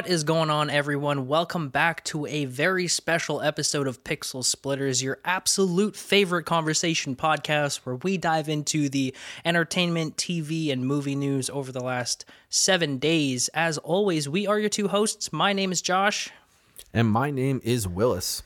What is going on, everyone? Welcome back to a very special episode of Pixel Splitters, your absolute favorite conversation podcast where we dive into the entertainment, TV, and movie news over the last seven days. As always, we are your two hosts. My name is Josh. And my name is Willis.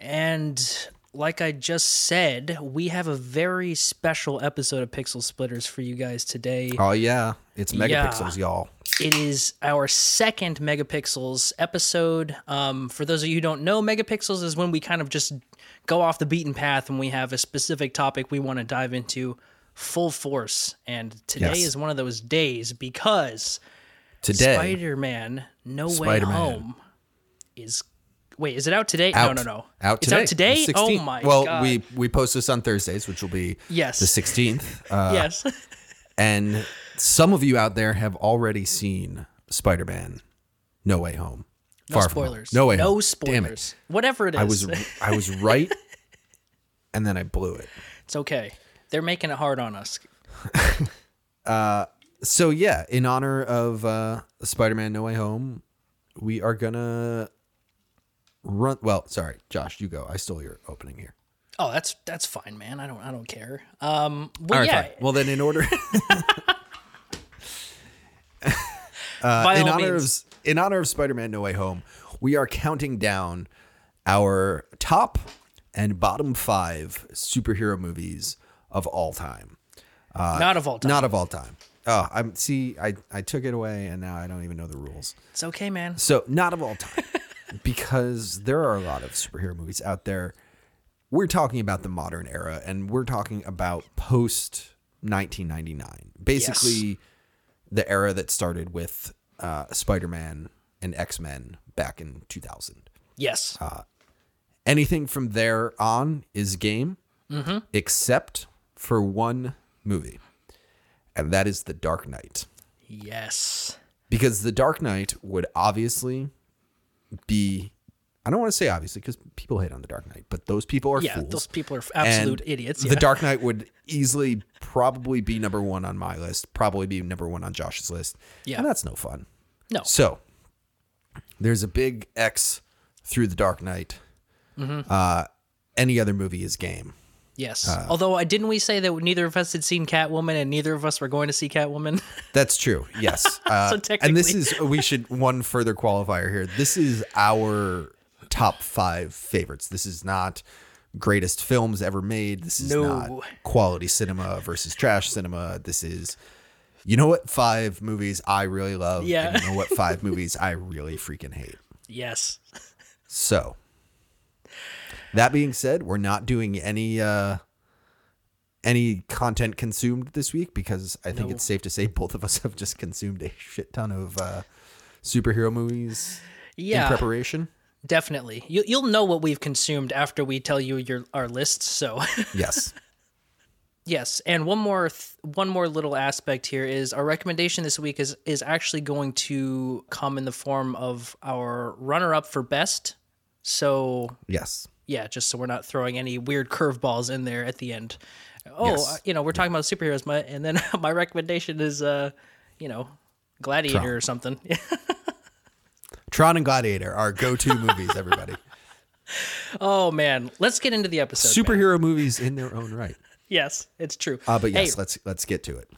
And like I just said, we have a very special episode of Pixel Splitters for you guys today. Oh, yeah. It's megapixels, Yeah. y'all. It is our second Megapixels episode. Um, for those of you who don't know, Megapixels is when we kind of just go off the beaten path and we have a specific topic we want to dive into full force. And today Yes. is one of those days because Today, Spider Man No Way Spider-Man. Home is. Wait, is it out today? out, no, no, no. Out it's today. out today? Oh my well, god. Well, we we post this on Thursdays, which will be Yes. the 16th. Uh, yes. And some of you out there have already seen Spider-Man No Way Home. No Far spoilers. No Way No Home. Damn it. spoilers. Whatever it is. I was I was right and then I blew it. it's okay. They're making it hard on us. uh, So yeah, in honor of uh, Spider-Man No Way Home, we are gonna run. Well, sorry, Josh, you go. I stole your opening here. Oh, that's that's fine, man. I don't I don't care. Um, well, All right, yeah. fine. Well, then, in order, Uh, by in honor means. of in honor of Spider-Man No Way Home, we are counting down our top and bottom five superhero movies of all time. Uh, not of all time. Not of all time. Oh, I'm see. I I took it away, and now I don't even know the rules. it's okay, man. So, not of all time, because there are a lot of superhero movies out there. We're talking about the modern era, and we're talking about post 1999. Basically, the era that started with uh, Spider Man and X Men back in 2000. Yes. Uh, Anything from there on is game, except for one movie, and that is The Dark Knight yes. because the Dark Knight would obviously be I don't want to say obviously because people hate on the Dark Knight, but those people are Yeah, fools. those people are And absolute idiots. The Dark Knight would easily probably be number one on my list, probably be number one on Josh's list. Yeah. And that's no fun. no. So there's a big X through the Dark Knight. Mm-hmm. Uh, any other movie is game. Yes. uh, Although I didn't we say that neither of us had seen Catwoman and neither of us were going to see Catwoman. That's true. Yes. Uh, So and this is we should one further qualifier here. This is our top five favorites. This is not greatest films ever made. This is No. not quality cinema versus trash cinema. This is you know what five movies I really love. Yeah. And you know what five movies I really freaking hate. yes. So that being said, we're not doing any uh any content consumed this week because I think No. it's safe to say both of us have just consumed a shit ton of uh superhero movies in preparation. Definitely. You you'll know what we've consumed after we tell you your our list, so Yes. Yes, and one more th- one more little aspect here is our recommendation this week is is actually going to come in the form of our runner up for best. So yes. yeah, just so we're not throwing any weird curveballs in there at the end. Oh, Yes. uh, you know, we're talking about superheroes, my, and then my recommendation is uh, you know, Gladiator Tron. or something. Tron and Gladiator are go-to movies, everybody. oh man, let's get into the episode. man. Superhero movies in their own right. Yes, it's true. Uh, but yes, Hey, let's let's get to it.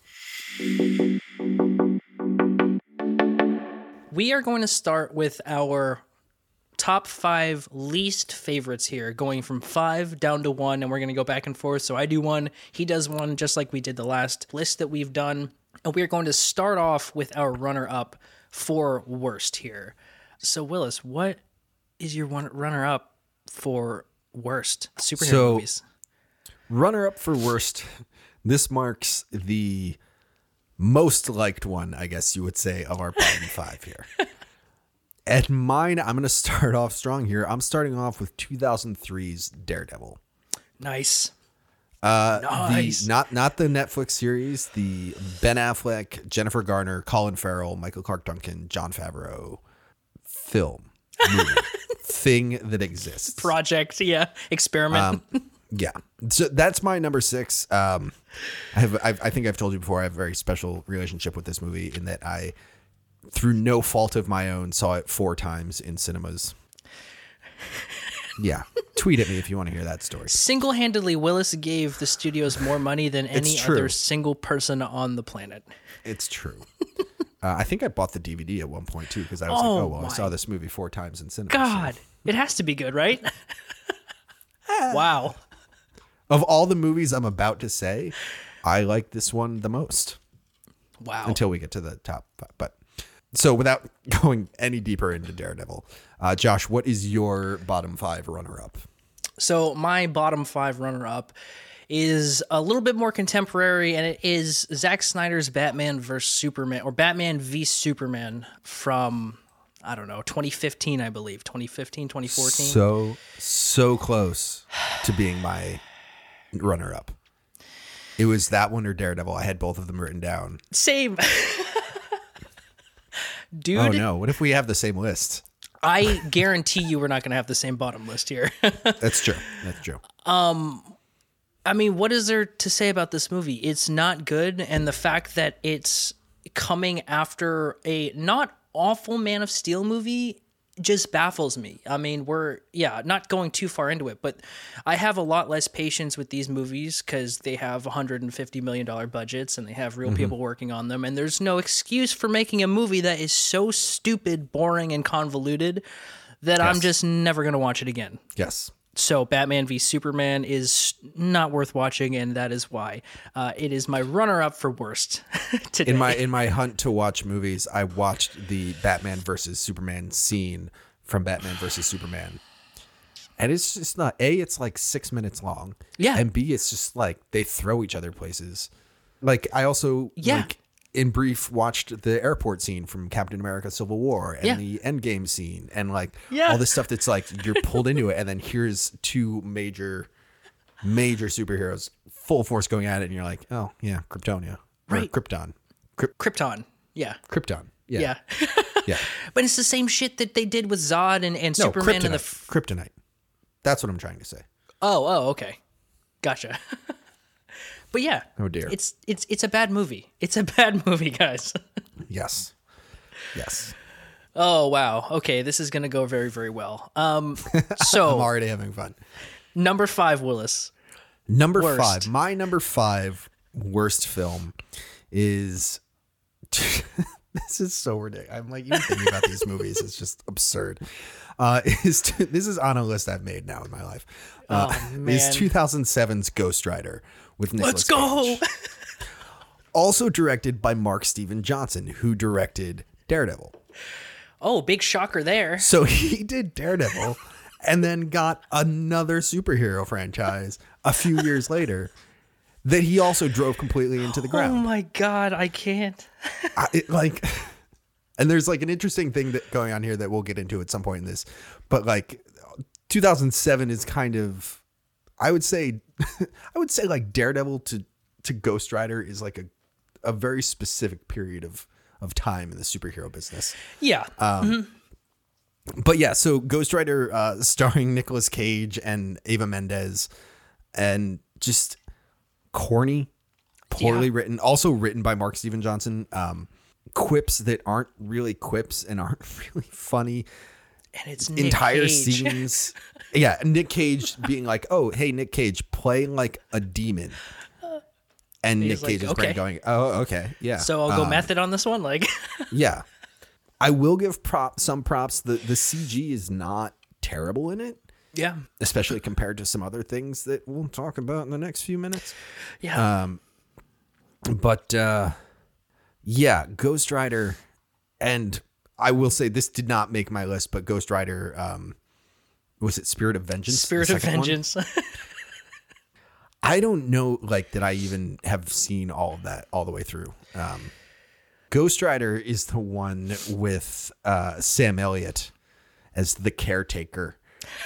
we are going to start with our top five least favorites here, going from five down to one, and we're going to go back and forth. So I do one, he does one, just like we did the last list that we've done. And we're going to start off with our runner up for worst here. So, Willis, what is your one runner up for worst superhero So- movies? Runner up for worst. This marks the most liked one, I guess you would say, of our bottom five here. At mine, I'm going to start off strong here. I'm starting off with 2003's Daredevil. Nice. Uh, Nice. The, not not the Netflix series, the Ben Affleck, Jennifer Garner, Colin Farrell, Michael Clarke Duncan, Jon Favreau film movie thing that exists. Project, yeah. Experiment. Um, yeah, so that's my number six. Um, I have, I've, I think I've told you before, I have a very special relationship with this movie in that I through no fault of my own, saw it four times in cinemas. Yeah, tweet at me if you want to hear that story. Single handedly, Willis gave the studios more money than any other single person on the planet. It's true. Uh, I think I bought the DVD at one point too because I was Oh like, oh well, my I saw this movie four times in cinema. God, it has to be good, right? wow. Of all the movies I'm about to say, I like this one the most. Wow. until we get to the top five. But so without going any deeper into Daredevil, uh, Josh, what is your bottom five runner up? So my bottom five runner up is a little bit more contemporary, and it is Zack Snyder's Batman vs Superman or Batman v Superman from I don't know 2015, I believe 2015, 2014. So so close to being my runner up. It was that one or Daredevil. I had both of them written down. Same. Dude, Oh no! What if we have the same list? I guarantee you we're not going to have the same bottom list here. That's true. That's true. Um, I mean, what is there to say about this movie? It's not good, and the fact that it's coming after a not awful Man of Steel movie just baffles me. I mean, we're yeah, not going too far into it, but I have a lot less patience with these movies because they have 150 million dollar budgets and they have real mm-hmm. people working on them, and there's no excuse for making a movie that is so stupid, boring, and convoluted that I'm just never gonna watch it again Yes. So Batman v Superman is not worth watching, and that is why uh, it is my runner-up for worst today. In my in my hunt to watch movies, I watched the Batman versus Superman scene from Batman versus Superman. And it's just not A, it's like six minutes long. Yeah. And B, it's just like they throw each other places. Like I also Yeah. like in brief watched the airport scene from Captain America Civil War and Yeah. the Endgame scene and like Yeah. all this stuff that's like you're pulled into it and then here's two major major superheroes full force going at it and you're like, oh yeah, Kryptonia. Right. Krypton. Kryp- Krypton. Yeah, Krypton. Yeah. yeah, Yeah. but it's the same shit that they did with Zod and, and No, Superman kryptonite. and the. F- kryptonite. That's what I'm trying to say. oh, oh, okay, gotcha. but yeah, Oh, dear. it's it's it's a bad movie. It's a bad movie, guys. Yes. Yes. oh wow. Okay, this is gonna go very very well. Um, so I'm already having fun. number five, Willis. Number Worst. five. My number five worst film is. this is so ridiculous. I'm like even thinking about these movies. It's just absurd. Uh, is this is on a list I've made now in my life. Uh, Oh, is 2007's Ghost Rider with Nicolas Let's go. Also directed by Mark Steven Johnson, who directed Daredevil. Oh, big shocker there. So he did Daredevil and then got another superhero franchise a few years later that he also drove completely into the ground. Oh my god, I can't. I, it, like, and there's like an interesting thing that going on here that we'll get into at some point in this, but like 2007 is kind of, I would say, I would say like Daredevil to to Ghost Rider is like a a very specific period of of time in the superhero business. Yeah. but yeah, so Ghost Rider, uh, starring Nicolas Cage and Ava Mendes, and just corny, poorly Yeah. written. Also written by Mark Steven Johnson. Um, quips that aren't really quips and aren't really funny. and it's Nick Entire Cage. scenes. yeah, Nick Cage being like, "Oh, hey, Nick Cage, play like a demon." And Nick like, Cage's "Okay." brain going, "Oh, okay, yeah." So I'll go Um, method on this one. Like, yeah. I will give prop some props. The the CG is not terrible in it, yeah, especially compared to some other things that we'll talk about in the next few minutes. yeah. Um but uh yeah, Ghost Rider and I will say this did not make my list, but Ghost Rider um was it Spirit of Vengeance? Spirit of? Vengeance. I don't know like that I even have seen all of that all the way through. Um Ghost Rider is the one with uh Sam Elliott as the caretaker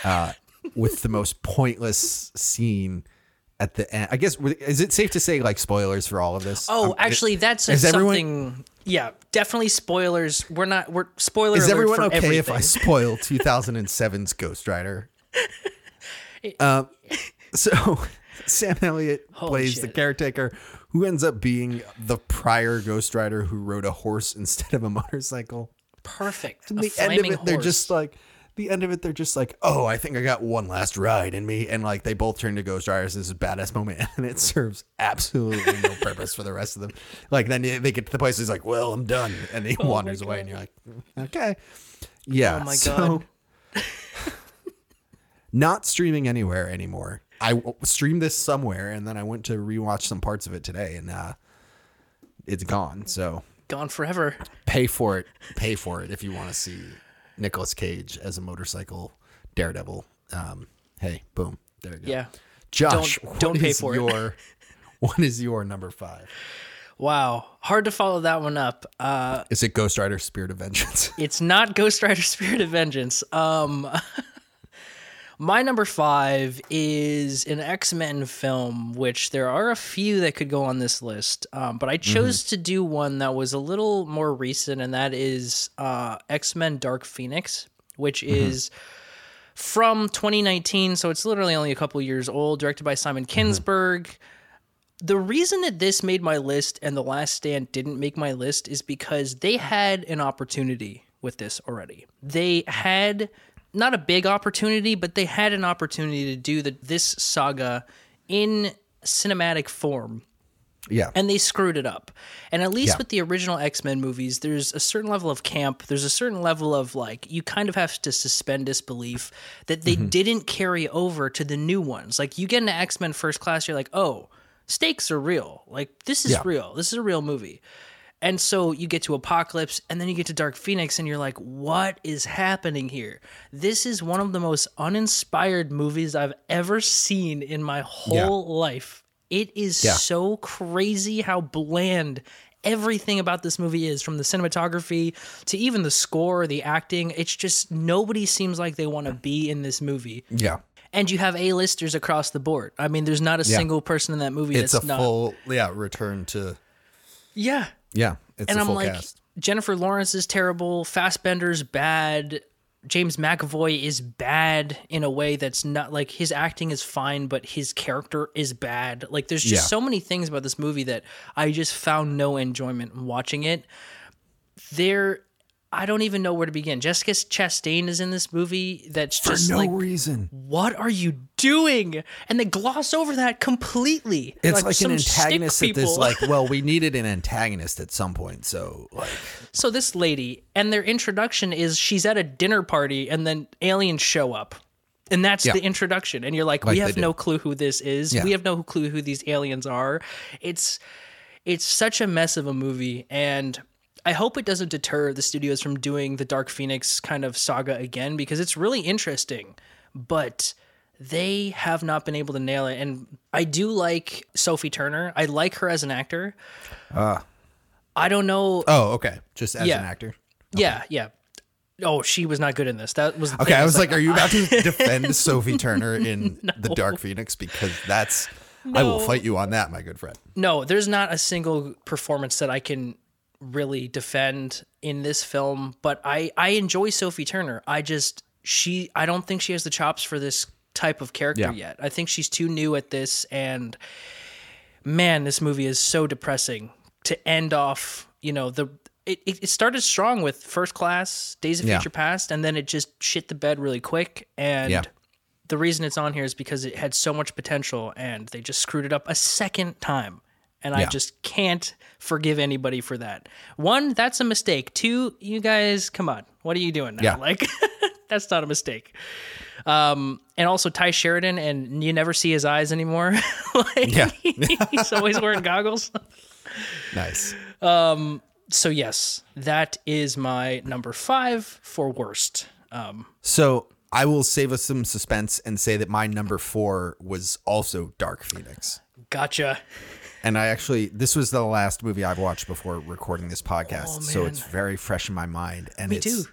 uh with the most pointless scene at the end. I guess is it safe to say like spoilers for all of this? oh, Um, actually, that's is everyone- something. Yeah, definitely spoilers. We're not. We're spoiler. is everyone okay everything. if I spoil 2007's Ghost Rider? Um, so Sam Elliott Holy plays the caretaker who ends up being the prior Ghost Rider who rode a horse instead of a motorcycle. Perfect. And the end of it, they're just like the end of it, they're just like, oh, I think I got one last ride in me, and like they both turn to Ghost Riders. This is a badass moment, and it serves absolutely no purpose for the rest of them. Like then they get to the place, he's like, well, I'm done, and he wanders away, and you're like, okay, yeah. Oh my so- God. not streaming anywhere anymore. I streamed this somewhere, and then I went to rewatch some parts of it today, and uh, it's gone. So gone forever. pay for it. Pay for it if you want to see Nicolas Cage as a motorcycle daredevil. Um, hey, boom, there you go. Yeah. Josh, Don't- don't pay for it. your what is your number five? Wow. Hard to follow that one up. Uh, Is it Ghost Rider: Spirit of Vengeance? it's not Ghost Rider Spirit of Vengeance. Um, my number five is an X Men film, which there are a few that could go on this list. Um, but I chose to do one that was a little more recent, and that is uh, X Men Dark Phoenix, which is from 2019. So it's literally only a couple years old, directed by Simon Kinberg the reason that this made my list and The Last Stand didn't make my list is because they had an opportunity with this already. They had not a big opportunity, but they had an opportunity to do the, this saga in cinematic form yeah, and they screwed it up. And at least Yeah. with the original X Men movies, there's a certain level of camp. There's a certain level of like you kind of have to suspend disbelief that they Mm-hmm. didn't carry over to the new ones. Like you get into X Men First Class, you're like, oh, stakes are real. Like this is Yeah. real. This is a real movie. And so you get to Apocalypse and then you get to Dark Phoenix and you're like, what is happening here? This is one of the most uninspired movies I've ever seen in my whole life. It is Yeah. so crazy how bland everything about this movie is from the cinematography to even the score, the acting. It's just nobody seems like they want to be in this movie. yeah. And you have A-listers across the board. I mean, there's not a Yeah. single person in that movie It's that's a not full yeah return to Yeah. Yeah. It's and I'm like, cast. Jennifer Lawrence is terrible. Fassbender's bad. James McAvoy is bad in a way that's not like his acting is fine, but his character is bad. Like, there's just Yeah. so many things about this movie that I just found no enjoyment in watching it. There, I don't even know where to begin. Jessica Chastain is in this movie. That's For just no like, reason. what are you doing? And they gloss over that completely. It's like, some an antagonist that this people. like well we needed an antagonist at some point so like So this lady and their introduction is she's at a dinner party and then aliens show up. And that's Yeah. the introduction. And you're like, Like we have no clue who this is. Yeah. We have no clue who these aliens are. It's it's such a mess of a movie and I hope it doesn't deter the studios from doing the Dark Phoenix kind of saga again because it's really interesting. But they have not been able to nail it. And I do like Sophie Turner. I like her as an actor. Ah, I don't know. oh okay just as Yeah. an actor Yeah, yeah. Oh, she was not good in this. That was the okay thing. I was like, are you about to defend Sophie Turner in the Dark Phoenix because that's I will fight you on that my good friend no. There's not a single performance that I can really defend in this film. But I I enjoy Sophie Turner. I just she I don't think she has the chops for this type of character Yeah. yet. I think she's too new at this, and man, this movie is so depressing to end off. You know the. It, it started strong with First Class, Days of Yeah. Future Past, and then it just shit the bed really quick. And Yeah. the reason it's on here is because it had so much potential and they just screwed it up a second time. And I just can't forgive anybody for that. One, that's a mistake. Two, you guys, come on. What are you doing now? Yeah. Like, that's not a mistake. Um, and also Tye Sheridan, and you never see his eyes anymore. like, Yeah. he's always wearing goggles. nice So, yes, that is my number five for worst. Um, so I will save us some suspense and say that my number four was also Dark Phoenix gotcha. And I actually this was the last movie I've watched before recording this podcast, Oh, so it's very fresh in my mind. And Me it's too.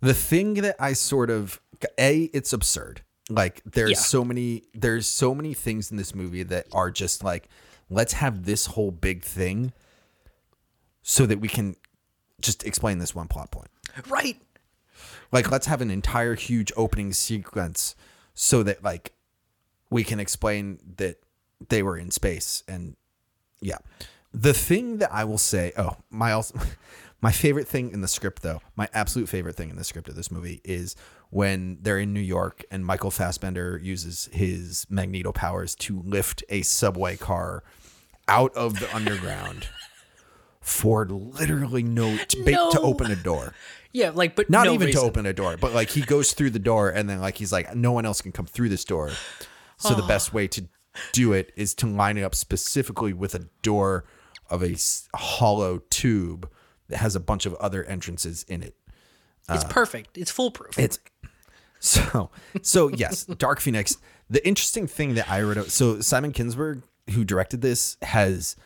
the thing that I sort of a it's absurd. Like there's Yeah. so many there's so many things in this movie that are just like let's have this whole big thing so that we can just explain this one plot point. Right. Like let's have an entire huge opening sequence so that like we can explain that they were in space and Yeah. The thing that I will say, oh, my also, my favorite thing in the script though, my absolute favorite thing in the script of this movie is when they're in New York and Michael Fassbender uses his magneto powers to lift a subway car out of the underground for literally no, ba- No. to open a door. Yeah, like but Not no even reason. to open a door, but like he goes through the door and then like he's like no one else can come through this door. So the best way to do it is to line it up specifically with a door of a hollow tube that has a bunch of other entrances in it. It's perfect. It's foolproof. It's so so yes, Dark Phoenix. The interesting thing that I wrote so Simon Kinsberg, who directed this, has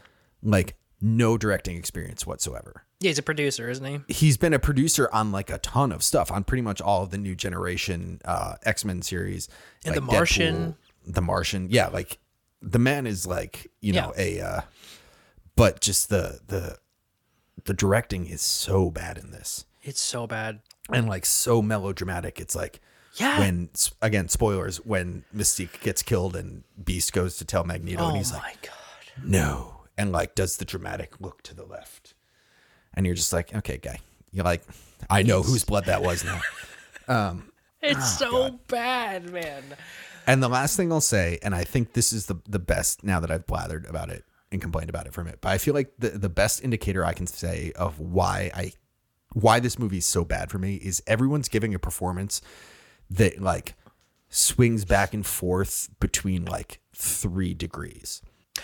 like no directing experience whatsoever. yeah, he's a producer, isn't he? He's been a producer on like a ton of stuff, on pretty much all of the new generation uh X Men series. And like The Martian. Deadpool, the Martian. Yeah, like the man is like, you know, Yeah. a uh but just the the the directing is so bad in this. It's so bad. And like so melodramatic. It's like Yeah. when again spoilers when Mystique gets killed and Beast goes to tell Magneto oh and he's like god. no and like does the dramatic look to the left and you're just like okay guy you're like I know whose blood that was now um It's so bad, man. And the last thing I'll say and I think this is the the best now that I've blathered about it and complained about it from it, but I feel like the the best indicator I can say of why I why this movie is so bad for me is everyone's giving a performance that like swings back and forth between like three degrees.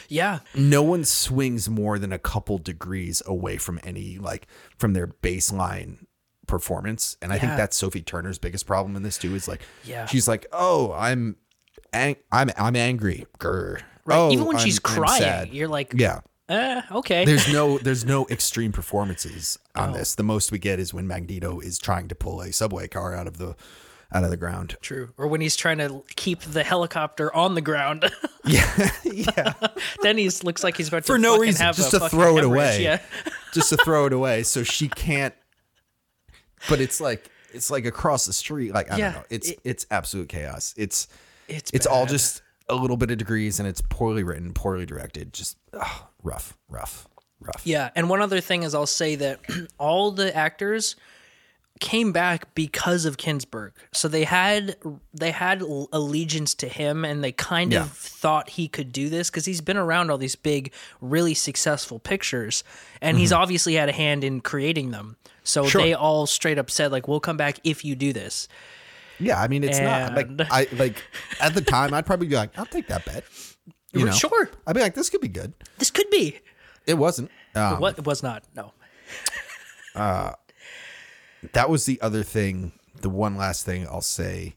Yeah. No one swings more than a couple degrees away from any like from their baseline performance. And I think that's Sophie Turner's biggest problem in this too. Is like Yeah. she's like, oh, I'm, ang- I'm, I'm angry. Grr. Right. Oh, Even when she's I'm- I'm crying, sad." you're like, yeah. eh, okay. There's no there's no extreme performances Oh. on this. The most we get is when Magneto is trying to pull a subway car out of the out of the ground. True. Or when he's trying to keep the helicopter on the ground. Yeah, yeah. then he's looks like he's about to For no reason, have just to throw it hemorrhage. away. Yeah. Just to throw it away, so she can't. But it's like it's like across the street. Like I Yeah, don't know. It's it- it's absolute chaos. It's It's it's all just a little bit of degrees, and it's poorly written, poorly directed. Just ugh, rough, rough, rough. Yeah, and one other thing is I'll say that all the actors came back because of Kinsberg. So they had they had allegiance to him and they kind Yeah. of thought he could do this cuz he's been around all these big really successful pictures and he's obviously had a hand in creating them. So Mm-hmm. Sure. they all straight up said like we'll come back if you do this. Yeah, I mean, it's not like I like at the time. I'd probably be like, I'll take that bet. You know, Sure. I'd be like, this could be good. This could be. It wasn't. Um, what it was not. No. that was the other thing. The one last thing I'll say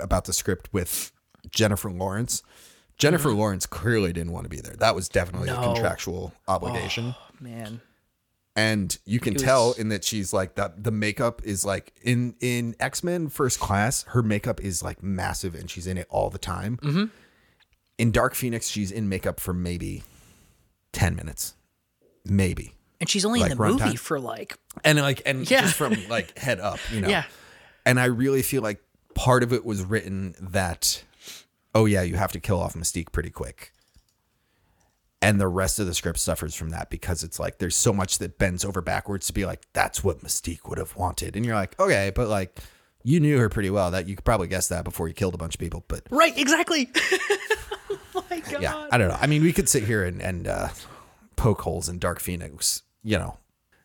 about the script with Jennifer Lawrence. Jennifer Lawrence clearly didn't want to be there. That was definitely a Mm-hmm. Contractual obligation. Man. And you can was- tell in that she's like that the makeup is like in in x-men first class her makeup is like massive and she's in it all the time mm-hmm. in dark phoenix she's in makeup for maybe 10 minutes maybe And she's only Like in the movie runtime? for like and like and Yeah. just from like head up you know Yeah. and i really feel like part of it was written that oh yeah you have to kill off mystique pretty quick and the rest of the script suffers from that because it's like there's so much that bends over backwards to be like that's what mystique would have wanted and you're like okay but like you knew her pretty well that you could probably guess that before you killed a bunch of people but Right, exactly. oh my god. yeah i don't know i mean we could sit here and, and uh poke holes in dark phoenix you know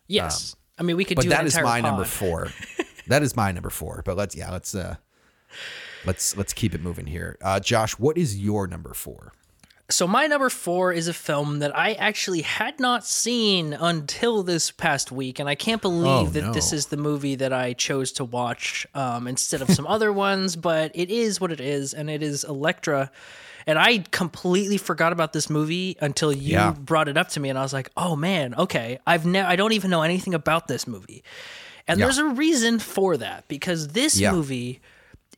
Yes. I mean, we could but do that is my pod. number four. that is my number four. But let's yeah, let's uh let's let's keep it moving here. Uh Josh, what is your number four? So my number four is a film that I actually had not seen until this past week, and I can't believe Oh, that no. this is the movie that I chose to watch um, instead of some other ones. But it is what it is, and it is Elektra. And I completely forgot about this movie until you Yeah. brought it up to me, and I was like, "Oh man, okay. I've ne- I don't even know anything about this movie." And Yeah. there's a reason for that because this Yeah. movie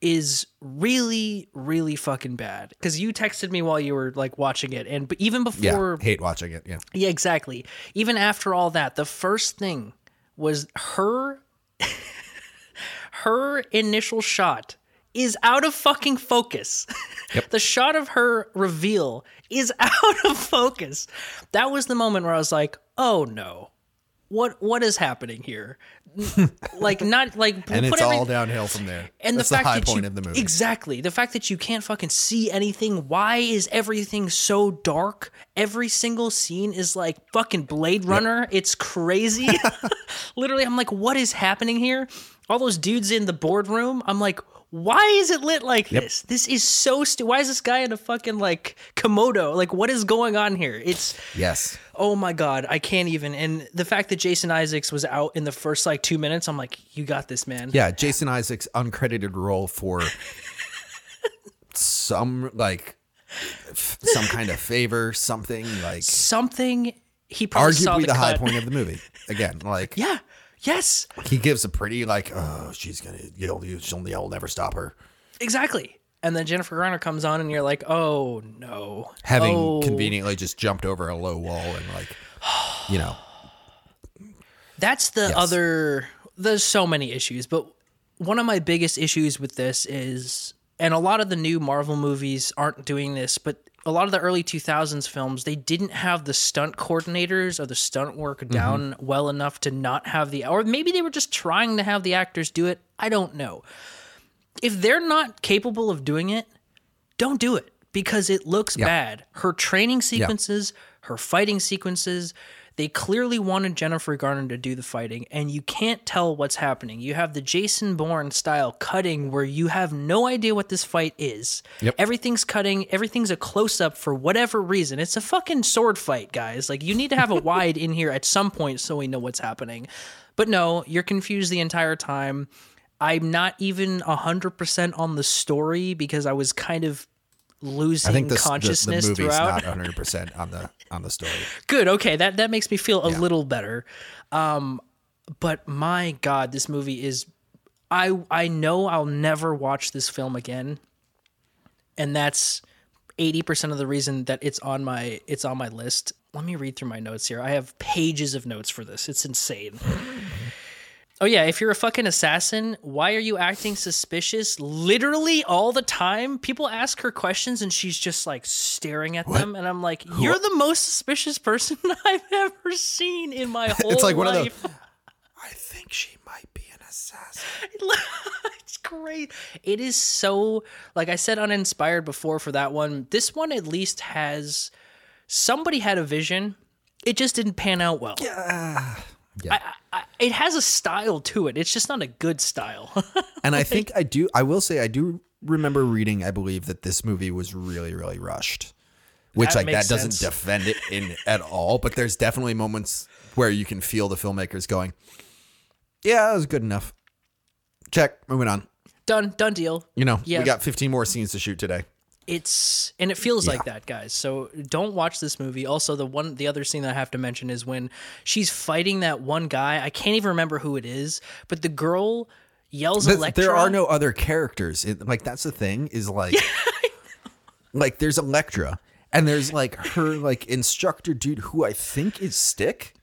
is really really fucking bad because you texted me while you were like watching it and but even Yeah, before hate watching it. Yeah, yeah exactly even after all that the first thing was her her initial shot is out of fucking focus. Yep. the shot of her reveal is out of focus. That was the moment where I was like, "Oh no. What what is happening here?" like not like and put it's every- all downhill from there. and That's the fact high that point you, of the movie. Exactly. The fact that you can't fucking see anything. Why is everything so dark? Every single scene is like fucking Blade Runner. It's crazy. Literally, I'm like, what is happening here? All those dudes in the boardroom. I'm like, why is it lit like this? This is so stu- Why is this guy in a fucking like Komodo? Like, what is going on here? It's yes. oh my god, I can't even. And the fact that Jason Isaacs was out in the first like two minutes, I'm like, you got this, man. Yeah, Jason Isaac's uncredited role for some like f- some kind of favor, something like Something he probably arguably the, the, high point of the movie. Again, like Yeah. Yes. he gives a pretty like, oh, she's gonna, you'll, you'll, you'll never stop her. Exactly. And then Jennifer Garner comes on, and you're like, oh no. Having Oh. conveniently just jumped over a low wall and like, you know, That's the Yes. other. There's so many issues, but one of my biggest issues with this is, and a lot of the new Marvel movies aren't doing this, but a lot of the early 2000s films, they didn't have the stunt coordinators or the stunt work mm-hmm. down well enough to not have the, or maybe they were just trying to have the actors do it. I don't know. If they're not capable of doing it, don't do it because it looks bad. Her training sequences, her fighting sequences, they clearly wanted Jennifer Garner to do the fighting, and you can't tell what's happening. You have the Jason Bourne style cutting where you have no idea what this fight is. Yep. Everything's cutting, everything's a close up for whatever reason. It's a fucking sword fight, guys. Like, you need to have a wide in here at some point so we know what's happening. But no, you're confused the entire time. I'm not even 100% on the story because I was kind of losing I think the, the, the consciousness movie's throughout. not 100 percent on the on the story. Good. Okay, that that makes me feel a little better. Um, but my God, this movie is. I I know I'll never watch this film again, and that's eighty percent of the reason that it's on my it's on my list. Let me read through my notes here. I have pages of notes for this. It's insane. Oh yeah, if you're a fucking assassin, why are you acting suspicious literally all the time? People ask her questions and she's just like staring at them and I'm like, "You're the most suspicious person I've ever seen in my whole life. It's like one of life." I think she might be an assassin. it's great. It is so like I said uninspired before for that one. This one at least has somebody had a vision. It just didn't pan out well. Yeah. I, I, it has a style to it. It's just not a good style. And I think I do. I will say I do remember reading. I believe that this movie was really, really rushed, which That like that doesn't sense. defend it in at all. But there's definitely moments where you can feel the filmmakers going, "Yeah, that was good enough. Check. Moving on. done, done deal. You know, Yes. we got 15 more scenes to shoot today. It's and it feels like that guys so don't watch this movie also the one the other scene that i have to mention is when she's fighting that one guy i can't even remember who it is but the girl yells Th- Elektra. There are no other characters. It, like that's the thing is like, like there's Elektra and there's like her like instructor dude who I think is Stick.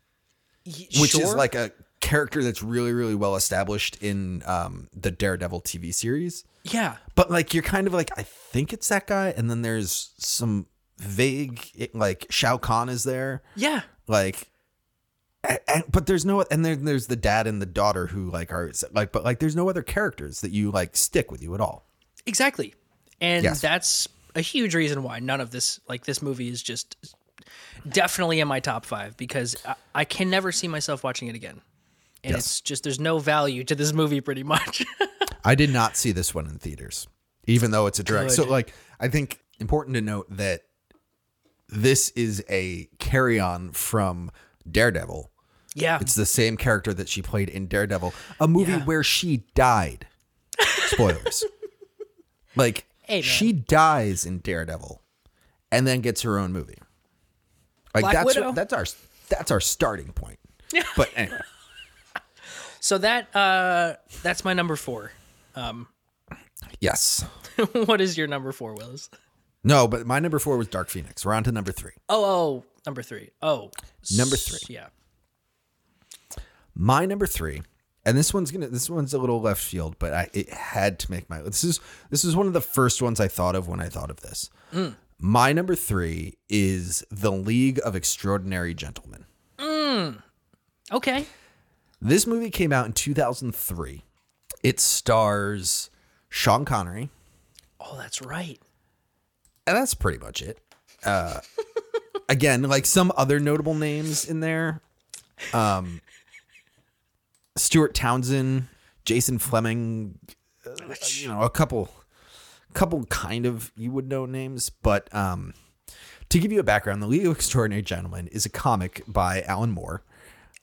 which is like a character that's really really well established in um the Daredevil TV series. Yeah But like you're kind of like I think it's that guy and then there's some vague it, like Shao Kahn is there yeah like and, and- but there's no and then there's the dad and the daughter who like are like but like there's no other characters that you like stick with you at all. exactly and Yes. that's a huge reason why none of this like this movie is just definitely in my top five because i, I can never see myself watching it again and Yes. it's just there's no value to this movie pretty much I did not see this one in theaters, even though it's a direct. So, like, I think important to note that this is a carry on from Daredevil. yeah It's the same character that she played in Daredevil, a movie Yeah. where she died. Spoilers. like, man. she dies in Daredevil and then gets her own movie. Like, Black that's Widow. that's our that's our starting point. Yeah. But anyway, So that uh that's my number four. Um, yes. what is your number four, Willis? No, but my number four was Dark Phoenix. We're on to number three. Oh, oh, number three. Oh, Number three. Yeah. My number three and this one's gonna this one's a little left field, but I it had to make my this is this is one of the first ones I thought of when I thought of this. Mm. My number three is The League of Extraordinary Gentlemen. Mm. Okay. This movie came out in 2003. It stars Sean Connery, Oh, that's right. and that's pretty much it. Uh, again, like some other notable names in there, um, Stuart Townsend, Jason Flemyng, uh, you know, a couple, couple kind of you would know names, but um, to give you a background, The League of Extraordinary Gentlemen is a comic by Alan Moore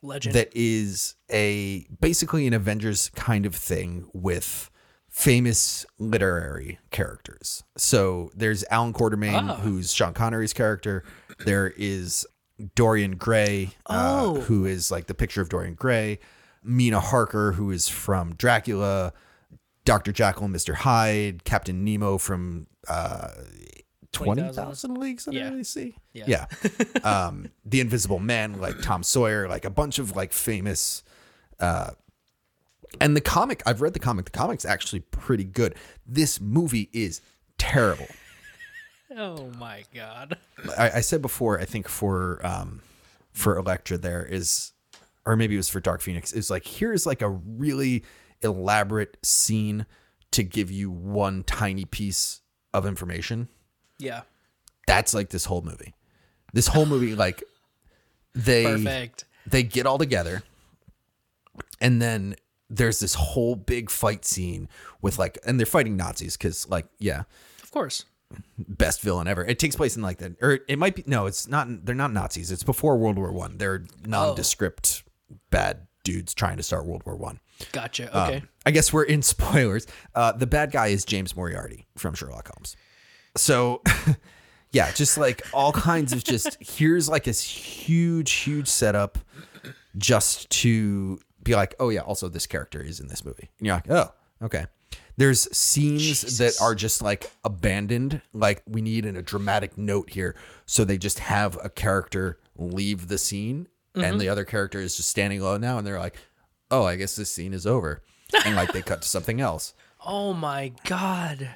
Legend. that is a basically an Avengers kind of thing with famous literary characters. So there's Alan Quatermain, who's Sean Connery's character. There is Dorian Gray, uh, Oh. who is like the picture of Dorian Gray. Mina Harker, who is from Dracula. Dr. Jekyll and Mr. Hyde. Captain Nemo from uh, 20,000 20,000 Leagues Under Yeah. the Sea. Yeah. Yeah. um, the Invisible Man, like Tom Sawyer, like a bunch of like famous. Uh, and the comic, I've read the comic. The comic's actually pretty good. This movie is terrible. oh my god. I, I said before, I think for um, for Elektra, there is, or maybe it was for Dark Phoenix, is like here's like a really elaborate scene to give you one tiny piece of information. Yeah. That's like this whole movie. This whole movie, like they Perfect. they get all together and then there's this whole big fight scene with like and they're fighting nazis because like yeah Of course. best villain ever it takes place in like the or it might be no it's not they're not nazis it's before world war one they're nondescript bad dudes trying to start world war one Gotcha. Um, Okay. I guess we're in spoilers. Uh, the bad guy is James Moriarty from Sherlock Holmes. So, yeah, just like all kinds of just here's like this huge, huge setup just to be like, oh yeah, also this character is in this movie. And you're like, oh, okay. There's scenes Jesus. that are just like abandoned. Like we need in a dramatic note here. So they just have a character leave the scene and mm-hmm. the other character is just standing alone now and they're like, oh, I guess this scene is over. And like they cut to something else. oh my god.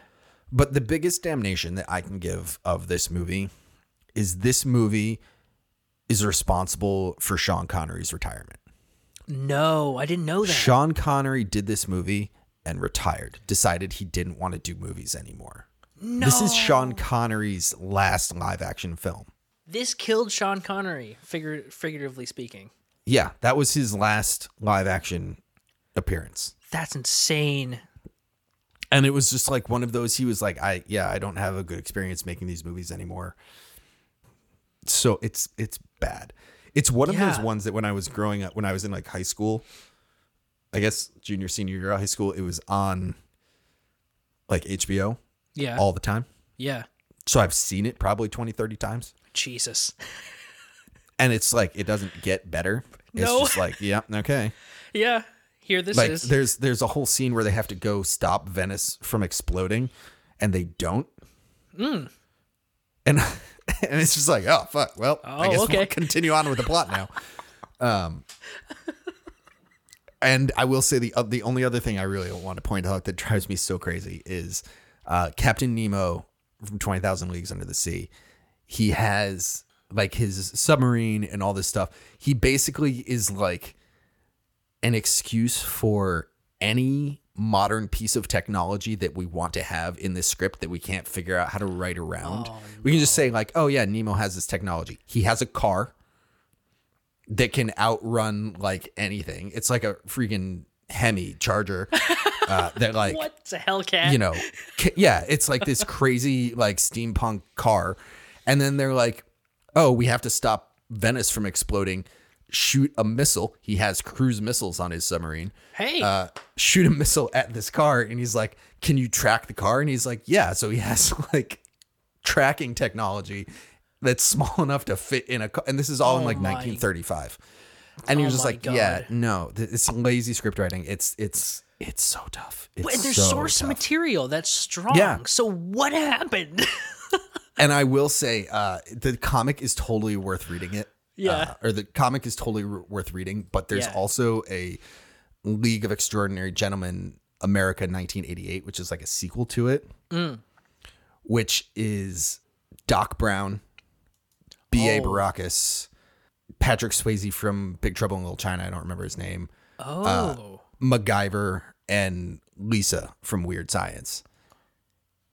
But the biggest damnation that I can give of this movie is this movie is responsible for Sean Connery's retirement. No, I didn't know that. Sean Connery did this movie and retired, decided he didn't want to do movies anymore. no. This is Sean Connery's last live action film. This killed Sean Connery, figur- figuratively speaking. Yeah, that was his last live action appearance. That's insane. And it was just like one of those he was like I yeah, I don't have a good experience making these movies anymore. So it's it's bad. It's one of those ones that when I was growing up when I was in like high school, I guess junior senior year of high school, it was on like HBO Yeah. all the time. yeah. So I've seen it probably 20 30 times. Jesus. And it's like it doesn't get better. It's No. just like, yeah, okay. Yeah. Here this like is. there's there's a whole scene where they have to go stop Venice from exploding, and they don't. Hmm. And and it's just like, oh fuck. Well, I Oh, guess okay. we'll continue on with the plot now. Um, and I will say the uh, the only other thing I really want to point out that drives me so crazy is uh, Captain Nemo from Twenty Thousand Leagues Under the Sea. He has like his submarine and all this stuff. He basically is like an excuse for any modern piece of technology that we want to have in this script that we can't figure out how to write around. We can just say like, "Oh yeah, Nemo has this technology. He has a car that can outrun like anything. It's like a freaking Hemi Charger uh, that like What's a Hellcat? you know, ca- yeah, it's like this crazy like steampunk car, and then they're like, "Oh, we have to stop Venice from exploding. Shoot a missile. He has cruise missiles on his submarine. Hey. Uh, shoot a missile at this car, and he's like, "Can you track the car?" And he's like, "Yeah." So he has like tracking technology that's small enough to fit in a car, and this is all in Oh like my. 1935. And you're Oh just my like, yeah, no, it's lazy script writing. It's it's it's so tough. It's and there's so source tough. material that's strong. Yeah. So what happened? And I will say, uh, the comic is totally worth reading it. Yeah. Uh, or the comic is totally r- worth reading, but there's Yeah. also a League of Extraordinary Gentlemen America 1988, which is like a sequel to it, which is Doc Brown, B.A. Oh. Baracus, Patrick Swayze from Big Trouble in Little China. I don't remember his name. Oh. MacGyver and Lisa from Weird Science,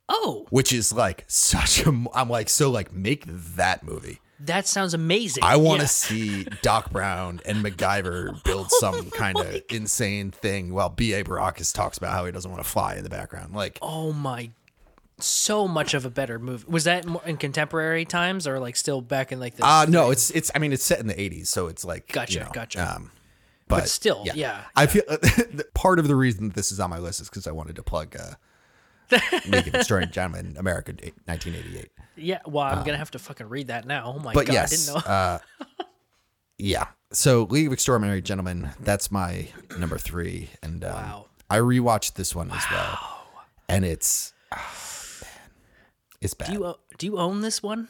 oh, which is like such a. I'm like, so like, make that movie. That sounds amazing. I want to Yeah. see Doc Brown and MacGyver build some kind of insane thing while B.A. Baracus talks about how he doesn't want to fly in the background. Like, Oh my so much of a better movie. Was that in contemporary times or like still back in like the uh no, it's it's. I mean, it's set in the '80s, so it's like Gotcha, you know, gotcha. Um, but, still, yeah, I feel part of the reason this is on my list is because I wanted to plug uh, League of Extraordinary Gentlemen, America, 1988. Yeah, well, I'm going to have to fucking read that now. Oh my Um, But god, yes, I didn't know. uh, yeah. So League of Extraordinary Gentlemen, that's my number three, and um, Wow. I rewatched this one as well, and it's oh, man, it's bad. do you do you own this one?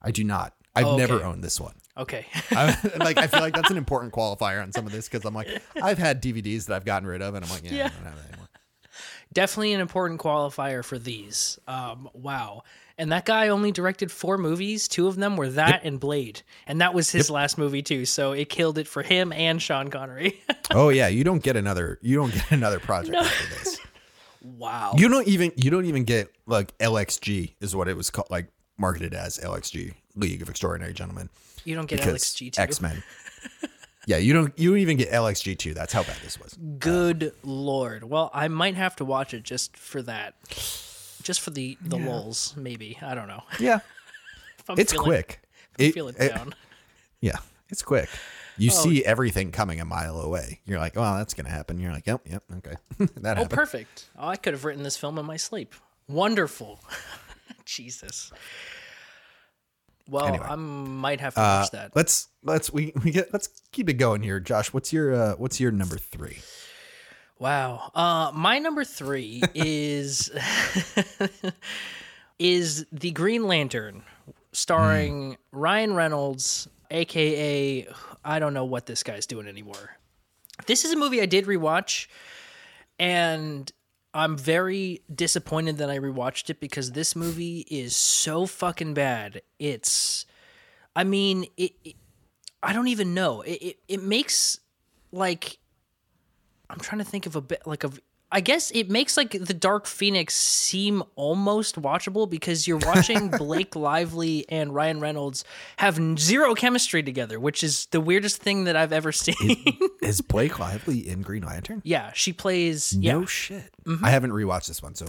I do not. I've Oh, never owned this one. Okay. I, like I feel like that's an important qualifier on some of this because I'm like I've had DVDs that I've gotten rid of, and I'm like, yeah, Yeah. I don't have that anymore. Definitely an important qualifier for these. Um, wow. And that guy only directed four movies. Two of them were that and Blade. And that was his last movie too. So it killed it for him and Sean Connery. Oh yeah, you don't get another. You don't get another project after this. wow. You don't even. You don't even get like LXG is what it was called, like marketed as LXG League of Extraordinary Gentlemen. You don't get LXG too. X Men. Yeah, you don't. You don't even get LXG two. That's how bad this was. Good lord. Well, I might have to watch it just for that. Just for the the lulls, maybe. I don't know. Yeah, I'm it's feeling- quick. if I'm It- feeling it- down. yeah, it's quick. You oh. see everything coming a mile away. You're like, oh, that's gonna happen. You're like, yep, yep, okay, that Oh, happened. perfect. Oh, I could have written this film in my sleep. Wonderful. Jesus. Well, Anyway. I might have to Uh, watch that. let's let's we, we get let's keep it going here, Josh. What's your uh, what's your number three? Wow. Uh, my number three is is the Green Lantern, starring Ryan Reynolds, aka I don't know what this guy's doing anymore. This is a movie I did rewatch, and I'm very disappointed that I rewatched it because this movie is so fucking bad. It's, I mean, it. it I don't even know. It, it it makes like I'm trying to think of a bit like of I guess it makes like the Dark Phoenix seem almost watchable because you're watching Blake Lively and Ryan Reynolds have zero chemistry together, which is the weirdest thing that I've ever seen. Is Blake Lively in Green Lantern? yeah, she plays No yeah. Mm-hmm. shit. I haven't rewatched this one, so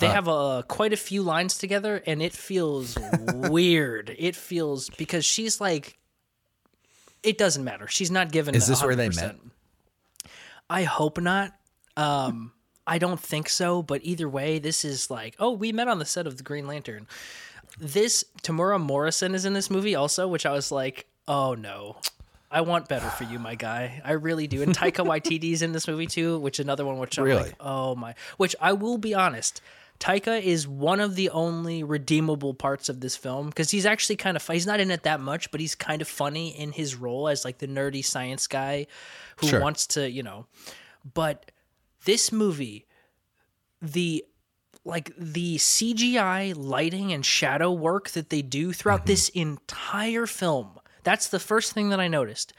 They have uh, quite a few lines together and it feels weird. It feels because she's like it doesn't matter. She's not given Is this where they met? I hope not. Um, I don't think so, but either way, this is like, oh, we met on the set of the Green Lantern. This Temuera Morrison is in this movie also, which I was like, oh no. I want better for you, my guy. I really do. And Taika Waititi's in this movie too, which another one which I'm Really? like, oh my. Which I will be honest, Taika is one of the only redeemable parts of this film because he's actually kind of he's not in it that much, but he's kind of funny in his role as like the nerdy science guy who Sure. wants to, you know. But this movie, the like the CGI lighting and shadow work that they do throughout mm-hmm. this entire film. That's the first thing that I noticed.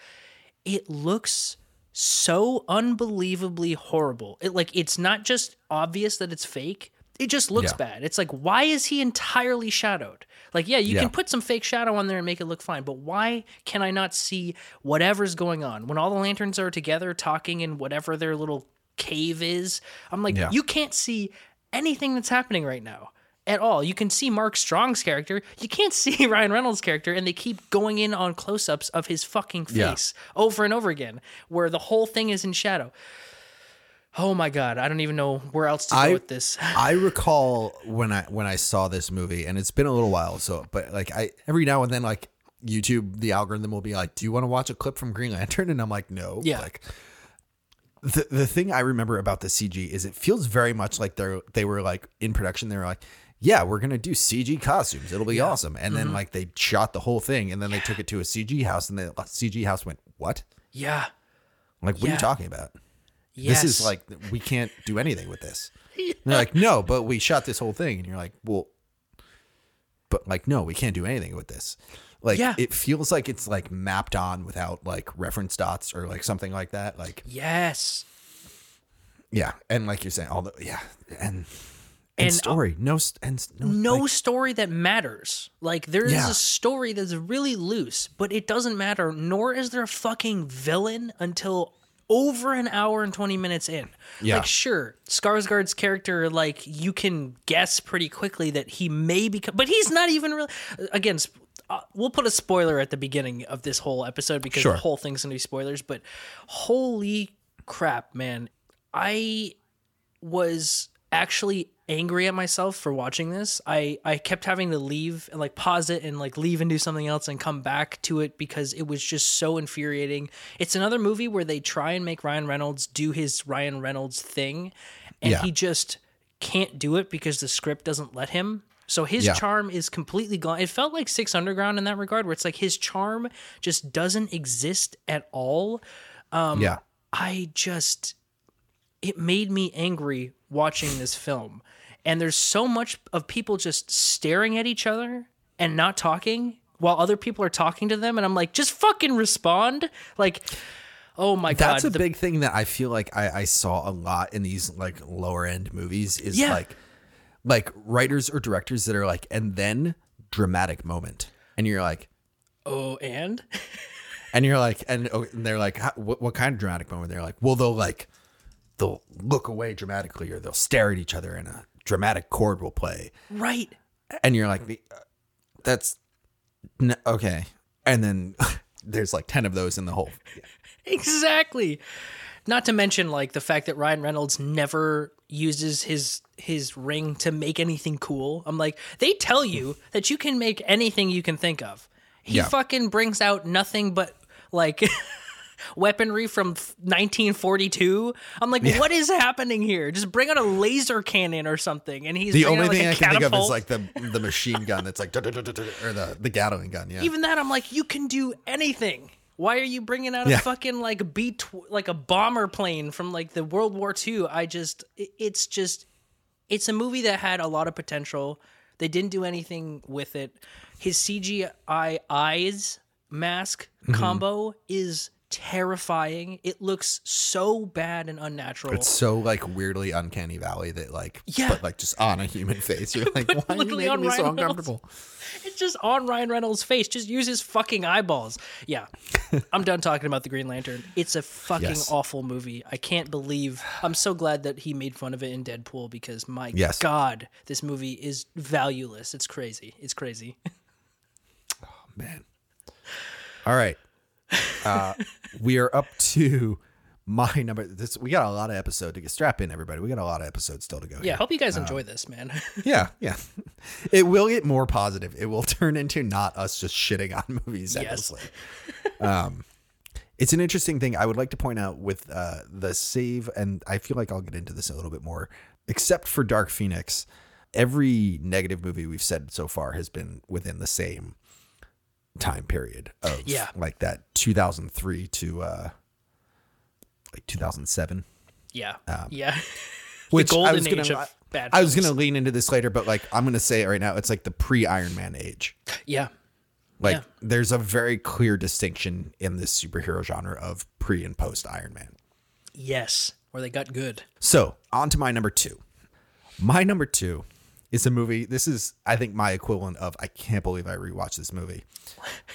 It looks so unbelievably horrible. It like it's not just obvious that it's fake. It just looks Yeah. bad. It's like why is he entirely shadowed? Like yeah, you Yeah. can put some fake shadow on there and make it look fine, but why can I not see whatever's going on when all the lanterns are together talking in whatever their little cave is? I'm like Yeah. you can't see anything that's happening right now at all. You can see Mark Strong's character. You can't see Ryan Reynolds' character, and they keep going in on close ups of his fucking Yeah. face over and over again, where the whole thing is in shadow. Oh my god, I don't even know where else to I- go with this. I recall when I when I saw this movie, and it's been a little while. So, but like I every now and then, like YouTube, the algorithm will be like, "Do you want to watch a clip from Green Lantern?" And I'm like, "No." Yeah. Like the the thing I remember about the CG is it feels very much like they're they were like in production. They were like, "Yeah, we're gonna do CG costumes. It'll be awesome." And Mm-hmm. then like they shot the whole thing, and then they took it to a CG house, and the CG house went, "What?" yeah. Like, what are you talking about? This is like we can't do anything with this. And they're like, no, but we shot this whole thing, and you're like, well, but like, no, we can't do anything with this. Like, Yeah. it feels like it's like mapped on without like reference dots or like something like that. Like, Yes. yeah, and like you're saying, all the yeah, and and, And, uh, story, no, st- and no, no like, story that matters. Like there is Yeah. a story that's really loose, but it doesn't matter. Nor is there a fucking villain until over an hour and twenty minutes in. Yeah. Like sure, Skarsgård's character, like you can guess pretty quickly that he may become, but he's not even really. Again, sp- uh, we'll put a spoiler at the beginning of this whole episode because Sure. the whole thing's gonna be spoilers. But holy crap, man! I was actually angry at myself for watching this. I I kept having to leave and like pause it and like leave and do something else and come back to it because it was just so infuriating. It's another movie where they try and make Ryan Reynolds do his Ryan Reynolds thing and Yeah. he just can't do it because the script doesn't let him. So his Yeah. charm is completely gone. It felt like Six Underground in that regard where it's like his charm just doesn't exist at all. Um, yeah, I just it made me angry watching this film. And there's so much of people just staring at each other and not talking while other people are talking to them and I'm like just fucking respond. Like oh my god, that's a the- big thing that I feel like I, I saw a lot in these like lower end movies is Yeah. like like writers or directors that are like and then dramatic moment. And you're like oh and? and you're like and, oh, and they're like what, what kind of dramatic moment? They're like well they'll like they'll look away dramatically or they'll stare at each other and a dramatic chord will play. Right. and you're like the- uh, that's n- okay. And then there's like 10 of those in the whole Exactly. Not to mention like the fact that Ryan Reynolds never uses his his ring to make anything cool. I'm like, they tell you that you can make anything you can think of. He Yeah. fucking brings out nothing but like weaponry from 1942. I'm like, what is happening here? Just bring out a laser cannon or something. And he's the only out, like, thing I can think of is like the the machine gun that's like or the the Gatling gun yeah even that i'm like you can do anything why are you bringing out a Yeah. fucking like b tw- like a bomber plane from like the world war ii i just it- it's just it's a movie that had a lot of potential they didn't do anything with it his cgi eyes mask Mm-hmm. combo is terrifying it looks so bad and unnatural It's so like weirdly uncanny valley that like Yeah. but like just on a human face. You're like, why are you making me so Reynolds. uncomfortable? It's just on Ryan Reynolds' face. Just use his fucking eyeballs. Yeah. I'm done talking about the Green Lantern. It's a fucking Yes. awful movie. I can't believe I'm so glad that he made fun of it in Deadpool because my Yes. god, this movie is valueless. It's crazy. It's crazy. Oh man. All right. Uh we are up to my number this we got a lot of episode to get strap in everybody. We got a lot of episodes still to go. Yeah, here. hope you guys enjoy this, man. Yeah, yeah. It will get more positive. It will turn into not us just shitting on movies Yes. endlessly. um, it's an interesting thing. I would like to point out with uh, the save, and I feel like I'll get into this a little bit more. Except for Dark Phoenix, every negative movie we've said so far has been within the same time period of Yeah. like that 2003 to uh, like 2007. yeah. Um, yeah. Which I was gonna, bad I was gonna lean into this later, but like I'm gonna say it right now. It's like the pre Iron Man age. Yeah. Like Yeah. there's a very clear distinction in this superhero genre of pre and post Iron Man. Yes. Where they got good. So on to my number two. My number two is a movie. This is I think my equivalent of I can't believe I rewatched this movie.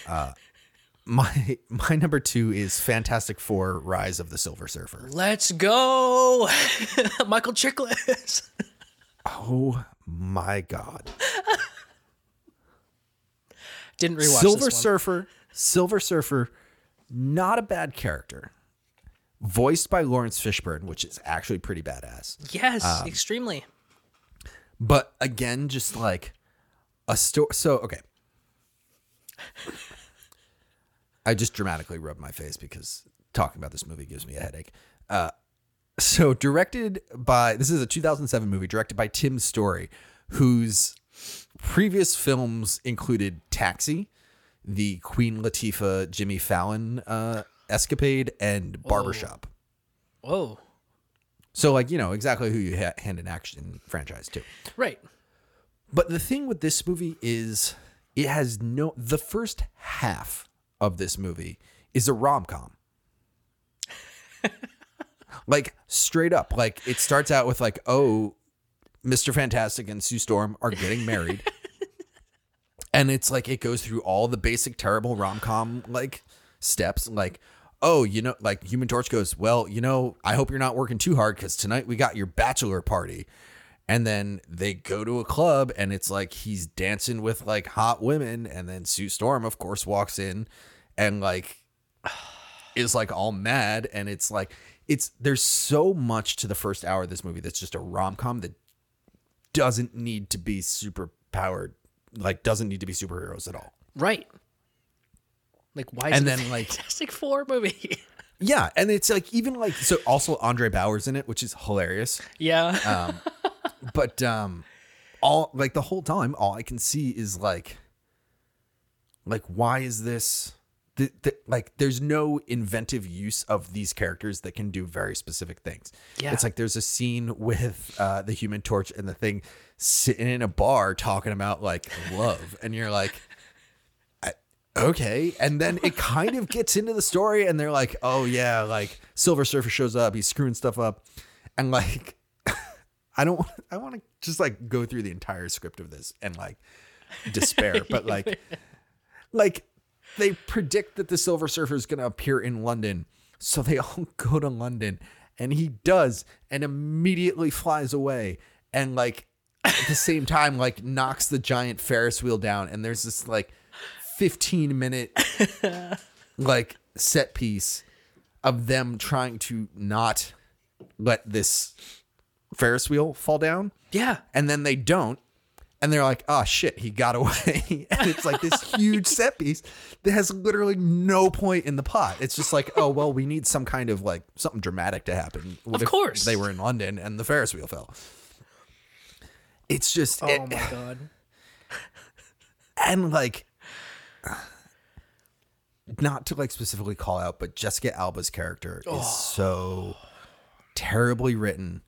Uh, my my number two is Fantastic Four: Rise of the Silver Surfer. Let's go. Michael Chiklis. Oh my god. Didn't rewatch Silver. Surfer, Silver Surfer, not a bad character. Voiced by Laurence Fishburne, which is actually pretty badass. Yes, Um, extremely. But again, just like a story. So, okay. I just dramatically rubbed my face because talking about this movie gives me a headache. Uh, so, directed by this is a 2007 movie directed by Tim Story, whose previous films included Taxi, the Queen Latifah Jimmy Fallon uh, escapade, and Barbershop. Whoa. So like you know exactly who you ha- hand an action franchise to. Right. But the thing with this movie is it has no the first half of this movie is a rom-com. like straight up like it starts out with like oh Mr. Fantastic and Sue Storm are getting married. and it's like it goes through all the basic terrible rom-com like steps like oh, you know, like Human Torch goes, well, you know, I hope you're not working too hard because tonight we got your bachelor party. And then they go to a club and it's like he's dancing with like hot women. And then Sue Storm, of course, walks in and like is like all mad. And it's like, it's there's so much to the first hour of this movie that's just a rom com that doesn't need to be super powered, like, doesn't need to be superheroes at all. Right. Like why is And it then, a like- Fantastic Four movie? Yeah. And it's like, even like, so also Andre Braugher's in it, which is hilarious. yeah. but um all like the whole time all i can see is like like why is this the, the, like there's no inventive use of these characters that can do very specific things Yeah. it's like there's a scene with uh the human torch and the thing sitting in a bar talking about like love and you're like okay. And then it kind of gets into the story and they're like oh yeah like silver surfer shows up. He's screwing stuff up. And like I don't. I want to just like go through the entire script of this and like despair, but like, like they predict that the Silver Surfer is going to appear in London, so they all go to London, and he does, and immediately flies away, and like at the same time, like knocks the giant Ferris wheel down, and there's this like 15 minute like set piece of them trying to not let this Ferris wheel fall down. yeah. And then they don't. And they're like, oh shit, he got away. and it's like this huge set piece that has literally no point in the plot. It's just like, oh, well, we need some kind of like something dramatic to happen. What Of course. They were in London and the Ferris wheel fell. It's just, Oh it- my god. and like, not to like specifically call out, but Jessica Alba's character Oh. is so terribly written.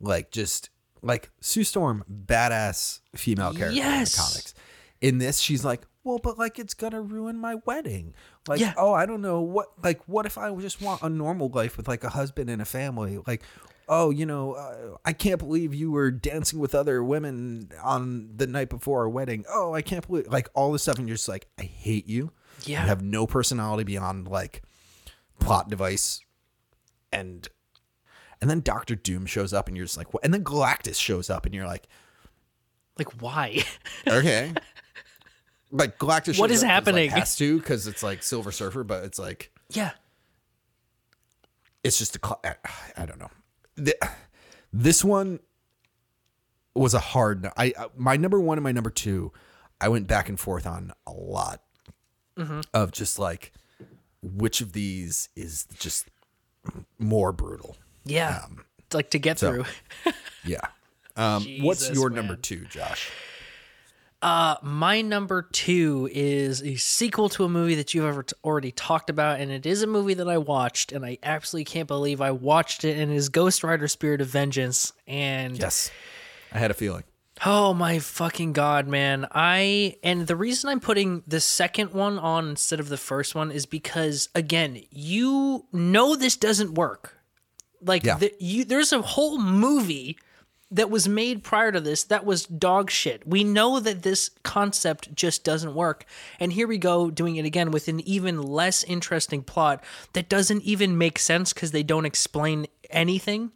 Like, just like Sue Storm, badass female character Yes. in the comics. In this, she's like, well, but like it's gonna ruin my wedding. Like, Yeah. oh, I don't know what. Like, what if I just want a normal life with like a husband and a family? Like, oh, you know, uh, I can't believe you were dancing with other women on the night before our wedding. Oh, I can't believe like all this stuff, and you're just like, I hate you. Yeah. You have no personality beyond like plot device, and and then Doctor Doom shows up, and you're just like, what? And then Galactus shows up, and you're like, Like why? okay. Like Galactus, shows What is up 'cause, like, happening? has to because it's like Silver Surfer, but it's like yeah. it's just a I, I don't know. The, this one was a hard. I my number one and my number two, I went back and forth on a lot of just like which of these is just more brutal. Yeah. It's like to get so- through. Yeah. Um, what's Jesus, your number two, Josh? Uh, my number two is a sequel to a movie that you've ever t- already talked about, and it is a movie that I watched, and I absolutely can't believe I watched it. And it is Ghost Rider: Spirit of Vengeance, and Yes, I had a feeling. Oh my fucking god, man. I and the reason I'm putting the second one on instead of the first one is because again, you know this doesn't work. Like Yeah. the, you there's a whole movie that was made prior to this that was dog shit. We know that this concept just doesn't work. And here we go doing it again with an even less interesting plot that doesn't even make sense cuz they don't explain anything.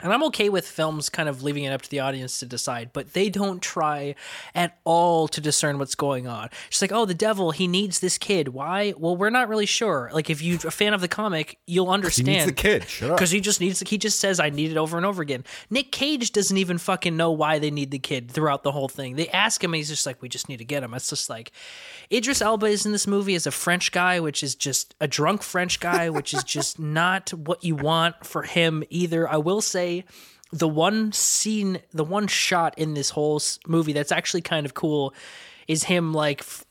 And I'm okay with films kind of leaving it up to the audience to decide, but they don't try at all to discern what's going on. It's like, oh, the devil, he needs this kid. Why? Well, we're not really sure. Like, if you're a fan of the comic, you'll He understand. needs the kid. Shut up. Because he just needs, he just says, I need it over and over again. Nick Cage doesn't even fucking know why they need the kid throughout the whole thing. They ask him, and he's just like, we just need to get him. It's just like, Idris Elba is in this movie as a French guy, which is just a drunk French guy, which is just not what you want for him either. I will say, the one scene, the one shot in this whole movie that's actually kind of cool is him like f-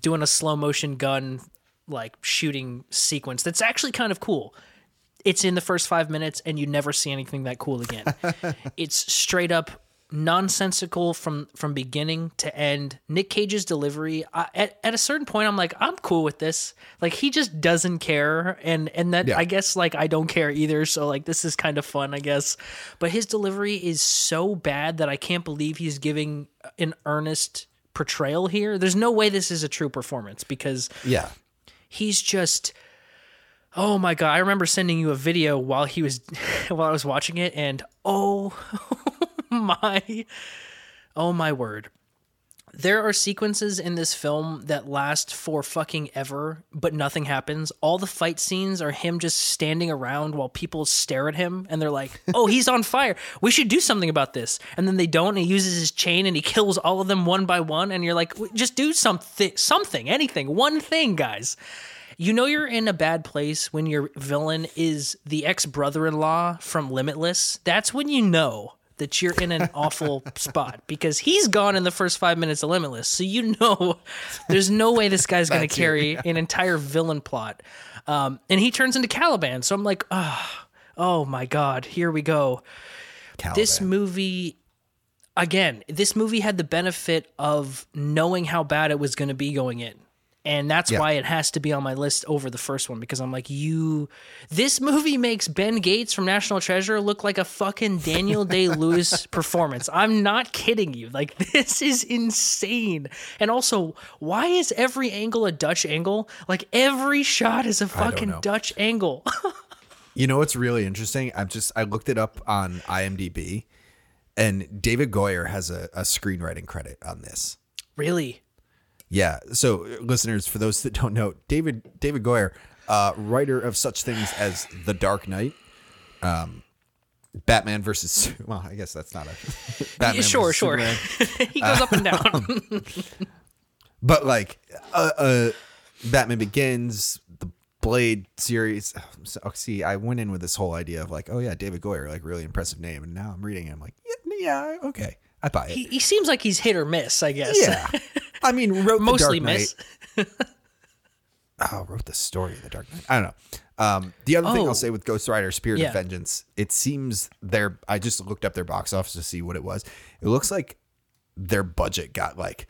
doing a slow motion gun like shooting sequence that's actually kind of cool it's in the first five minutes and you never see anything that cool again. it's straight up nonsensical from from beginning to end. Nick Cage's delivery I, at at a certain point, I'm like, I'm cool with this. Like he just doesn't care, and and that Yeah. I guess like I don't care either. So like this is kind of fun, I guess. But his delivery is so bad that I can't believe he's giving an earnest portrayal here. There's no way this is a true performance because Yeah. he's just oh my god i remember sending you a video while he was while i was watching it and oh my oh my word there are sequences in this film that last for fucking ever, but nothing happens. All the fight scenes are him just standing around while people stare at him and they're like, oh, he's on fire. We should do something about this. And then they don't, and he uses his chain and he kills all of them one by one. And you're like, just do something, something, anything, one thing, guys. You know you're in a bad place when your villain is the ex brother in law from Limitless. That's when you know that you're in an awful spot because he's gone in the first five minutes of Limitless. So you know there's no way this guy's going to carry an entire villain plot. Um, and he turns into Caliban. So I'm like, oh, oh my God, here we go this movie again this movie had the benefit of knowing how bad it was going to be going in and that's Yeah. why it has to be on my list over the first one because i'm like you this movie makes ben gates from national treasure look like a fucking daniel day-lewis performance. I'm not kidding you. Like this is insane. And also why is every angle a dutch angle? Like every shot is a fucking dutch angle. You know what's really interesting? I'm just I looked it up on IMDb, and David Goyer has a, a screenwriting credit on this. really Yeah. So, listeners, for those that don't know, David David Goyer, uh, writer of such things as The Dark Knight, um, Batman versus well, I guess that's not a Batman sure sure he goes up and down but like uh, uh, Batman Begins, the Blade series. So, oh, see, I went in with this whole idea of like, oh yeah, David Goyer, like really impressive name, and now I'm reading it, I'm like, yeah, yeah okay, I buy it. he, he seems like he's hit or miss, I guess. yeah, I mean, wrote Mostly the Dark miss. Knight. oh, wrote the story of the Dark Knight. I don't know. Um, the other thing Oh. I'll say with Ghost Rider: Spirit Yeah. of Vengeance, it seems their. I just looked up their box office to see what it was. It looks like their budget got like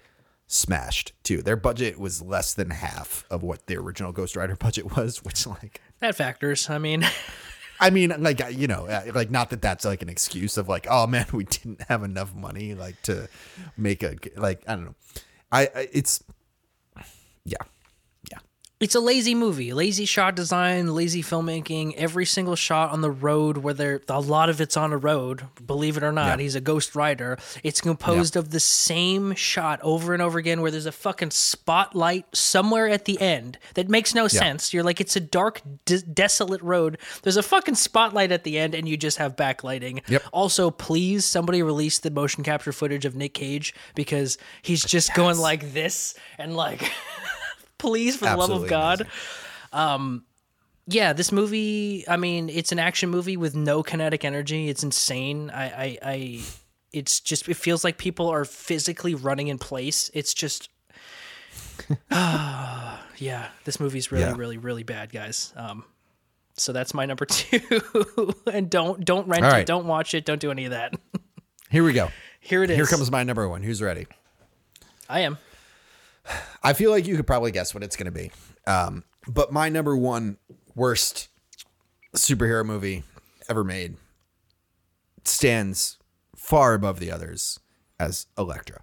smashed too. Their budget was less than half of what the original Ghost Rider budget was, which like. That factors. I mean, I mean, like you know, uh, like not that that's like an excuse of like, oh man, we didn't have enough money like to make a like I don't know. I, I it's yeah, yeah. It's a lazy movie. Lazy shot design, lazy filmmaking. Every single shot on the road, where there a lot of it's on a road. Believe it or not, Yeah. he's a ghost rider. It's composed of the same shot over and over again, where there's a fucking spotlight somewhere at the end that makes no sense. You're like, it's a dark, de- desolate road. There's a fucking spotlight at the end, and you just have backlighting. Yep. Also, please, somebody release the motion capture footage of Nick Cage because he's just going like this and like. please, for the love of God. amazing. Yeah, this movie. I mean, it's an action movie with no kinetic energy. It's insane. I, I, I it's just. It feels like people are physically running in place. It's just. yeah, this movie's really, Yeah. really, really bad, guys. Um, so that's my number two. and don't don't rent All it. Don't watch it. Don't do any of that. Here we go. Here it is. Here comes my number one. Who's ready? I am. I feel like you could probably guess what it's going to be. Um, but my number one worst superhero movie ever made stands far above the others as Elektra.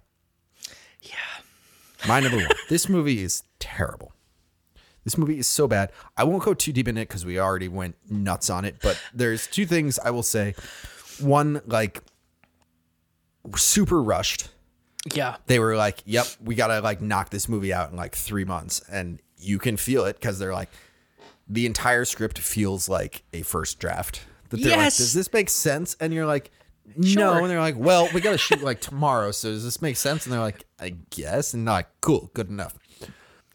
Yeah. My number one. This movie is terrible. This movie is so bad. I won't go too deep in it because we already went nuts on it. But there's two things I will say. One, like, super rushed Yeah. they were like, "Yep, we gotta like knock this movie out in like three months," and you can feel it because they're like, the entire script feels like a first draft. That they're Yes. like, "Does this make sense?" And you're like, "No," Sure. and they're like, "Well, we gotta shoot like tomorrow, so does this make sense?" And they're like, "I guess," and like, "Cool, good enough."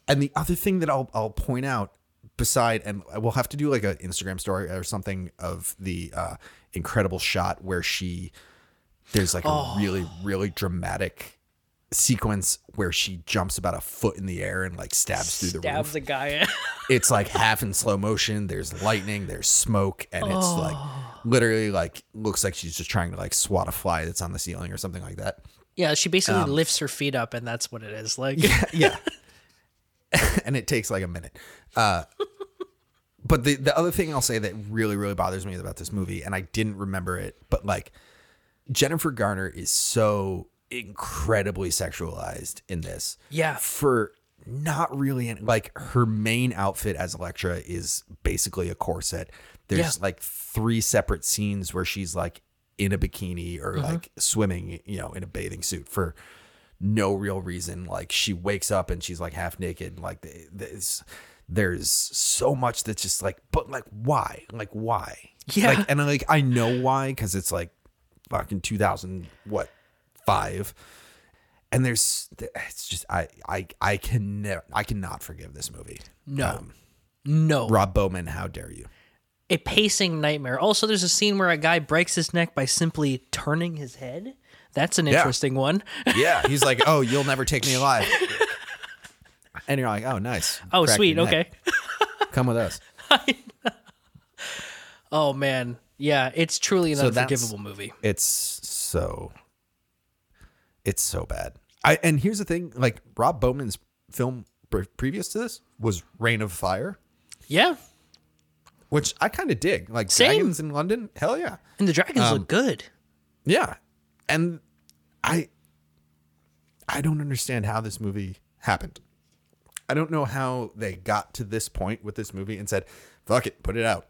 And the other thing that I'll I'll point out beside and we'll have to do like an Instagram story or something of the uh incredible shot where she there's like a really really dramatic sequence where she jumps about a foot in the air and like stabs through the Stabs roof. a guy. In it's like half in slow motion. There's lightning, there's smoke, and it's Oh. like literally like looks like she's just trying to like swat a fly that's on the ceiling or something like that. yeah, she basically Um, lifts her feet up, and that's what it is. Like, yeah. and it takes like a minute. Uh, but the the other thing I'll say that really really bothers me about this movie, and I didn't remember it, but like Jennifer Garner is so incredibly sexualized in this. Yeah. For not really like her main outfit as Elektra is basically a corset. There's Yeah. like three separate scenes where she's like in a bikini or mm-hmm. like swimming, you know, in a bathing suit for no real reason. Like she wakes up and she's like half naked. Like there's there's so much that's just like, but like why? Like why? Yeah. Like and like I know why because it's like fucking 2000 what five. And there's it's just I I I can never I cannot forgive this movie. no, um, no, Rob Bowman, how dare you? a pacing nightmare. Also, there's a scene where a guy breaks his neck by simply turning his head. That's an interesting one. Yeah, he's like, "Oh, you'll never take me alive." And you're like, "Oh, nice. Oh, Crack sweet. Okay. Come with us." Oh man, yeah, it's truly an So unforgivable movie. It's so it's so bad. I and here's the thing, like Rob Bowman's film pre- previous to this was Reign of Fire, Yeah, which I kind of dig. Like Same. Dragons in London, hell yeah. and the dragons Um, look good. Yeah. And I I don't understand how this movie happened. I don't know how they got to this point with this movie and said, "Fuck it, put it out."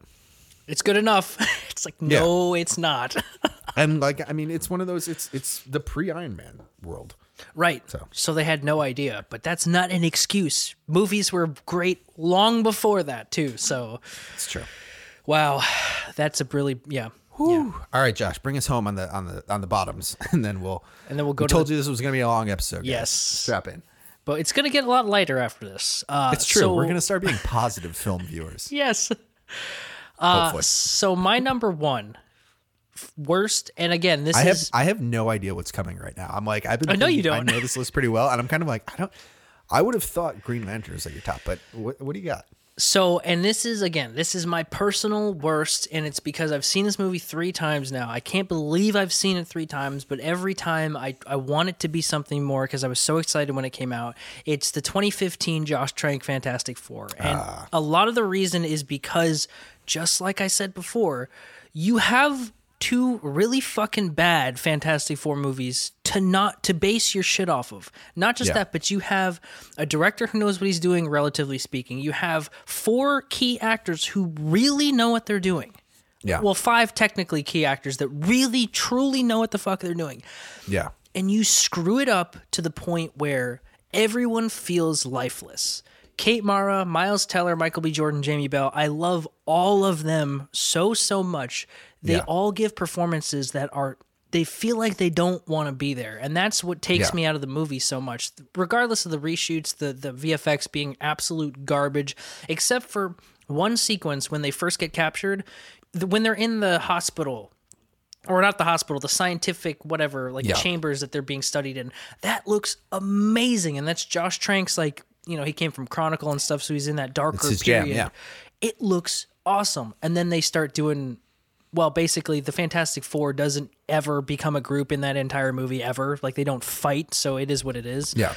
It's good enough. It's like Yeah. no, it's not. And like I mean, it's one of those it's it's the pre-Iron Man world. right. So. So they had no idea, but that's not an excuse. Movies were great long before that too. So It's true. wow, that's a really yeah. yeah. All right, Josh, bring us home on the on the on the bottoms and then we'll And then we'll go we to told the- you this was going to be a long episode. guys. Yes. Strap in. But it's gonna get a lot lighter after this. Uh, It's true. so- We're going to start being positive film viewers. yes. Uh, Hopefully. So my number one worst, and again, this I have is I have no idea what's coming right now. I'm like I've been. I know you don't. know this list pretty well, and I'm kind of like I don't. I would have thought Green Lantern was at your top, but what what do you got? So, and this is again, this is my personal worst, and it's because I've seen this movie three times now. I can't believe I've seen it three times, but every time I, I want it to be something more because I was so excited when it came out. It's the 2015 Josh Trank Fantastic Four. And ah. a lot of the reason is because, just like I said before, you have two really fucking bad Fantastic Four movies to not to base your shit off of. Not just Yeah. that, but you have a director who knows what he's doing, relatively speaking. You have four key actors who really know what they're doing. Yeah. Well, five technically key actors that really truly know what the fuck they're doing. Yeah. And you screw it up to the point where everyone feels lifeless. Kate Mara, Miles Teller, Michael B. Jordan, Jamie Bell. I love all of them so so much. They Yeah. all give performances that are they feel like they don't want to be there. And that's what takes Yeah. me out of the movie so much. Regardless of the reshoots, the the VFX being absolute garbage, except for one sequence when they first get captured, the, when they're in the hospital or not the hospital, the scientific whatever, like Yeah. chambers that they're being studied in. That looks amazing, and that's Josh Trank's like you know he came from Chronicle and stuff, so he's in that darker his jam, period. yeah. It looks awesome, and then they start doing. Well, basically, the Fantastic Four doesn't ever become a group in that entire movie ever. Like they don't fight, so it is what it is. Yeah.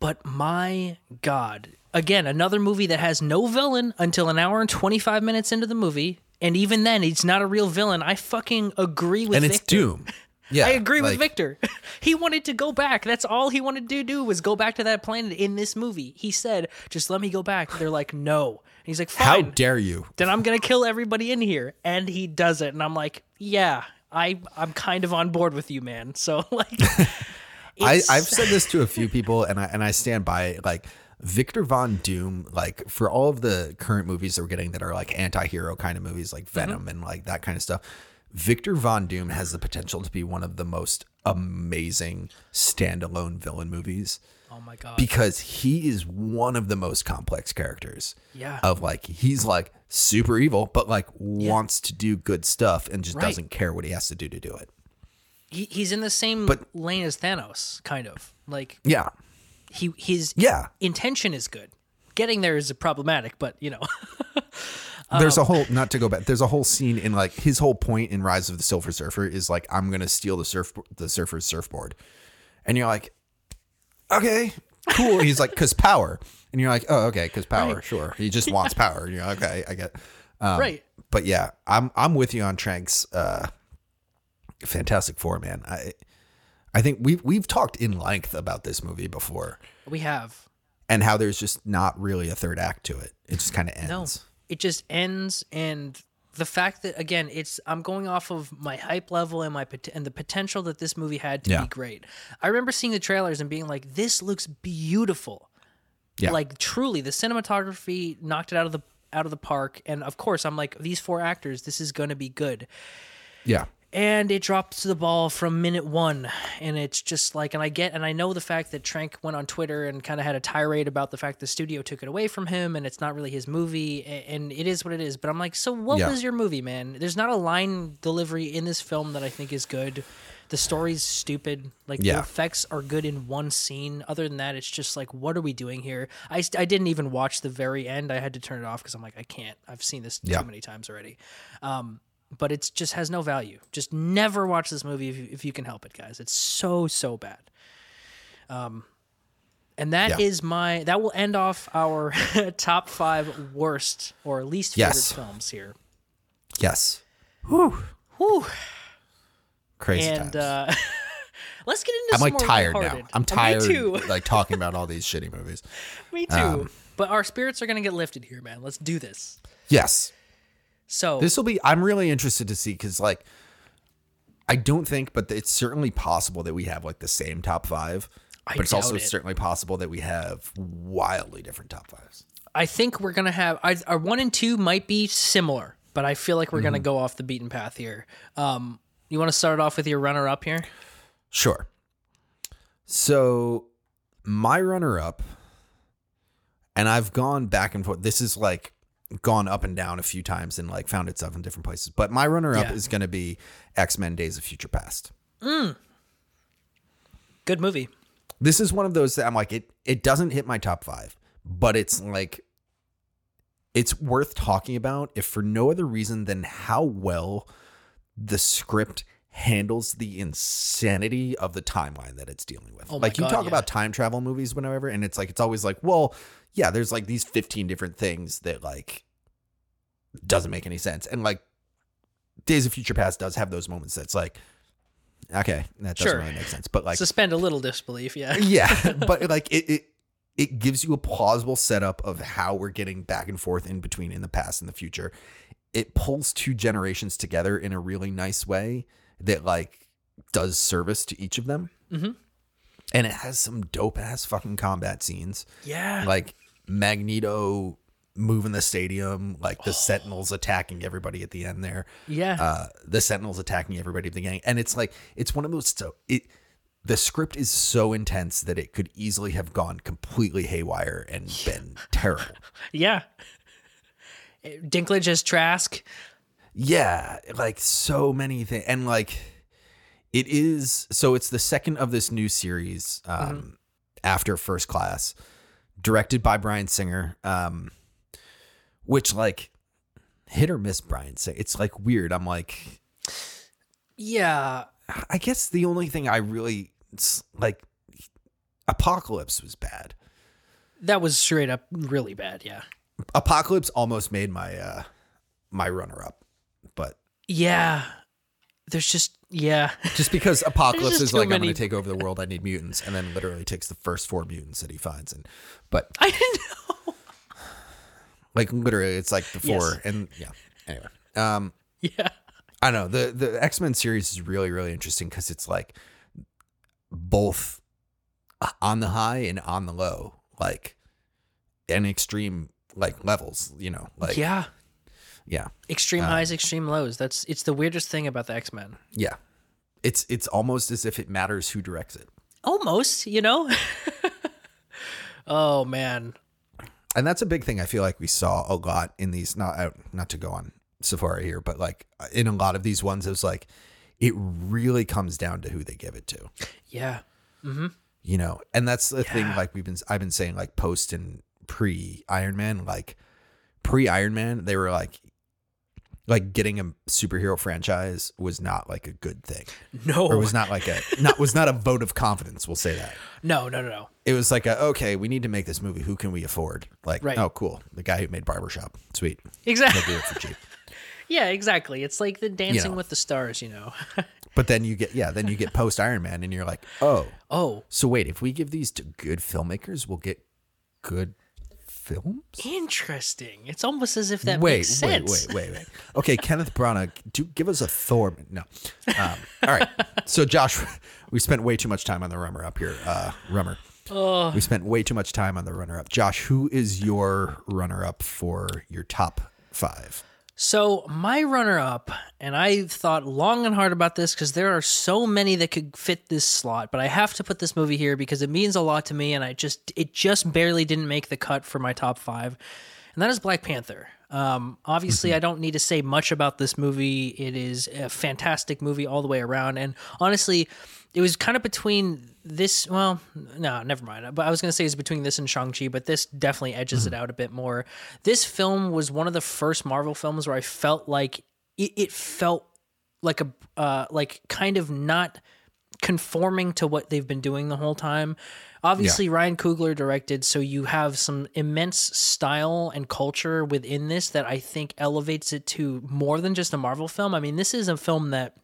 But my God, again, another movie that has no villain until an hour and 25 minutes into the movie. And even then, he's not a real villain. I fucking agree with Victor. And it's Victor. Doom. Yeah. I agree with Victor. he wanted to go back. That's all he wanted to do was go back to that planet in this movie. He said, just let me go back. They're like, no. He's like, How dare you? then I'm going to kill everybody in here. And he does it. And I'm like, yeah, I, I'm kind of on board with you, man. So, like, I I've said this to a few people, and I and I stand by it. Like Victor Von Doom, like for all of the current movies that we're getting that are like anti-hero kind of movies, like mm-hmm. Venom and like that kind of stuff. Victor Von Doom has the potential to be one of the most amazing standalone villain movies oh my God. because he is one of the most complex characters. Yeah. Of like he's like super evil, but like wants to do good stuff and just Right. doesn't care what he has to do to do it. he, he's in the same But- lane as Thanos, kind of like Yeah. he his Yeah. intention is good. Getting there is problematic, but you know, there's a um, whole not to go back. There's a whole scene in like his whole point in Rise of the Silver Surfer is like I'm gonna steal the surf the surfer's surfboard, and you're like, okay, cool. He's like, cause power, and you're like, oh okay, cause power, Right. sure. He just wants power. And you're like, okay, I get. Um, right? But yeah, I'm I'm with you on Trank's uh, Fantastic Four, man. I I think we've we've talked in length about this movie before We have and how there's just not really a third act to it. It just kind of ends. no. It just ends, and the fact that again, it's I'm going off of my hype level and my pot- and the potential that this movie had to Yeah. be great. I remember seeing the trailers and being like, "This looks beautiful." Yeah. like truly the cinematography knocked it out of the out of the park and of course i'm like these four actors this is going to be good Yeah. And it drops the ball from minute one. And it's just like and i get and i know the fact that trank went on twitter and kind of had a tirade about the fact the studio took it away from him and it's not really his movie and it is what it is. But i'm like so what Yeah. was your movie man? There's not a line delivery in this film that i think is good. The story's stupid. Like the effects are good in one scene. Other than that it's just like what are we doing here? I, I didn't even watch the very end. I had to turn it off because i'm like i can't. I've seen this Yeah. too many times already. Um, but it just has no value. Just never watch this movie if you, if you can help it, guys. It's so so bad. Um, and that is Yeah. my that will end off our top five worst or least favorite Yes. films here. Yes. Whew. Crazy And times. uh, let's get into I'm like tired now. I'm tired Me too. like talking about all these shitty movies. Me too. um, but our spirits are gonna get lifted here, man. Let's do this. Yes. So This will be I'm really interested to see cuz like I don't think but it's certainly possible that we have like the same top 5. I But it's also it. certainly possible that we have wildly different top 5s. I think we're gonna have I, our one and two might be similar, but I feel like we're Mm-hmm. gonna go off the beaten path here. Um, you want to start off with your runner up here? Sure. So my runner up and I've gone back and forth. This is like gone up and down a few times and like found itself in different places. But my runner up Yeah. is going to be X-Men Days of Future Past. Mm. Good movie. This is one of those that I'm like it it doesn't hit my top 5, but it's like it's worth talking about if for no other reason than how well the script handles the insanity of the timeline that it's dealing with. Oh like you talk yeah. about time travel movies whenever and it's like it's always like, well, yeah, there's like these 15 different things that like doesn't make any sense. And like Days of Future Past does have those moments that's like okay, that doesn't Sure. really make sense. But like Suspend a little disbelief, yeah. yeah, but like it, it it gives you a plausible setup of how we're getting back and forth in between in the past and the future. It pulls two generations together in a really nice way that like does service to each of them. Mhm. And it has some dope ass fucking combat scenes, Yeah. like Magneto moving the stadium, like the Sentinels attacking everybody at the end there yeah. uh, the Sentinels attacking everybody at the gang, and it's like it's one of those. So it the script is so intense that it could easily have gone completely haywire and been terrible. yeah. Dinklage as Trask. Yeah, like so many things, and like it is. So it's the second of this new series um, after First Class, directed by Bryan Singer, um, which like hit or miss Bryan Singer. It's like weird. I'm like. Yeah. I guess the only thing I really like Apocalypse was bad. That was straight up really bad, yeah. Apocalypse almost made my uh my runner up. But Yeah. There's just yeah. just because Apocalypse just is like I'm going to take over the world, I need mutants and then literally takes the first four mutants that he finds and but I didn't know. like literally it's like the four Yes. and yeah. Anyway. Um Yeah. I know. The the X-Men series is really really interesting cuz it's like both on the high and on the low, like and extreme like levels, you know. Like yeah. Yeah. Extreme highs, extreme lows. That's it's the weirdest thing about the X-Men. Yeah. It's it's almost as if it matters who directs it. Almost, you know? oh man. And that's a big thing I feel like we saw a lot in these not uh, not to go on Safari here, but like in a lot of these ones it was like it really comes down to who they give it to. Yeah. You know, and that's the thing. Like we've been, I've been saying, like post and pre Iron Man, like pre Iron Man, they were like, like getting a superhero franchise was not like a good thing, No. or was not like a not was not a vote of confidence. We'll say that. no, no, no, no. It was like a okay, we need to make this movie. Who can we afford? Like, Right. oh, cool, the guy who made Barbershop, sweet, Exactly. he'll do it for cheap. Yeah, exactly. It's like the Dancing know. with the Stars, you know. But then you get yeah, then you get post Iron Man, and you're like, oh, oh, so wait, if we give these to good filmmakers, we'll get good films. interesting. It's almost as if that wait, makes wait, sense. wait, wait, wait. Okay, Kenneth Branagh, do give us a Thor. No. Um, all right. So Josh, we spent way too much time on the runner up here. Uh, rummer. Oh. We spent way too much time on the runner up. Josh, who is your runner up for your top five? So my runner-up, and I thought long and hard about this because there are so many that could fit this slot, but I have to put this movie here because it means a lot to me, and I just it just barely didn't make the cut for my top five, and that is Black Panther. Um, obviously, I don't need to say much about this movie. It is a fantastic movie all the way around, and honestly, it was kind of between this. Well, no, never mind. But I was going to say it's between this and Shang Chi, but this definitely edges it out a bit more. This film was one of the first Marvel films where I felt like it, it felt like a uh, like kind of not conforming to what they've been doing the whole time. Obviously, Ryan Coogler directed, so you have some immense style and culture within this that I think elevates it to more than just a Marvel film. I mean, this is a film that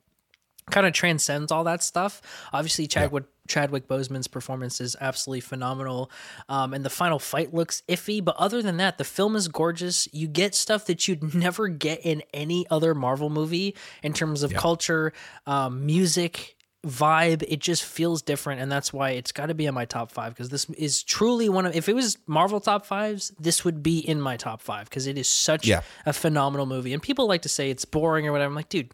kind of transcends all that stuff. Obviously, Chadwick Chadwick Boseman's performance is absolutely phenomenal, um, and the final fight looks iffy. But other than that, the film is gorgeous. You get stuff that you'd never get in any other Marvel movie in terms of culture, um, music. Vibe, it just feels different, and that's why it's got to be in my top five because this is truly one of. If it was Marvel top fives, this would be in my top five because it is such Yeah. a phenomenal movie. And people like to say it's boring or whatever. I'm like, dude,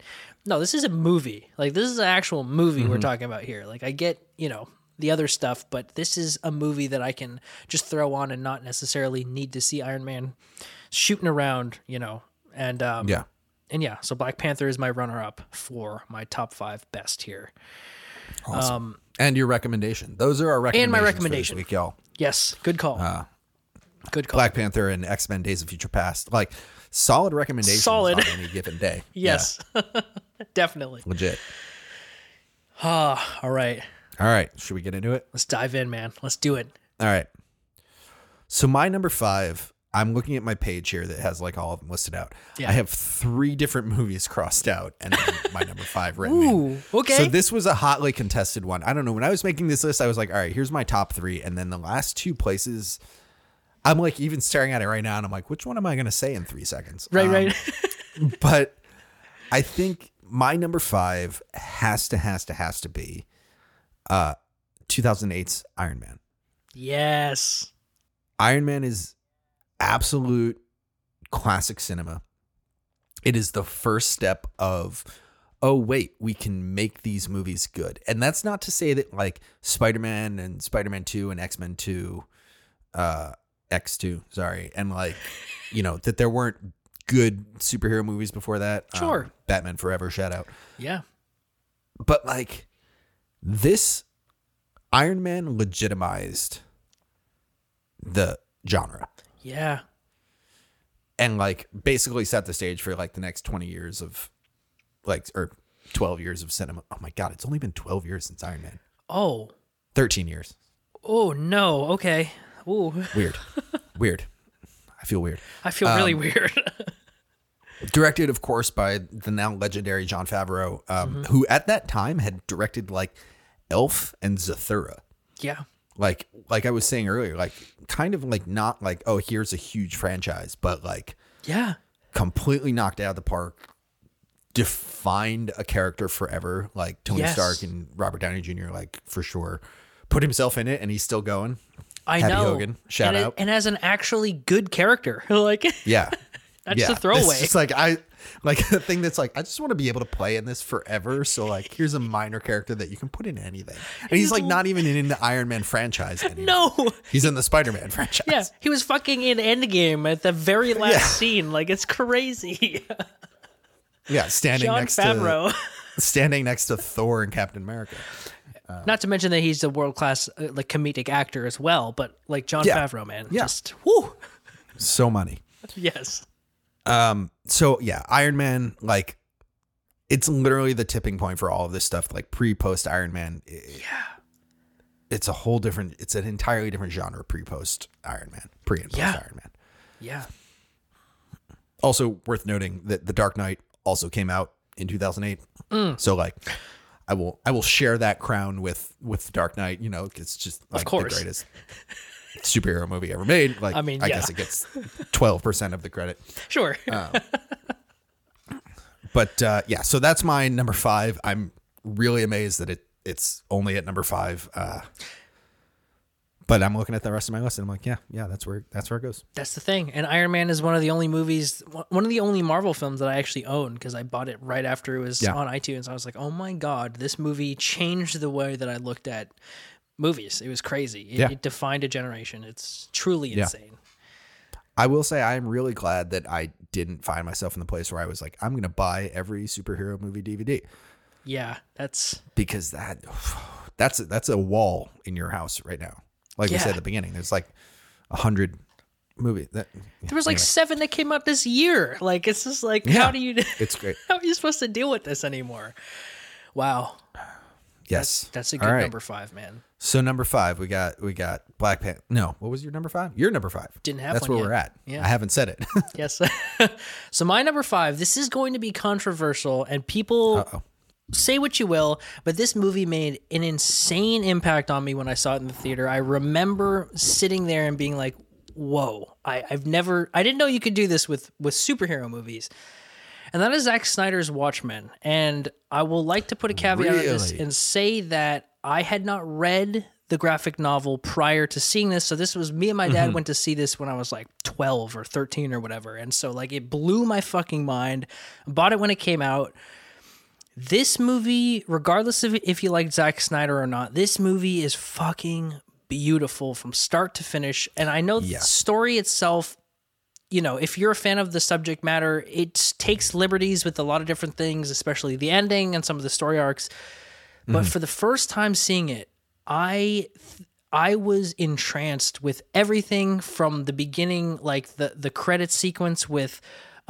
no, this is a movie. Like this is an actual movie we're talking about here. Like I get, you know, the other stuff, but this is a movie that I can just throw on and not necessarily need to see Iron Man shooting around, you know. And um Yeah. and yeah, so Black Panther is my runner up for my top 5 best here. Um, And your recommendation. Those are our recommendations. for this recommendation. week, y'all. Yes, good call. good call. Black Panther and X Men: Days of Future Past. Like solid recommendations Solid. on any given day. yes. Definitely. Legit. legit. All right. All right, should we get into it? Let's dive in, man. Let's do it. All right. So my number five, I'm looking at my page here that has like all of them listed out. Yeah. I have three different movies crossed out, and then my number five written. in. Ooh, okay. So this was a hotly contested one. I don't know. When I was making this list, I was like, all right, here's my top three, and then the last two places. I'm like even staring at it right now, and I'm like, which one am I going to say in three seconds? right, Um, right. but I think my number five has to has to has to be uh 2008's Iron Man. yes. Iron Man is absolute classic cinema. It is the first step of oh wait, we can make these movies good. And that's not to say that like Spider-Man and Spider-Man 2 and X-Men 2 uh X2, sorry, and like you know that there weren't good superhero movies before that. Um, Sure. Batman Forever shout out Yeah. but like this Iron Man legitimized the genre Yeah. and like basically set the stage for like the next 20 years of like or 12 years of cinema. Oh my god, it's only been 12 years since Iron Man. Oh. 13 years. Oh no. Okay. Ooh. Weird. weird. I feel weird. I feel Um, really weird. Directed of course by the now legendary Jon Favreau um, Mm-hmm. who at that time had directed like Elf and Zathura. yeah. like like I was saying earlier, like kind of like not like oh here's a huge franchise, but like Yeah. completely knocked out of the park, defined a character forever, like Tony Yes. Stark and Robert Downey Jr. Like for sure, put himself in it, and he's still going. I Happy know. Hogan, shout and it- out. and as an actually good character, like Yeah, That's yeah. a throwaway. It's like I like the thing that's like I just want to be able to play in this forever. So like here's a minor character that you can put in anything, and he's, He's like not even in the Iron Man franchise anymore. no. he's in the Spider Man franchise. Yeah, he was fucking in Endgame at the very last Yeah. scene. Like it's crazy. yeah, standing Jon next Favreau. to standing next to Thor and Captain America. Not to mention that he's a world class uh, like comedic actor as well. But like Jon Yeah. Favreau, man, Yeah. just whoo, So money. yes, Um. So yeah, Iron Man, like, it's literally the tipping point for all of this stuff. Like pre post Iron Man. Yeah. It's a whole different. It's an entirely different genre. Pre post Iron Man. Pre and post Yeah. Iron Man. yeah, Also worth noting that The Dark Knight also came out in 2008. Mm. So like, I will I will share that crown with with The Dark Knight. You know, it's just like course. the greatest superhero movie ever made. Like, I mean, I yeah. guess it gets 12 percent of the credit. sure. But uh, yeah, so that's my number five. I'm really amazed that it it's only at number five. Uh, but I'm looking at the rest of my list and I'm like, yeah, yeah, that's where that's where it goes. That's the thing. And Iron Man is one of the only movies, one of the only Marvel films that I actually own because I bought it right after it was Yeah. on iTunes. I was like, oh my God, this movie changed the way that I looked at movies. It was crazy. It, Yeah. it defined a generation. It's truly Yeah. insane. I will say I'm really glad that I didn't find myself in the place where I was like, I'm gonna buy every superhero movie DVD Yeah, that's because that that's that's a wall in your house right now. Like we said at the beginning, there's like a hundred movie that there was like seven that came out this year. Like it's just like how do you it's great. how are you supposed to deal with this anymore? Wow, Yes, that's a good right. number five, man. So number five, we got we got Black Panther. No, what was your number five? Your number five. Didn't have That's where yet. we're at. Yeah. I haven't said it. Yes. so my number five. This is going to be controversial, and people Uh-oh. Say what you will, but this movie made an insane impact on me when I saw it in the theater. I remember sitting there and being like, "Whoa! I, I've never, I didn't know you could do this with with superhero movies." And that is Zack Snyder's Watchmen. And I will like to put a caveat on this and say that I had not read the graphic novel prior to seeing this. So this was me and my dad mm-hmm. went to see this when I was like 12 or 13 or whatever. And so like it blew my fucking mind. Bought it when it came out. This movie, regardless of if you like Zack Snyder or not, this movie is fucking beautiful from start to finish. And I know the story itself, you know, if you're a fan of the subject matter, it takes liberties with a lot of different things, especially the ending and some of the story arcs. But mm-hmm. for the first time seeing it, I I was entranced with everything from the beginning, like the the credit sequence with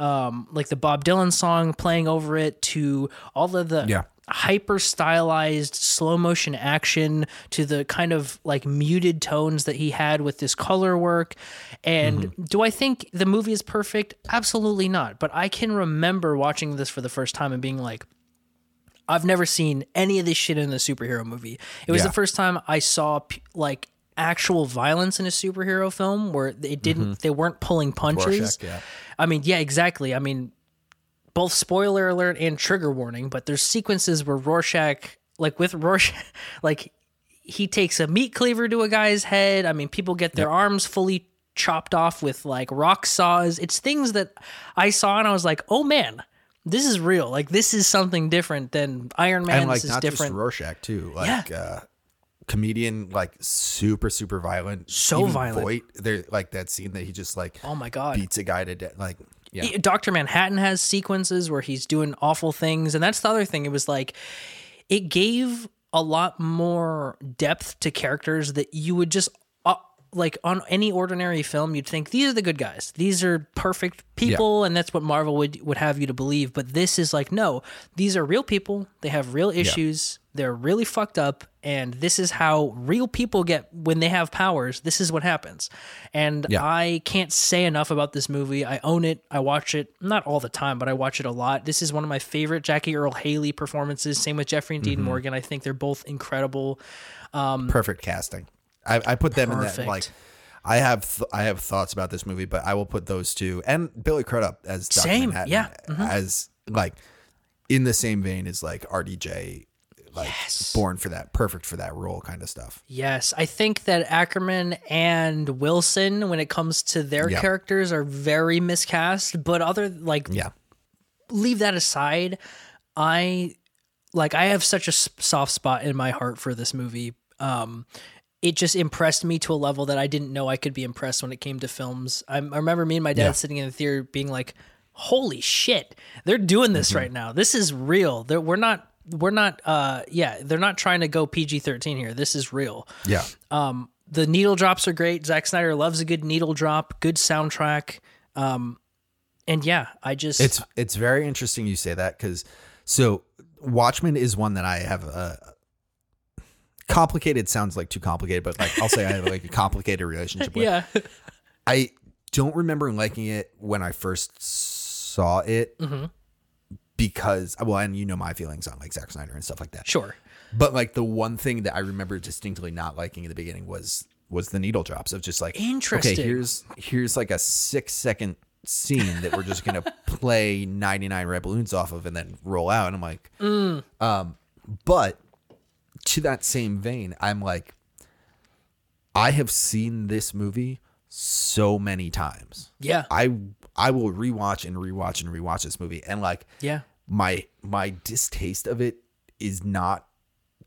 um like the Bob Dylan song playing over it to all of the Yeah. hyper stylized slow motion action to the kind of like muted tones that he had with this color work. And do I think the movie is perfect? Absolutely not. But I can remember watching this for the first time and being like, I've never seen any of this shit in a superhero movie. It was Yeah. the first time I saw like actual violence in a superhero film where it didn't they weren't pulling punches. Rorschach, yeah. I mean, yeah, exactly. I mean, both spoiler alert and trigger warning, but there's sequences where Rorschach like with Rorschach like he takes a meat cleaver to a guy's head. I mean, people get their arms fully chopped off with like rock saws. It's things that I saw and I was like, "Oh man, this is real. Like this is something different than Iron Man. and like this is not different." just Rorschach too. Like uh comedian, like super super violent, So Even violent. Voight, there like that scene that he just like oh my god. beats a guy to death. Like yeah, Dr. Manhattan has sequences where he's doing awful things. And that's the other thing. It was like, it gave a lot more depth to characters that you would just, like on any ordinary film, you'd think these are the good guys. These are perfect people. And that's what Marvel would, would have you to believe. But this is like, no, these are real people. They have real issues. They're really fucked up. And this is how real people get when they have powers. This is what happens. And Yeah. I can't say enough about this movie. I own it. I watch it not all the time, but I watch it a lot. This is one of my favorite Jackie Earle Haley performances. Same with Jeffrey and Dean Mm-hmm. Morgan. I think they're both incredible. Um, perfect casting. I, I put them in that like. I have th- I have thoughts about this movie, but I will put those two and Billy Crudup as Dr. Same, Manhattan yeah, mm-hmm. as like in the same vein as like RDJ, like born for that, perfect for that role kind of stuff. Yes, I think that Akerman and Wilson, when it comes to their Yeah. characters, are very miscast. But other like Yeah, leave that aside i like i have such a soft spot in my heart for this movie um it just impressed me to a level that i didn't know i could be impressed when it came to films i, I remember me and my dad Yeah. sitting in the theater being like holy shit they're doing this right now this is real They're, we're not we're not. Uh, yeah, they're not trying to go PG thirteen here. This is real. Yeah. Um, the needle drops are great. Zack Snyder loves a good needle drop. Good soundtrack. Um, and yeah, I just It's it's very interesting you say that because so Watchmen is one that I have a complicated sounds like too complicated, but like I'll say I have like a complicated relationship with. yeah, I don't remember liking it when I first saw it Mm-hmm. because well, and you know my feelings on like Zack Snyder and stuff like that. sure. But like the one thing that I remember distinctly not liking in the beginning was was the needle drops of just like Interesting. Okay, here's here's like a six second scene that we're just gonna play 99 red balloons off of and then roll out. And I'm like, Mm. um, but to that same vein, I'm like, I have seen this movie so many times. Yeah, I I will rewatch and rewatch and rewatch this movie, and like yeah, my my distaste of it is not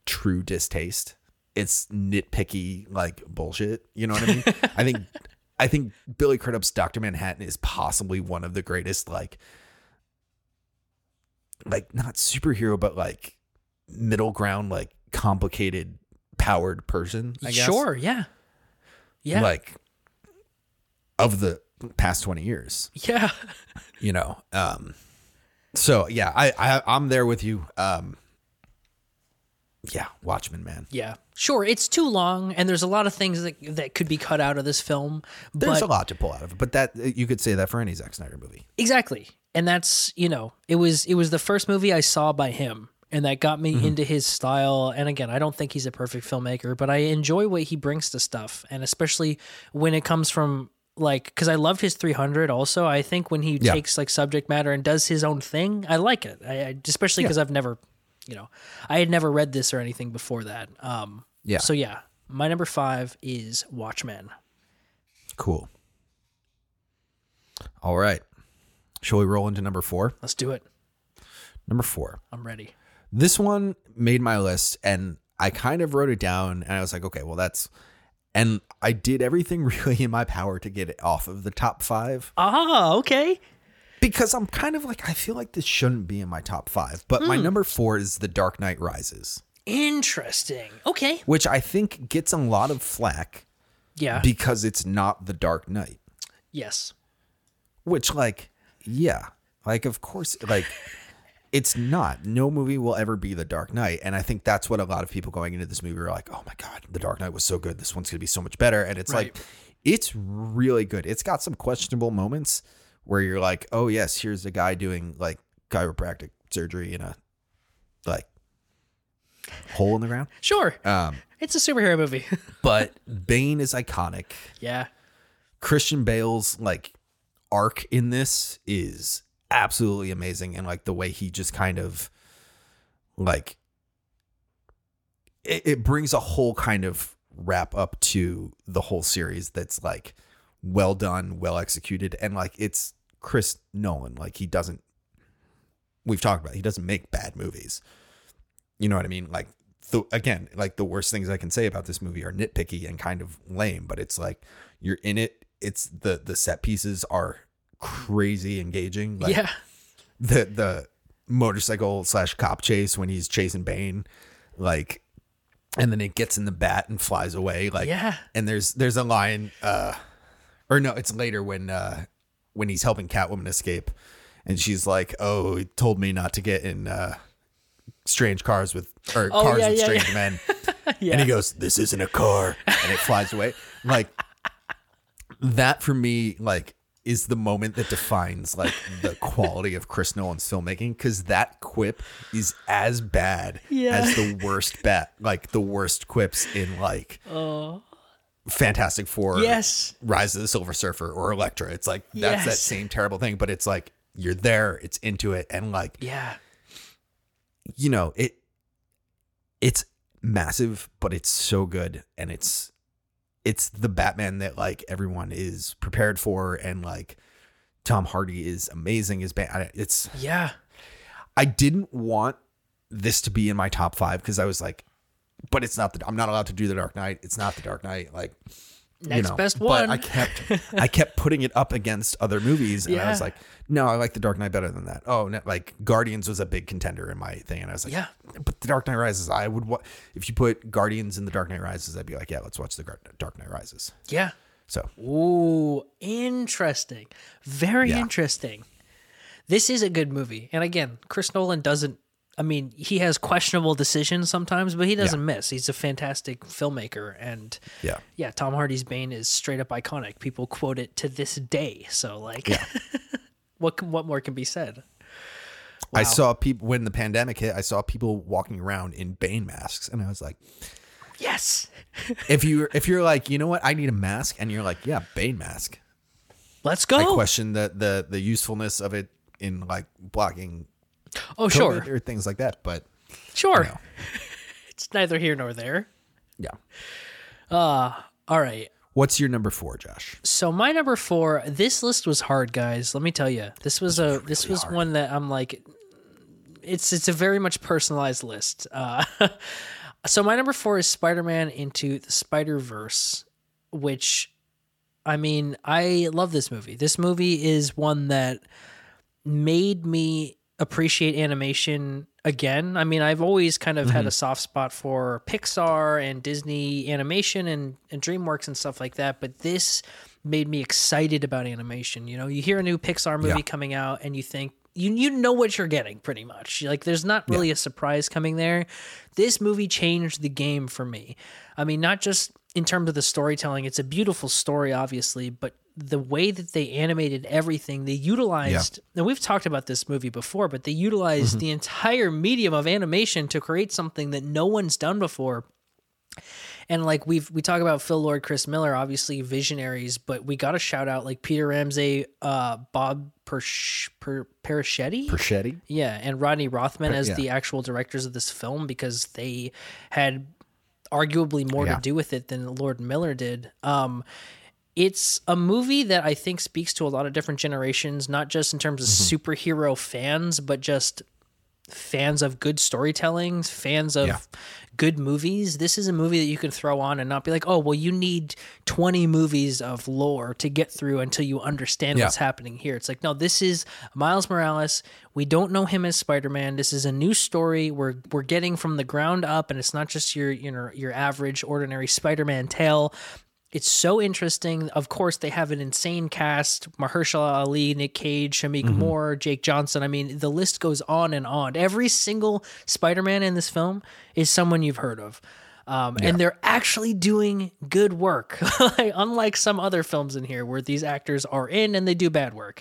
true distaste. It's nitpicky like bullshit. You know what I mean? I think I think Billy Crudup's Doctor Manhattan is possibly one of the greatest like like not superhero but like middle ground like complicated powered person. I guess. sure. Yeah, yeah, Like of the past twenty years yeah. you know um so yeah i, I i'm there with you um yeah watchmen man Yeah, sure. It's too long, and there's a lot of things that that could be cut out of this film. there's a lot to pull out of it but that you could say that for any Zack Snyder movie exactly, and that's you know, it was it was the first movie I saw by him, and that got me into his style. And again, I don't think he's a perfect filmmaker, but I enjoy what he brings to stuff, and especially when it comes from like because I loved his 300. Also, I think when he Yeah. takes like subject matter and does his own thing, I like it. I, I especially because I've never, you know, I had never read this or anything before that. Um, Yeah. So yeah, my number five is Watchmen. cool all right shall we roll into number four Let's do it. number four I'm ready. This one made my list and i kind of wrote it down and i was like okay well that's and i did everything really in my power to get it off of the top five Ah, okay. because I'm kind of like I feel like this shouldn't be in my top five, but my number four is The Dark Knight Rises, Interesting. Okay. which I think gets a lot of flack Yeah. because it's not The Dark Knight. yes. Which, like, yeah, like of course, like it's not. No movie will ever be The Dark Knight, and I think that's what a lot of people going into this movie are like. Oh my god, The Dark Knight was so good. This one's gonna be so much better, and it's like, it's really good. It's got some questionable moments where you're like, oh yes, here's a guy doing like chiropractic surgery in a like hole in the ground. Sure. Um, It's a superhero movie. but Bane is iconic. yeah. Christian Bale's like arc in this is absolutely amazing and like the way he just kind of like it, it brings a whole kind of wrap up to the whole series that's like well done, well executed and like it's Chris Nolan like he doesn't we've talked about it, he doesn't make bad movies. You know what I mean? Like the again, like the worst things I can say about this movie are nitpicky and kind of lame, but it's like you're in it. It's the the set pieces are crazy engaging. Like yeah. the the motorcycle slash cop chase when he's chasing Bane, like, and then it gets in the bat and flies away. Like, Yeah. And there's there's a line, uh, or no, it's later when uh when he's helping Catwoman escape, and she's like, "Oh, he told me not to get in uh strange cars with or Oh, cars yeah, with yeah, strange yeah. men." Yeah. And he goes, "This isn't a car," and it flies away. Like that for me, like is the moment that defines like the quality of Chris Nolan's filmmaking because that quip is as bad Yeah. as the worst bet, like the worst quips in like Fantastic Four, Yes. Rise of the Silver Surfer, or Elektra. It's like that's that same terrible thing, but it's like you're there, it's into it, and like Yeah. you know it it's massive but it's so good and it's it's the batman that like everyone is prepared for and like tom hardy is amazing as bat it's Yeah. i didn't want this to be in my top five because i was like but it's not the i'm not allowed to do the dark knight it's not the dark knight like Next best one. But I kept I kept putting it up against other movies, and I was like, no, I like The Dark Knight better than that. Oh, no, like Guardians was a big contender in my thing, and I was like, Yeah. but The Dark Knight Rises, I would. Wa- if you put Guardians in The Dark Knight Rises, I'd be like, yeah, let's watch The Dark Knight Rises. Yeah. So Ooh, interesting. Very Yeah. interesting. This is a good movie. And again, Chris Nolan doesn't I mean, he has questionable decisions sometimes, but he doesn't miss. He's a fantastic filmmaker and yeah, yeah, Tom Hardy's Bane is straight up iconic. People quote it to this day. So like what can- what more can be said? I saw people when the pandemic hit. I saw people walking around in Bane masks, and I was like, Yes. if you if you're like, you know what, I need a mask, and you're like, yeah, Bane mask. Let's go. I question the the the usefulness of it in like blocking oh, COVID sure. or things like that. But Sure. know. it's neither here nor there. yeah, All right. what's your number four, Josh? So my number four, this list was hard, guys. Let me tell you, this was a this was one that I'm like, it's it's a very much personalized list. Uh, so my number four is Spider-Man into the Spider Verse, which, I mean, I love this movie. This movie is one that made me appreciate animation again. I mean, I've always kind of had mm-hmm. a soft spot for Pixar and Disney animation and, and DreamWorks and stuff like that, but this made me excited about animation. You know, you hear a new Pixar movie Yeah. coming out and you think you you know what you're getting pretty much. Like there's not really a surprise coming there. This movie changed the game for me. I mean, not just in terms of the storytelling, it's a beautiful story obviously, but the way that they animated everything, they utilized and we've talked about this movie before, but they utilized the entire medium of animation to create something that no one's done before. And like we've we talk about Phil Lord, Chris Miller, obviously visionaries, but we got to shout out like Peter Ramsey, uh, Bob Persh, per, Perischetti, Perchetti? yeah, and Rodney Rothman as yeah. the actual directors of this film because they had arguably more Yeah. to do with it than Lord Miller did. Um, it's a movie that I think speaks to a lot of different generations, not just in terms of Mm-hmm. superhero fans, but just fans of good storytelling, fans of Yeah. good movies. This is a movie that you can throw on and not be like, oh, well, you need 20 movies of lore to get through until you understand Yeah. what's happening here. It's like, no, this is Miles Morales. We don't know him as Spider-Man. This is a new story. We're we're getting from the ground up, and it's not just your you know your average ordinary Spider-Man tale. It's so interesting. Of course, they have an insane cast: Mahershala Ali, Nick Cage, Shameik Moore, Jake Johnson. I mean, the list goes on and on. Every single Spider-Man in this film is someone you've heard of. Um, And they're actually doing good work, unlike some other films in here where these actors are in and they do bad work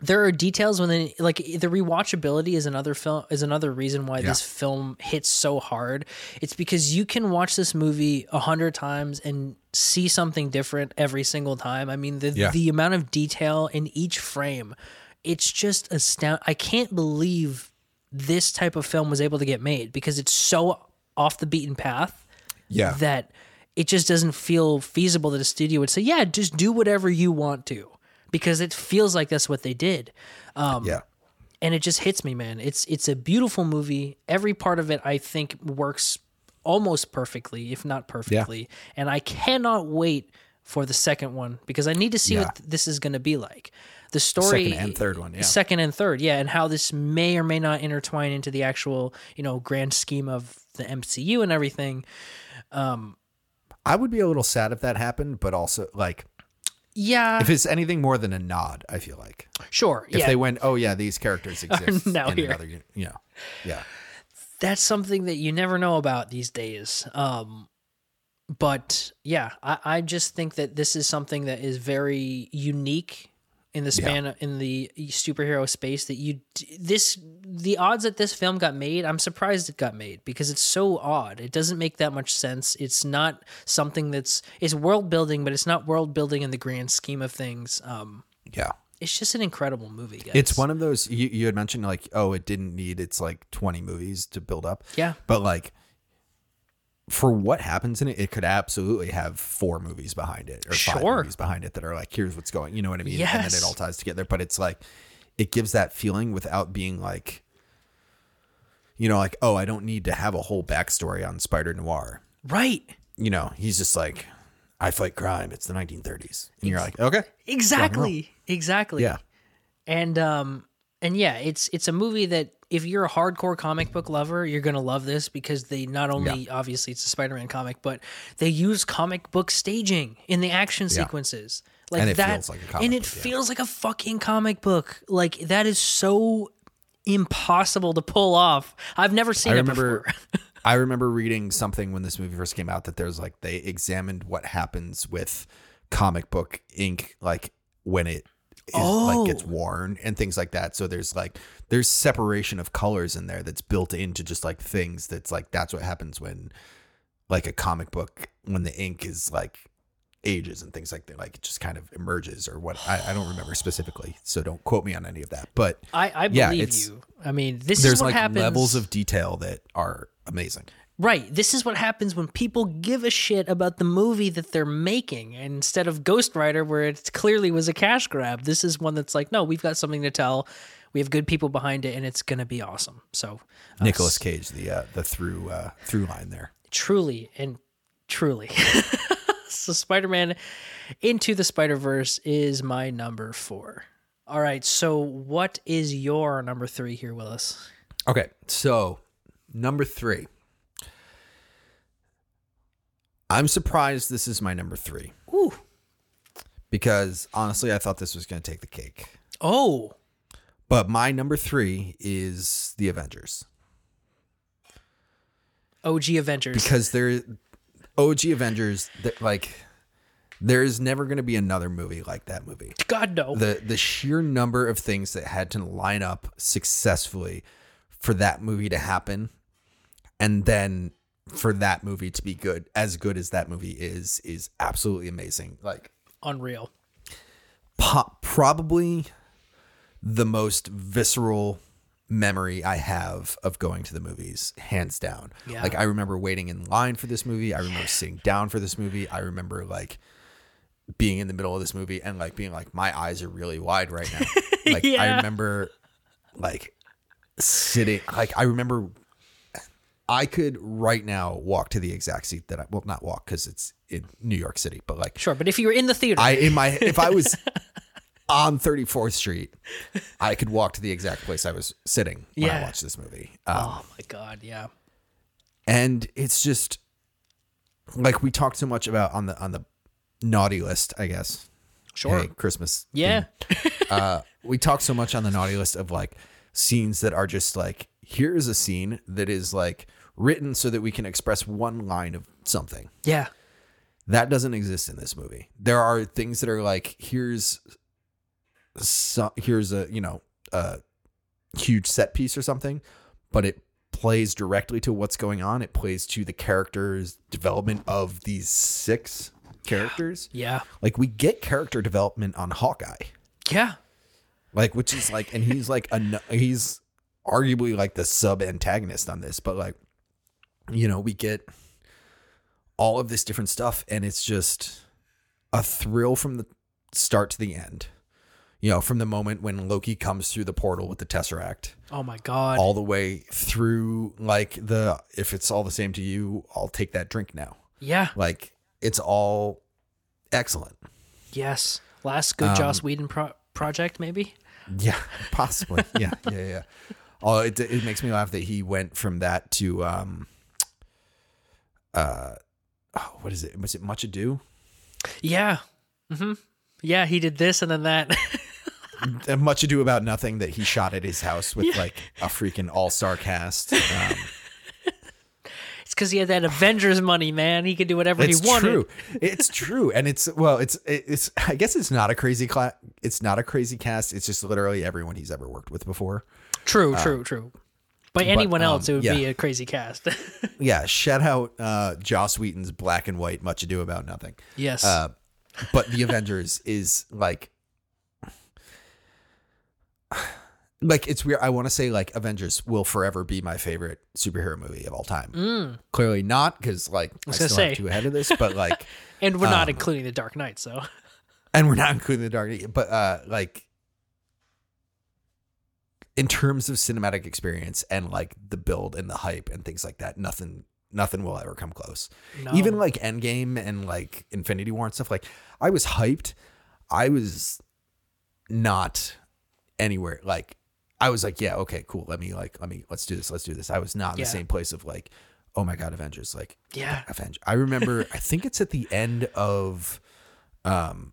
there are details when they like the rewatchability is another film is another reason why this film hits so hard. It's because you can watch this movie a hundred times and see something different every single time. I mean the Yeah. the amount of detail in each frame, it's just astounding. I can't believe this type of film was able to get made because it's so off the beaten path Yeah. that it just doesn't feel feasible that a studio would say, "Yeah, just do whatever you want to," because it feels like that's what they did. Um, yeah. and it just hits me, man. It's it's a beautiful movie. Every part of it, I think, works almost perfectly, if not perfectly. Yeah. And I cannot wait for the second one because I need to see Yeah. what this is going to be like. The story, Second and third one, yeah. second and third, yeah, and how this may or may not intertwine into the actual, you know, grand scheme of the MCU and everything. Um, I would be a little sad if that happened, but also like Yeah, if it's anything more than a nod, I feel like sure. if yeah, they went, oh yeah, these characters exist now in here. another, you know, yeah, that's something that you never know about these days. Um, but yeah, I, I just think that this is something that is very unique in the span in the superhero space that you this the odds that this film got made i'm surprised it got made because it's so odd it doesn't make that much sense it's not something that's it's world building but it's not world building in the grand scheme of things um yeah. it's just an incredible movie guys. It's one of those you, you had mentioned like, oh, it didn't need its like twenty movies to build up. Yeah. but like for what happens in it, it could absolutely have four movies behind it or five movies behind it that are like, here's what's going. You know what I mean? Yes. And then it all ties together. But it's like it gives that feeling without being like, you know, like oh, I don't need to have a whole backstory on Spider Noir. right You know, he's just like I fight crime. It's the 1930s, and you're like, okay, Exactly. Exactly. yeah, And um and yeah, it's it's a movie that if you're a hardcore comic book lover, you're gonna love this because they not only obviously it's a Spider-Man comic, but they use comic book staging in the action sequences. Like And it that, feels like a comic and it book, yeah. feels like a fucking comic book. Like that is so impossible to pull off. I've never seen I it remember. before. I remember reading something when this movie first came out that there's like they examined what happens with comic book ink, like when it is, like gets Oh. worn and things like that. So there's like there's separation of colors in there that's built into just like things that's like that's what happens when like a comic book when the ink is like ages and things like that like it just kind of emerges or what I, I don't remember specifically so don't quote me on any of that but I, I Yeah, believe it's- you. I mean, this there's is what like happens. levels of detail that are amazing Right. This is what happens when people give a shit about the movie that they're making and instead of Ghost Rider, where it clearly was a cash grab. This is one that's like, no, we've got something to tell. We have good people behind it, and it's gonna be awesome. So, uh, Nicolas Cage, the uh, the through uh, through line there. truly and truly, so Spider-Man into the Spider-Verse is my number four. All right. So, what is your number three here, Willis? Okay, so number three. I'm surprised this is my number three Ooh. because honestly, I thought this was going to take the cake. Oh. But my number three is the Avengers OG Avengers. because they're OG Avengers. That like, there's never going to be another movie like that movie. God no. the the sheer number of things that had to line up successfully for that movie to happen and then for that movie to be good as good as that movie is is absolutely amazing like Unreal. po- probably the most visceral memory I have of going to the movies, hands down. Yeah. Like I remember waiting in line for this movie. I remember sitting down for this movie. I remember like being in the middle of this movie and like being like, my eyes are really wide right now. like I remember like sitting like I remember I could right now walk to the exact seat that I well not walk because it's in New York City, but like Sure, but if you were in the theater, I in my if I was on 34th Street, I could walk to the exact place I was sitting when I watched this movie. Um, oh my god, yeah. and it's just like we talked so much about on the on the naughty list, I guess. Sure. Hey, Christmas. Yeah. uh, we talk so much on the naughty list of like scenes that are just like here's a scene that is like written so that we can express one line of something. Yeah. that doesn't exist in this movie. There are things that are like here's so, here's a you know a huge set piece or something, but it plays directly to what's going on. It plays to the characters' development of these six characters. Yeah. Like we get character development on Hawkeye, Yeah. like which is like, and he's like a he's arguably like the sub antagonist on this, but like you know we get all of this different stuff and it's just a thrill from the start to the end you know from the moment when loki comes through the portal with the tesseract Oh my god. all the way through like the if it's all the same to you i'll take that drink now yeah. like it's all excellent Yes. Last Um, good Joss Whedon pro- project, maybe. yeah possibly yeah yeah yeah oh it, it makes me laugh that he went from that to um uh oh, what is it was it much ado Yeah. hmm Yeah, he did this and then that. And much ado about nothing that he shot at his house with like a freaking all-star cast um, it's because he had that Avengers money, man. He could do whatever he wanted. true it's true and it's well it's it's i guess it's not a crazy cla- it's not a crazy cast it's just literally everyone he's ever worked with before True, true, true. By anyone um, else, it would be a crazy cast. yeah shout out uh joss whedon's black and white much ado about nothing yes. Uh, but the Avengers is like, like it's weird. I want to say like Avengers will forever be my favorite superhero movie of all time. Clearly not because like I, Mm. was still gonna have say. two ahead of this, but like, and we're um, not including the Dark Knight, so and we're not including the Dark Knight, but uh, like. In terms of cinematic experience and like the build and the hype and things like that, nothing nothing will ever come close. No. Even like Endgame and like Infinity War and stuff. Like I was hyped. I was not anywhere like I was like, yeah, okay, cool. Let me like, let me let's do this. Let's do this. I was not in Yeah. the same place of like, oh my god, Avengers. Like, Yeah. Avengers. I remember. I think it's at the end of, um,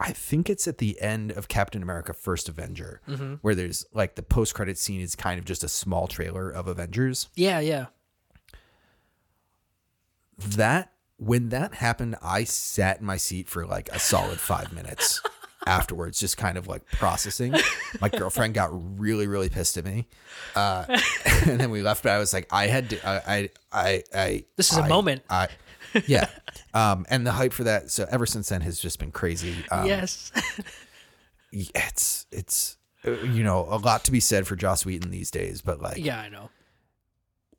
I think it's at the end of Captain America: First Avenger, Mm-hmm. where there's like the post credit scene is kind of just a small trailer of Avengers. Yeah, yeah. That when that happened, I sat in my seat for like a solid five minutes. Afterwards, just kind of like processing. My girlfriend got really, really pissed at me, uh, and then we left. But I was like, I had to, I, I, I, I This is a I- moment. I, yeah, um, and the hype for that. So ever since then has just been crazy. Um, yes. it's it's uh, you know a lot to be said for Joss Whedon these days, but like yeah, I know.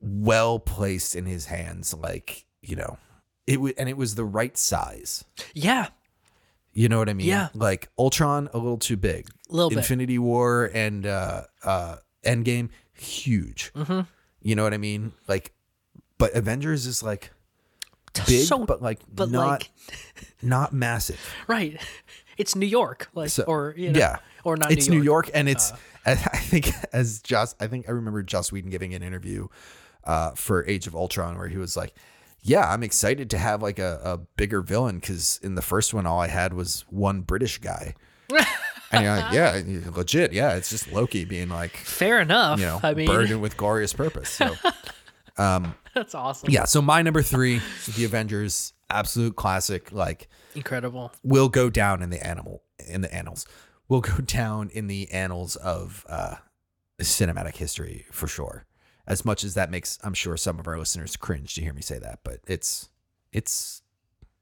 well placed in his hands. Like you know, it w- and it was the right size. Yeah. You know what I mean? Yeah. Like Ultron, a little too big. A little bit. Infinity War and uh, uh, Endgame, huge. Mm-hmm. You know what I mean? Like, but Avengers is like big, So- but like but not like not massive. right. It's New York, like So- or you know, yeah, or not it's New New York. Uh. York, and it's I think as Joss, I think I remember Joss Whedon giving an interview uh, for Age of Ultron where he was like, "Yeah, I'm excited to have like a, a bigger villain because in the first one all I had was one British guy." and you're like, "Yeah, legit, yeah, it's just Loki being like, Fair enough. you know, I mean, burdened with glorious purpose." So that's awesome. yeah, so my number three, the Avengers, absolute classic, like Incredible. will go down in the animal in the annals will go down in the annals of uh cinematic history for sure as much as that makes i'm sure some of our listeners cringe to hear me say that but it's it's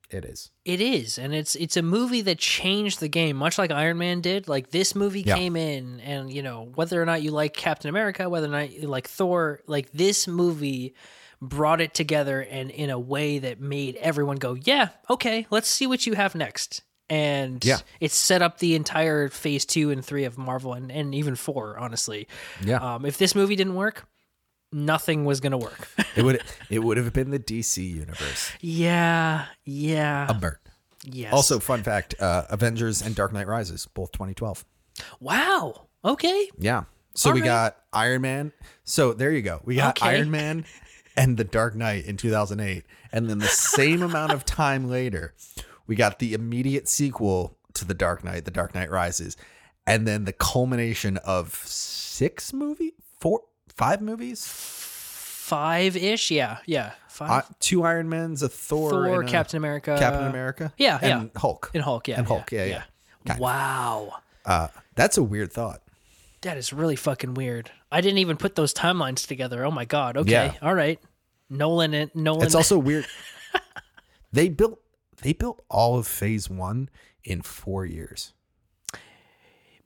it is It is, and it's it's a movie that changed the game, much like Iron Man did. Like this movie Yeah. came in, and you know whether or not you like Captain America, whether or not you like Thor, like this movie brought it together and in a way that made everyone go, "Yeah, okay, let's see what you have next." And Yeah. it set up the entire Phase two and three of Marvel, and, and even four, honestly. yeah Um, if this movie didn't work, nothing was gonna work. it would it would have been the dc universe yeah, yeah, a bird yes. also fun fact uh avengers and dark knight rises both 2012 wow. Okay, Yeah. So All we right. got Iron Man. So there you go. We got Okay. Iron Man and The Dark Knight in 2008. And then the same amount of time later, we got the immediate sequel to The Dark Knight, The Dark Knight Rises. And then the culmination of six movie, four, five movies, five ish. Yeah, yeah, five. uh, two Iron Mans, a Thor, Thor, a Captain America, Captain America, yeah, and Hulk, and Hulk. Yeah, and Hulk. Yeah, yeah. yeah. Wow, Uh, that's a weird thought. That is really fucking weird. I didn't even put those timelines together. Oh my god. Okay, Yeah. all right. Nolan and Nolan. It's also weird. they built they built all of Phase One in four years.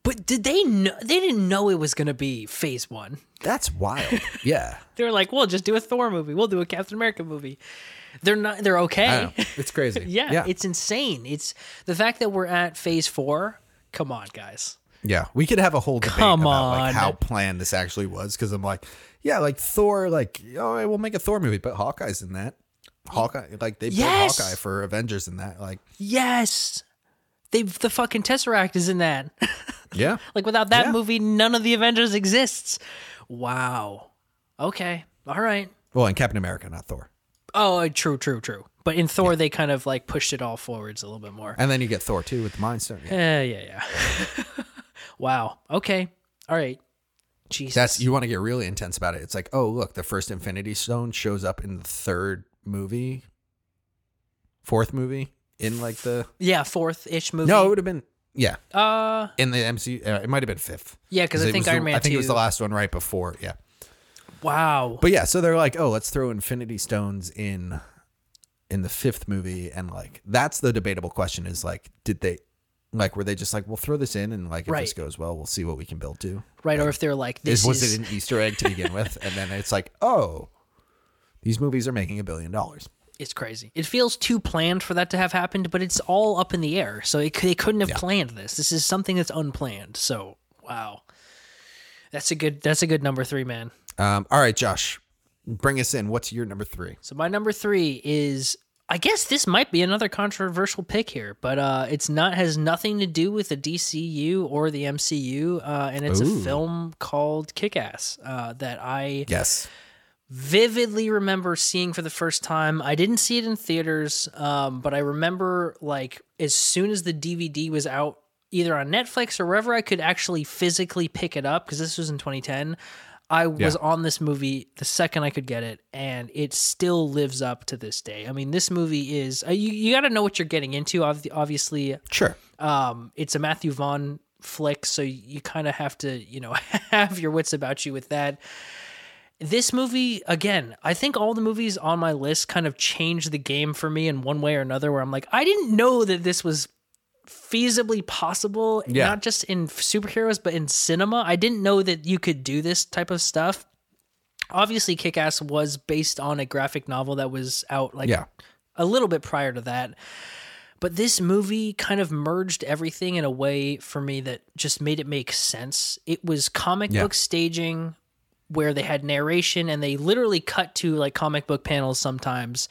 but did they know? They didn't know it was gonna be Phase One. That's wild. yeah, They were like, "We'll just do a Thor movie. We'll do a Captain America movie." They're not. They're okay. It's crazy. yeah, yeah, it's insane. It's the fact that we're at Phase Four. Come on, guys. Yeah. We could have a whole debate Come about on. like how planned this actually was because I'm like, yeah, like Thor, like all right, we'll make a Thor movie, but Hawkeye's in that. Hawkeye, like they Yes! Hawkeye for Avengers in that. Like, Yes, they the fucking Tesseract is in that. yeah, Like without that Yeah. movie, none of the Avengers exists. Wow. Okay. All right. well, and Captain America, not Thor. Oh, uh, true, true, true. But in Thor, they kind of like pushed it all forwards a little bit more. And then you get Thor too with the Mind Stone. Yeah. Yeah, yeah, yeah. wow. Okay. All right. Jesus. That's you want to get really intense about it. It's like, oh look, the first Infinity Stone shows up in the third movie, fourth movie in like the yeah, fourth ish movie. no, it would have been yeah Uh, in the MCU. Uh, it might have been fifth. yeah, because I think was the- Iron Man I think two. it was the last one right before. Yeah, wow. but yeah, so they're like, oh, let's throw Infinity Stones in in the fifth movie, and like that's the debatable question: is like, did they like were they just like, we'll throw this in, and like if Right. this goes well, we'll see what we can build to. right, or if they're like this Is, was is it an Easter egg to begin with, and then it's like, oh, these movies are making a billion dollars. it's crazy. It feels too planned for that to have happened, but it's all up in the air. So it, they couldn't have planned this. This is something that's unplanned. So wow, that's a good. That's a good number three, man. Um, all right, Josh, bring us in. What's your number three? So my number three is I guess this might be another controversial pick here, but uh, it's not has nothing to do with the DCU or the MCU, uh, and it's Ooh. a film called Kick Ass uh, that I Yes. vividly remember seeing for the first time. I didn't see it in theaters, um, but I remember like as soon as the DVD was out, either on Netflix or wherever I could actually physically pick it up, because this was in 2010. I was Yeah. on this movie the second I could get it, and it still lives up to this day. I mean, this movie is uh, you, you got to know what you're getting into. Obviously, Sure. um, it's a Matthew Vaughn flick, so you kind of have to, you know, have your wits about you with that. This movie, again, I think all the movies on my list kind of changed the game for me in one way or another. Where I'm like, I didn't know that this was feasibly possible, Yeah. not just in superheroes, but in cinema. I didn't know that you could do this type of stuff. Obviously, Kick Ass was based on a graphic novel that was out like Yeah. a little bit prior to that. But this movie kind of merged everything in a way for me that just made it make sense. It was comic Yeah. book staging where they had narration and they literally cut to like comic book panels sometimes.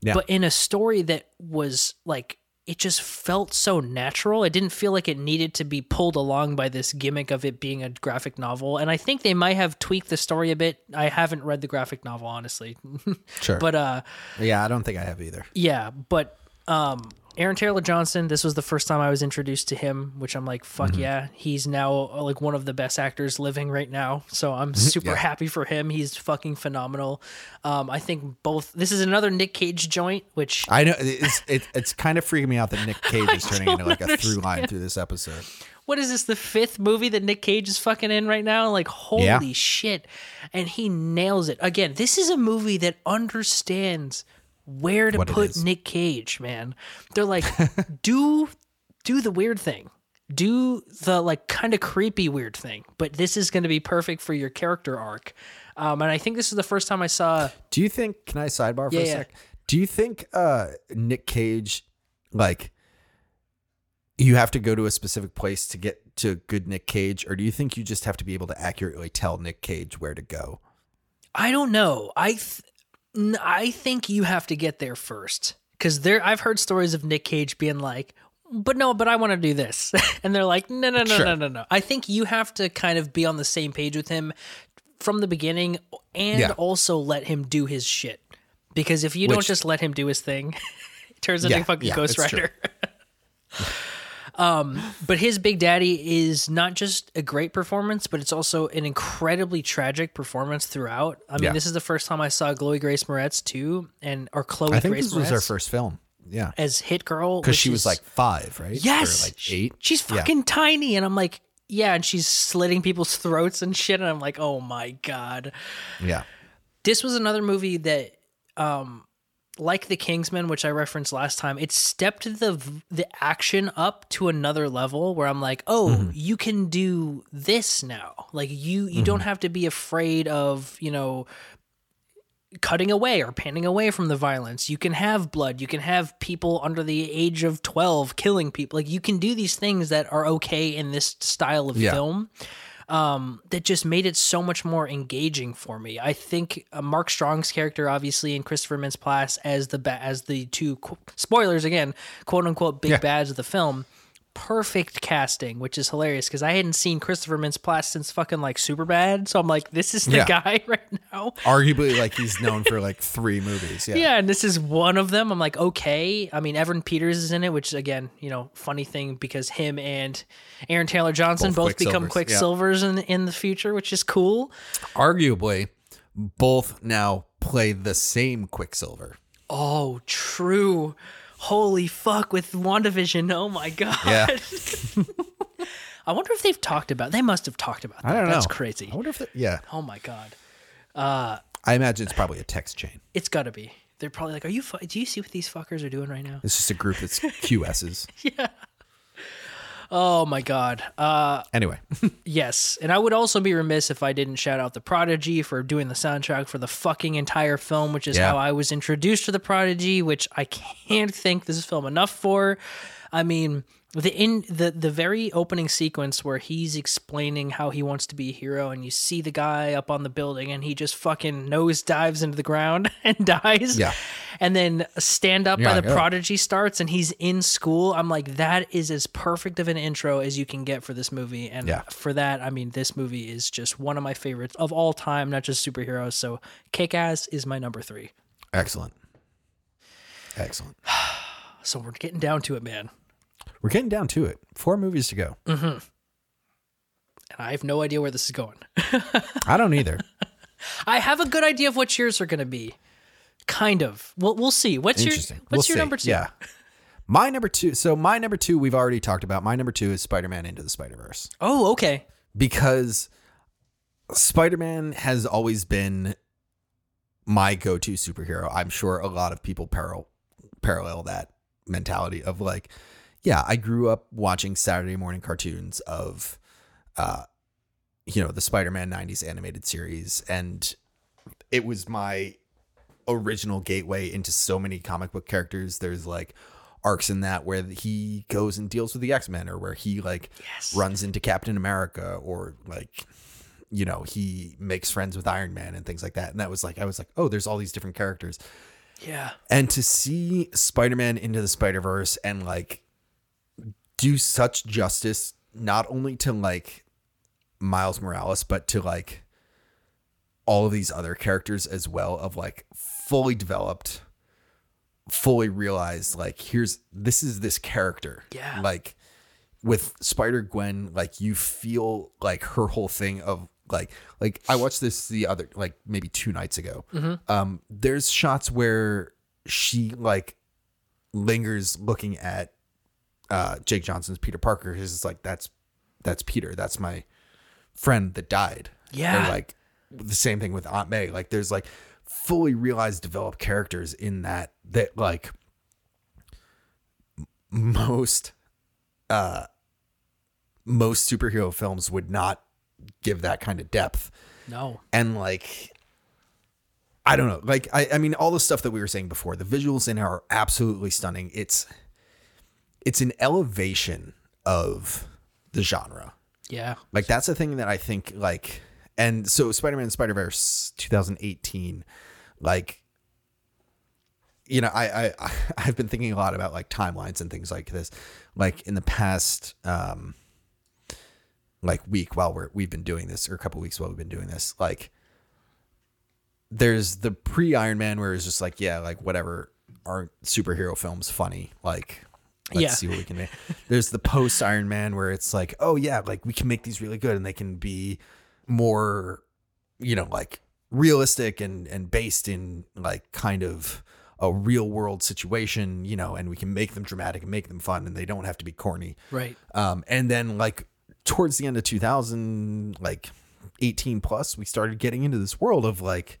Yeah. But in a story that was like it just felt so natural. It didn't feel like it needed to be pulled along by this gimmick of it being a graphic novel. And I think they might have tweaked the story a bit. I haven't read the graphic novel honestly. Sure. but uh yeah, I don't think I have either. yeah, but um Aaron Taylor Johnson, this was the first time I was introduced to him, which I'm like, fuck yeah. He's now uh, like one of the best actors living right now. So I'm super Yeah. happy for him. He's fucking phenomenal. Um, I think both, this is another Nick Cage joint, which I know it's it, it's kind of freaking me out that Nick Cage is turning into like a through line through this episode. what is this the fifth movie that Nick Cage is fucking in right now? Like holy Yeah. shit. And he nails it. Again, this is a movie that understands where to What put. Nick Cage, man. They're like do do the weird thing. Do the like kind of creepy weird thing, but this is going to be perfect for your character arc. Um, and I think this is the first time I saw Do you think? Can I sidebar for Yeah, a yeah. sec? Do you think uh, Nick Cage, like, you have to go to a specific place to get to good Nick Cage, or do you think you just have to be able to accurately tell Nick Cage where to go? I don't know. I th- I think you have to get there first because there. I've heard stories of Nick Cage being like, "But no, but I want to do this," and they're like, "No, no, no, Sure. no, no, no." I think you have to kind of be on the same page with him from the beginning, and Yeah. also let him do his shit. Because if you don't just let him do his thing, it turns into Yeah, a fucking yeah, Ghost. Rider. Um, but his Big Daddy is not just a great performance, but it's also an incredibly tragic performance throughout. I mean, Yeah. this is the first time I saw Chloe Grace Moretz too, and or Chloe I think Grace this was her first film. Yeah, as Hit Girl because she was is- like five, right? yes, or like eight. She's Yeah. fucking tiny, and I'm like, yeah, and she's slitting people's throats and shit, and I'm like, oh my god. Yeah, this was another movie that um like the kingsman which i referenced last time it stepped the the action up to another level where i'm like oh Mm-hmm. you can do this now. Like you you don't have to be afraid of you know cutting away or panning away from the violence. You can have blood. You can have people under the age of 12 killing people. Like you can do these things that are okay in this style of Yeah. film um, that just made it so much more engaging for me. I think uh, Mark Strong's character, obviously, and Christopher Mintz-Plasse as the ba- as the two qu- spoilers again, quote unquote, big Yeah. bads of the film. Perfect casting, which is hilarious because I hadn't seen Christopher Mintz-Plasse since fucking like Superbad, so I'm like, this is the Yeah. guy right now. arguably like he's known for like three movies. Yeah, Yeah, and this is one of them. I'm like, okay. I mean, Evan Peters is in it, which again, you know, funny thing because him and Aaron Taylor Johnson Both both, become Quicksilvers, Quicksilvers in in the future, which is cool. arguably both now play the same Quicksilver. Oh, true. Holy fuck with WandaVision. Oh my god. Yeah. I wonder if they've talked about. They must have talked about that. I don't know. That's crazy. I wonder if, they, yeah, Oh my god. Uh, I imagine it's probably a text chain. It's got to be. They're probably like, "Are you fu- do you see what these fuckers are doing right now?" It's just a group that's QSs. Oh my god. Uh Anyway, yes. And I would also be remiss if I didn't shout out The Prodigy for doing the soundtrack for the fucking entire film, which is Yeah. how I was introduced to The Prodigy, which I can't thank this film enough for. I mean, the in the the very opening sequence where he's explaining how he wants to be a hero and you see the guy up on the building and he just fucking nose dives into the ground and dies Yeah. and then stand up by the yeah. prodigy starts and he's in school i'm like that is as perfect of an intro as you can get for this movie and Yeah. for that i mean this movie is just one of my favorites of all time not just superheroes so kick-ass is my number three Excellent. Excellent. so we're getting down to it man We're getting down to it. Four movies to go. Mm-hmm. and i have no idea where this is going I don't either. I have a good idea of what yours are going to be. Kind of. We'll we'll see. What's your What's We'll your see. number two? Yeah. My number two. So my number two, we've already talked about. My number two is Spider-Man Into the Spider-Verse Oh, okay. because Spider-Man has always been my go-to superhero. I'm sure a lot of people parallel parallel that mentality of like, yeah, I grew up watching Saturday morning cartoons of, uh, you know, the Spider-Man '90s animated series, and it was my original gateway into so many comic book characters. There's like arcs in that where he goes and deals with the X-Men or where he like Yes. runs into Captain America or like you know, he makes friends with Iron Man and things like that. And that was like I was like, "Oh, there's all these different characters." Yeah. And to see Spider-Man into the Spider-Verse and like do such justice not only to like Miles Morales but to like all of these other characters as well of like fully developed fully realized like here's this is this character. Yeah. like with Spider Gwen like you feel like her whole thing of like like I watched this the other like maybe two nights ago. Um there's shots where she like lingers looking at uh Jake Johnson's Peter Parker he's just like that's that's Peter that's my friend that died Yeah. or like the same thing with Aunt May like there's like fully realized developed characters in that that like most uh most superhero films would not give that kind of depth No. and like I don't know. Like I, I mean, all the stuff that we were saying before, the visuals in are absolutely stunning. It's it's an elevation of the genre. Yeah. Like that's the thing that I think like and so Spider-Man Spider-Verse 2018 like you know, I I I've been thinking a lot about like timelines and things like this. Like in the past um like week while we're we've been doing this or a couple weeks while we've been doing this, like there's the pre Iron Man where it's just like, yeah, like whatever aren't superhero films funny? Like let's Yeah. see what we can make. There's the post Iron Man where it's like, oh yeah, like we can make these really good and they can be more, you know, like realistic and and based in like kind of a real world situation, you know, and we can make them dramatic and make them fun and they don't have to be corny. Right. Um, and then like towards the end of 2000, like 18 plus, we started getting into this world of like,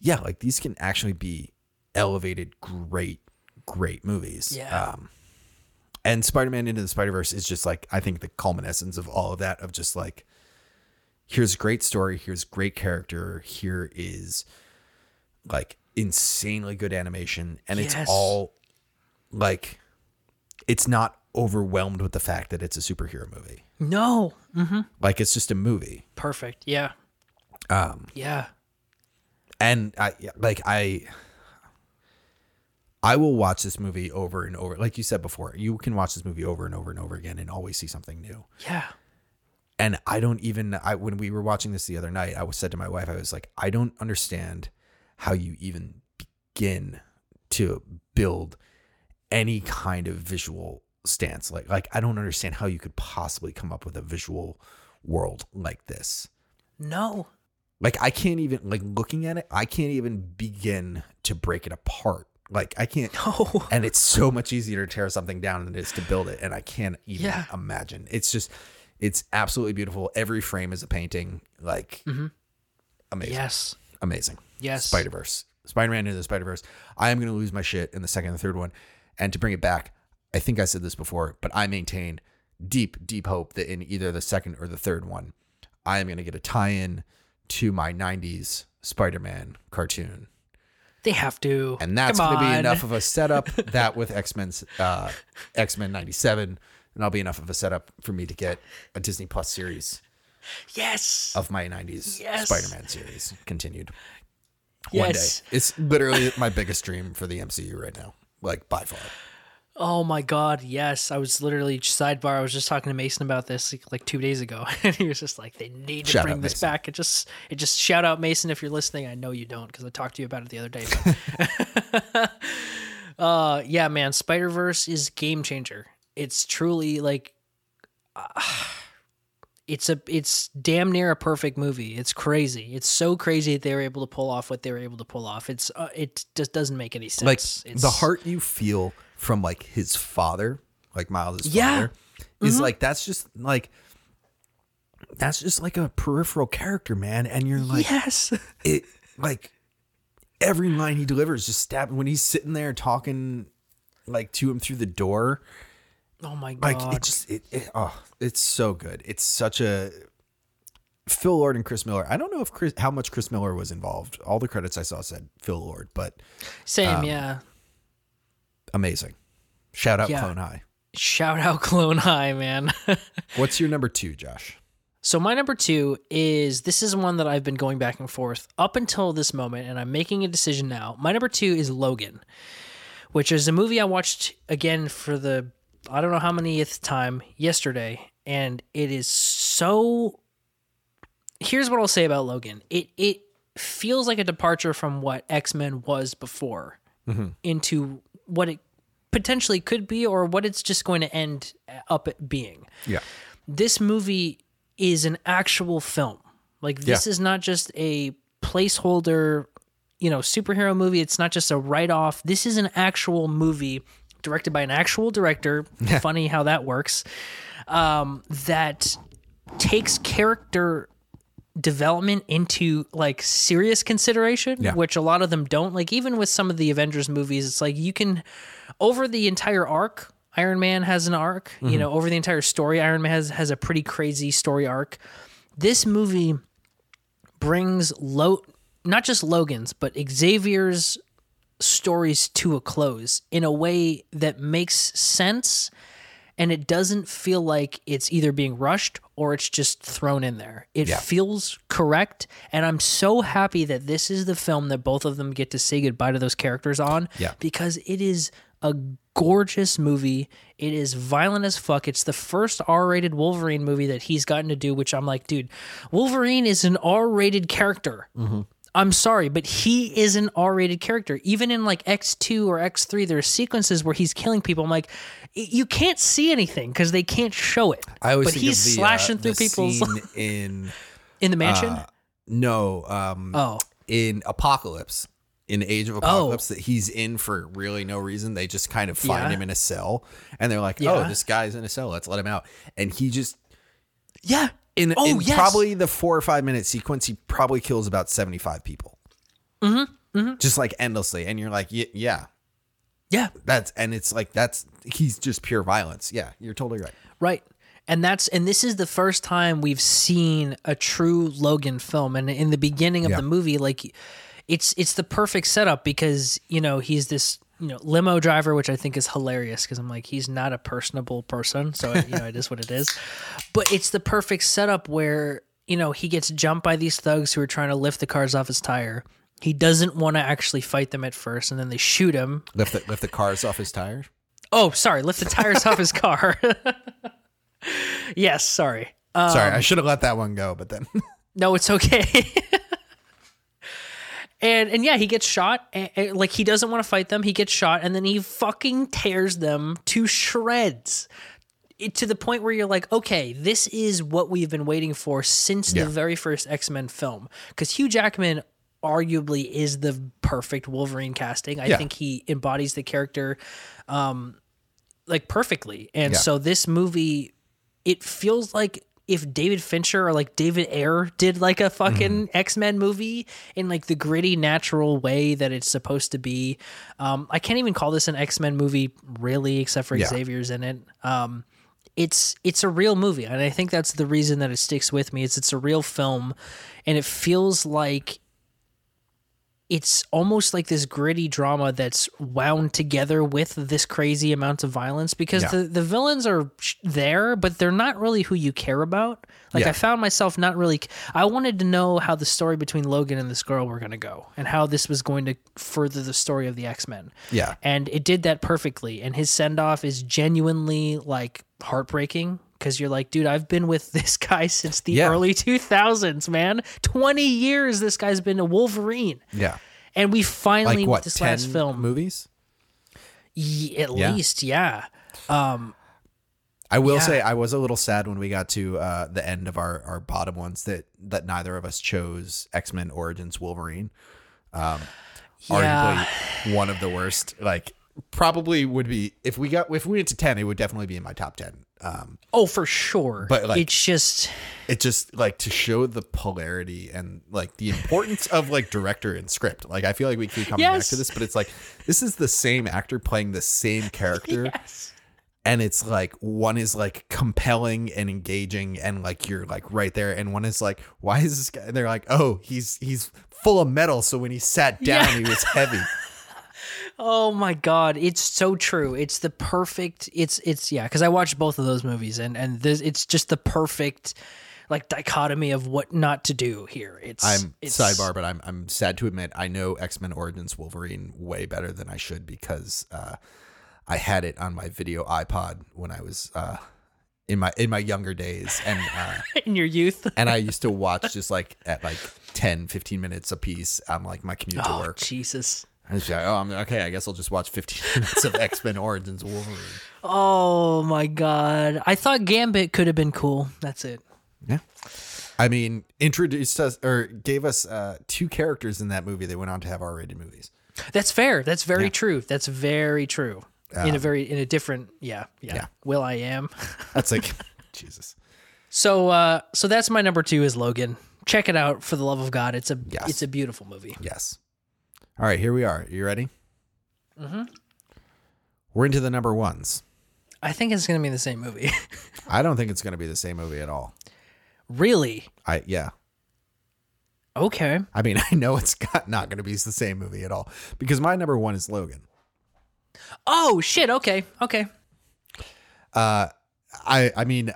yeah, like these can actually be elevated, great, great movies. Yeah. Um, and Spider-Man Into the Spider-Verse is just like, I think the culmination of all of that of just like, here's a great story, here's great character, here is like insanely good animation, and Yes. it's all like it's not overwhelmed with the fact that it's a superhero movie. No. Mm-hmm. Like it's just a movie. Perfect. Yeah. Um Yeah. and I like I I will watch this movie over and over. Like you said before, you can watch this movie over and over and over again and always see something new. Yeah. And I don't even I when we were watching this the other night, I was said to my wife, I was like, I don't understand how you even begin to build any kind of visual stance. Like like I don't understand how you could possibly come up with a visual world like this. No. Like I can't even like looking at it, I can't even begin to break it apart. Like I can't No. and it's so much easier to tear something down than it is to build it and i can't even Yeah. imagine. It's just it's absolutely beautiful. Every frame is a painting like mm-hmm. amazing. Yes. amazing. Yes. spider-verse. Spider-man into the spider-verse. I am going to lose my shit in the second and third one. And to bring it back i think i said this before but i maintain deep deep hope that in either the second or the third one i am going to get a tie-in to my 90s spider-man cartoon They have to. and that's going to be enough of a setup that with X-Men uh X-Men 97 and that'll be enough of a setup for me to get a Disney Plus series Yes. of my 90s Yes. Spider-Man series continued. yes. One day. It's literally my biggest dream for the MCU right now. Like by far. Oh my god, yes. I was literally sidebar. I was just talking to Mason about this like, like two days ago, and he was just like, "They need to Shout bring this Mason. back." It just, it just shout out Mason if you're listening. I know you don't because I talked to you about it the other day. Uh, yeah, man, Spider Verse is game changer. It's truly like, uh, it's a, it's damn near a perfect movie. It's crazy. It's so crazy that they were able to pull off what they were able to pull off. It's, uh, it just doesn't make any sense. Like it's, the heart you feel from like his father, like Miles' Yeah. father, is like that's just like that's just like a peripheral character, man. And you're like yes. it like every line he delivers just stab when he's sitting there talking like to him through the door. Oh my god! Like it just it, it oh it's so good. It's such a Phil Lord and Chris Miller. I don't know if Chris how much Chris Miller was involved. All the credits I saw said Phil Lord, but Same, um, yeah. Amazing. Shout out Yeah. Clone High. Shout out Clone High, man. What's your number two, Josh? so my number two is this is one that I've been going back and forth up until this moment, and I'm making a decision now. My number two is Logan, which is a movie I watched again for the I don't know how manyth time yesterday, and it is so. Here's what I'll say about Logan. It it feels like a departure from what X Men was before mm-hmm. into what it potentially could be, or what it's just going to end up being Yeah. this movie is an actual film. Like this Yeah. is not just a placeholder, you know, superhero movie. It's not just a write off. This is an actual movie directed by an actual director. Funny how that works. Um, that takes character development into like serious consideration, Yeah. which a lot of them don't. Like even with some of the Avengers movies, it's like you can over the entire arc. Iron Man has an arc, you mm-hmm. know, over the entire story. Iron Man has has a pretty crazy story arc. This movie brings low, not just Logan's, but Xavier's stories to a close in a way that makes sense and it doesn't feel like it's either being rushed or it's just thrown in there. It Yeah. feels correct, and I'm so happy that this is the film that both of them get to say goodbye to those characters on. Yeah. because it is a gorgeous movie. It is violent as fuck. It's the first R-rated Wolverine movie that he's gotten to do, which I'm like, dude, Wolverine is an R-rated character. Mm-hmm. I'm sorry, but he is an R-rated character. Even in like X2 or X3, there are sequences where he's killing people. I'm like, you can't see anything because they can't show it. I always but he's the, slashing uh, through people's scene in in the mansion. uh, no um oh, in Apocalypse in Age of Apocalypse that he's in for really no reason. They just kind of find Yeah. him in a cell and they're like, Yeah. "Oh, this guy's in a cell. Let's let him out." And he just yeah. In, Oh, in yes. probably the 4 or 5 minute sequence, he probably kills about 75 people. Mm-hmm. Just like endlessly and you're like, "Y- "Yeah, Yeah, that's and it's like that's he's just pure violence." Yeah, you're totally right. Right. And that's and this is the first time we've seen a true Logan film. And in the beginning of Yeah. the movie, like it's it's the perfect setup because, you know, he's this you know limo driver which i think is hilarious because i'm like he's not a personable person. So you know it is what it is. But it's the perfect setup where you know he gets jumped by these thugs who are trying to lift the cars off his tire. He doesn't want to actually fight them at first and then they shoot him. Lift the, lift the cars off his tires. oh sorry lift the tires off his car. Yes sorry. Sorry, Um, I should have let that one go, but then. No, it's okay. And and yeah, he gets shot. And, and, like he doesn't want to fight them. He gets shot, and then he fucking tears them to shreds. It, to the point where you're like, okay, this is what we've been waiting for since Yeah. the very first X Men film. Because Hugh Jackman arguably is the perfect Wolverine casting. I Yeah. think he embodies the character um, like perfectly. And Yeah. so this movie, it feels like if David Fincher or like David Ayer did like a fucking Mm-hmm. X Men movie in like the gritty, natural way that it's supposed to be. Um, I can't even call this an X Men movie really, except for Yeah. Xavier's in it. Um, it's it's a real movie, and I think that's the reason that it sticks with me. Is it's a real film, and it feels like it's almost like this gritty drama that's wound together with this crazy amount of violence because Yeah. the, the villains are there, but they're not really who you care about. Like Yeah. I found myself not really. I wanted to know how the story between Logan and this girl were going to go, and how this was going to further the story of the X Men. Yeah. and it did that perfectly. And his send off is genuinely like heartbreaking because you're like, dude, I've been with this guy since the Yeah. early 2000s, man. 20 years this guy's been a Wolverine. Yeah. And we finally, Like what? this 10 last film, movies? y- at Yeah. least, yeah. I will Yeah. say I was a little sad when we got to uh, the end of our, our bottom ones that that neither of us chose X Men Origins Wolverine. Um, Yeah. Arguably one of the worst. Like probably would be if we got if we went to ten, it would definitely be in my top ten. Um, Oh, for sure. But, like- it's just, it just like to show the polarity and like the importance of like director and script. Like I feel like we keep coming back to this, but it's like this is the same actor playing the same character. yes. and it's like one is like compelling and engaging and like you're like right there and one is like why is this guy and they're like oh he's he's full of metal so when he sat down Yeah. he was heavy Oh my god, it's so true. It's the perfect. It's it's yeah, because I watched both of those movies, and and this, it's just the perfect like dichotomy of what not to do here. It's i'm it's, sidebar but i'm i'm sad to admit i know x-men origins wolverine way better than i should because uh i had it on my video ipod when i was uh in my in my younger days and uh in your youth. and i used to watch just like at like 10 15 minutes a piece on like my commute to Oh work Jesus. I was like, oh, I'm okay. I guess I'll just watch 15 minutes of X Men Origins Wolverine. Oh my god. I thought Gambit could have been cool. That's it. Yeah. I mean, introduced us or gave us uh, two characters in that movie that went on to have R-rated movies. That's fair. That's very true. That's very true. in a very in a different yeah, yeah. yeah. will.i.am. That's like, Jesus. So uh so that's my number 2 is Logan. Check it out for the love of God. It's a Yes. it's a beautiful movie. Yes. All right, here we are. You ready? Mm-hmm. We're into the number ones. I think it's going to be the same movie. I don't think it's going to be the same movie at all. really? I yeah. Okay. I mean, I know it's got, not going to be the same movie at all because my number one is Logan. Oh shit. Okay. Okay. Uh, I I mean,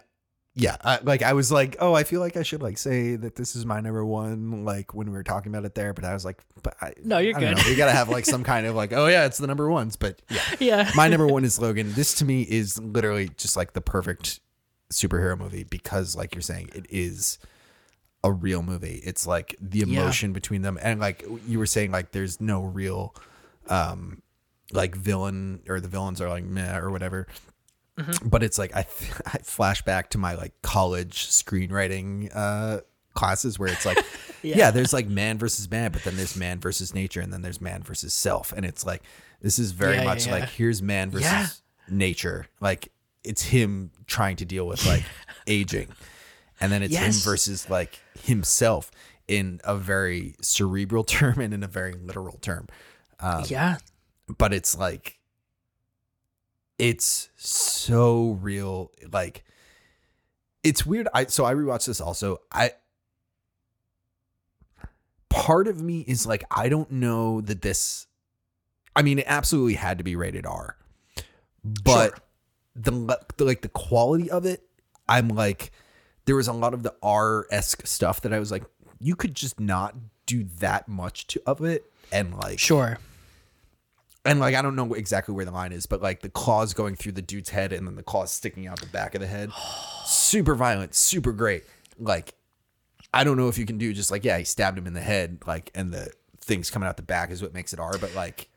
yeah, I, like I was like, oh, I feel like I should like say that this is my number one, like when we were talking about it there, but I was like, but I, No, you're I good. know. We gotta have like some kind of like, oh yeah, it's the number ones, but yeah, Yeah. my number one is Logan. This to me is literally just like the perfect superhero movie because, like you're saying, it is a real movie. It's like the Yeah. emotion between them, and like you were saying, like there's no real, um, like villain or the villains are like meh or whatever. But it's like I, I flash back to my like college screenwriting uh classes where it's like yeah. Yeah. there's like man versus man but then there's man versus nature and then there's man versus self and it's like this is very Yeah, much yeah. like here's man versus nature like it's him trying to deal with like aging and then it's him versus like himself in a very cerebral term and in a very literal term yeah. but it's like it's so real like it's weird i so i rewatched this also i part of me is like i don't know that this i mean it absolutely had to be rated r but Sure. the, the like the quality of it i'm like there was a lot of the r-esque stuff that i was like you could just not do that much to of it and like Sure. And like I don't know exactly where the line is, but like the claws going through the dude's head and then the claws sticking out the back of the head, super violent, super great. Like I don't know if you can do just like yeah, he stabbed him in the head, like and the things coming out the back is what makes it R, but like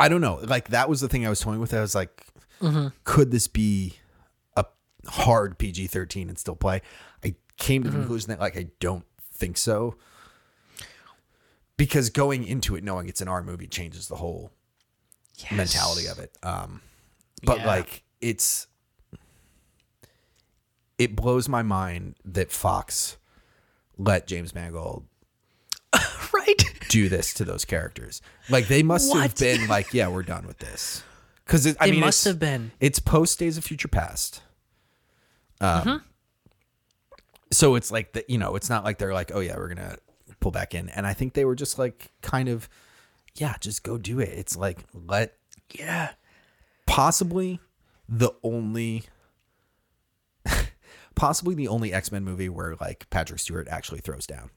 I don't know. Like that was the thing I was toying with. I was like, mm-hmm. could this be a hard PG thirteen and still play? I came to the mm-hmm. conclusion that like I don't think so. Because going into it knowing it's an R movie changes the whole mentality of it. Um, but Yeah. like it's it blows my mind that Fox let James Mangold Right. do this to those characters. Like they must have been like, yeah, we're done with this. Because I mean, must have been. It's post Days of Future Past. Um, so it's like that. You know, it's not like they're like, oh yeah, we're gonna pull back in. And I think they were just like kind of, yeah, just go do it. It's like let Yeah. possibly the only possibly the only X-Men movie where like Patrick Stewart actually throws down.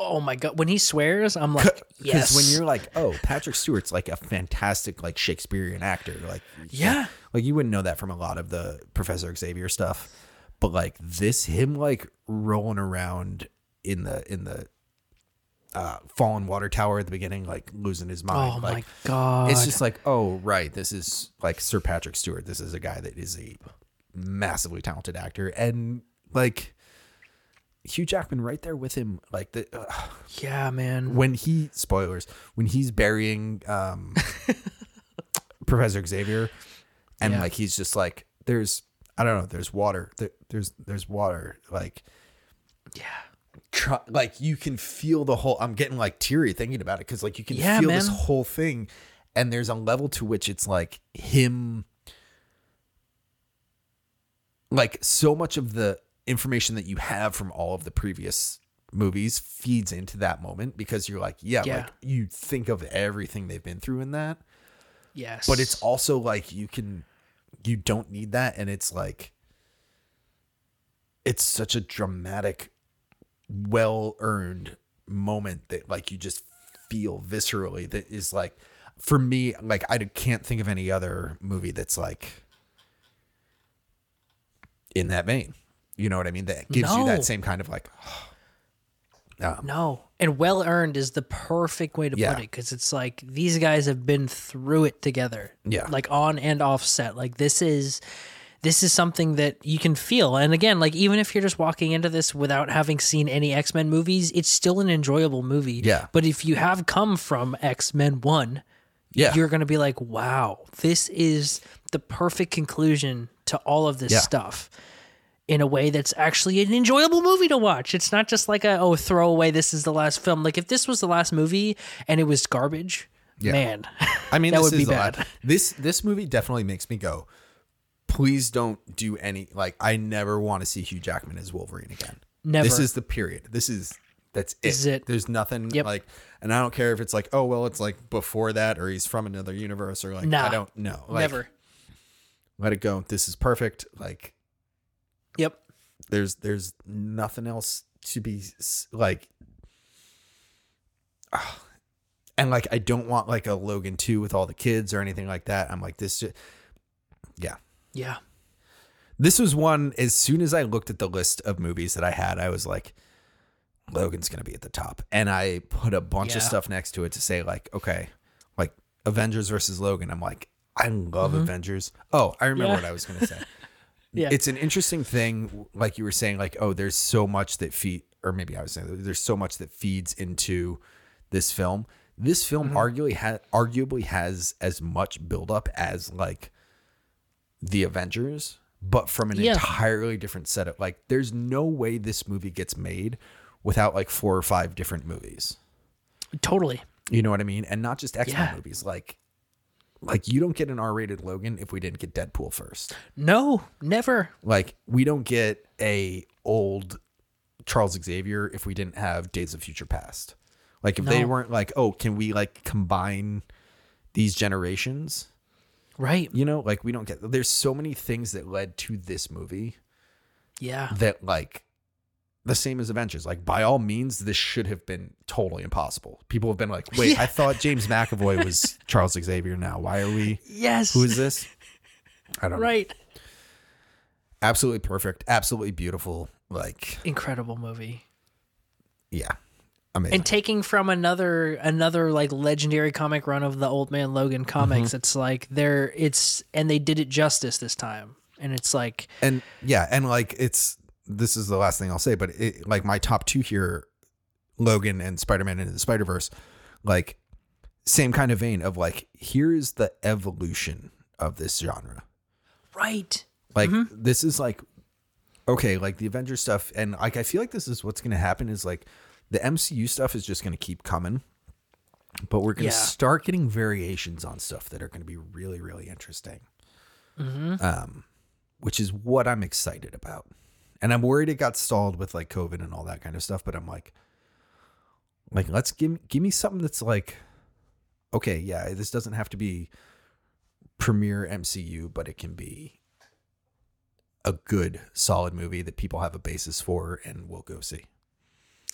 Oh my god, when he swears, I'm like, Because yes. when you're like, oh, Patrick Stewart's like a fantastic like Shakespearean actor, like Yeah. like you wouldn't know that from a lot of the Professor Xavier stuff, but like this, him like rolling around in the in the uh, fallen water tower at the beginning, like losing his mind. oh like, my god, It's just like, oh right, this is like Sir Patrick Stewart. This is a guy that is a massively talented actor, and like Hugh Jackman right there with him. Like the uh, yeah, man. when he spoilers when he's burying um Professor Xavier, and Yeah. like he's just like, there's I don't know, there's water, there, there's there's water, like Yeah, try, like you can feel the whole i'm getting like teary thinking about it because like you can Yeah, feel this whole thing and there's a level to which it's like him like so much of the information that you have from all of the previous movies feeds into that moment because you're like yeah, Yeah. like you think of everything they've been through in that yes. but it's also like you can you don't need that and it's like it's such a dramatic well earned moment that like you just feel viscerally that is like for me like i can't think of any other movie that's like in that vein you know what i mean that gives you that same kind of like um, no, and well earned is the perfect way to Yeah. put it because it's like these guys have been through it together. Yeah. like on and off set. Like this is. This is something that you can feel. And again, like even if you're just walking into this without having seen any X-Men movies, it's still an enjoyable movie. Yeah. But if you have come from X-Men 1, yeah you're going to be like, wow, this is the perfect conclusion to all of this Yeah. stuff in a way that's actually an enjoyable movie to watch. It's not just like a, oh, throwaway, this is the last film. Like if this was the last movie and it was garbage, yeah. man, I mean, That this would be is a bad. This this movie definitely makes me go. Please don't do any like. I never want to see Hugh Jackman as Wolverine again. Never. This is the period. This is that's it. This is it. There's nothing Yep. like, and I don't care if it's like, oh well, it's like before that, or he's from another universe, or like Nah. I don't know. Like, never. let it go. This is perfect. Like Yep. there's there's nothing else to be like and like I don't want like a Logan 2 with all the kids or anything like that. I'm like this ju- yeah. Yeah. This was one as soon as I looked at the list of movies that I had, I was like Logan's going to be at the top. And I put a bunch of stuff next to it to say like okay, like Avengers versus Logan. I'm like I love Avengers. Oh, I remember Mm-hmm. Yeah. what I was going to say. Yeah. It's an interesting thing, like you were saying, like, oh, there's so much that feed, or maybe I was saying there's so much that feeds into this film. This film Mm-hmm. arguably has arguably has as much buildup as like the Avengers, but from an Yeah. entirely different setup. Like, there's no way this movie gets made without like four or five different movies. Totally. You know what I mean? And not just X Men Yeah. movies. Like, like you don't get an R-rated Logan if we didn't get Deadpool first. No, never. Like we don't get a old Charles Xavier if we didn't have Days of Future Past. Like if they weren't like, oh, can we like combine these generations? Right. You know, like we don't get. There's so many things that led to this movie Yeah. that like the same as Avengers. Like by all means, this should have been totally impossible. People have been like, wait, Yeah. I thought James McAvoy was Charles Xavier. Now why are we? Yes. Who is this? I don't know. right. Absolutely perfect. Absolutely beautiful. Like Incredible movie. yeah, amazing. and taking from another another like legendary comic run of the old man logan comics Mm-hmm. it's like they're it's and they did it justice this time and it's like and yeah and like it's this is the last thing i'll say but it like my top two here logan and spider-man and the spider-verse like same kind of vein of like here's the evolution of this genre right like this is like okay like the avengers stuff and like i feel like this is what's going to happen is like the mcu stuff is just going to keep coming but we're going to Yeah. start getting variations on stuff that are going to be really really interesting um which is what i'm excited about and i'm worried it got stalled with like covid and all that kind of stuff but i'm like Like let's give give me something that's like okay, yeah, this doesn't have to be premiere MCU, but it can be a good solid movie that people have a basis for and will go see.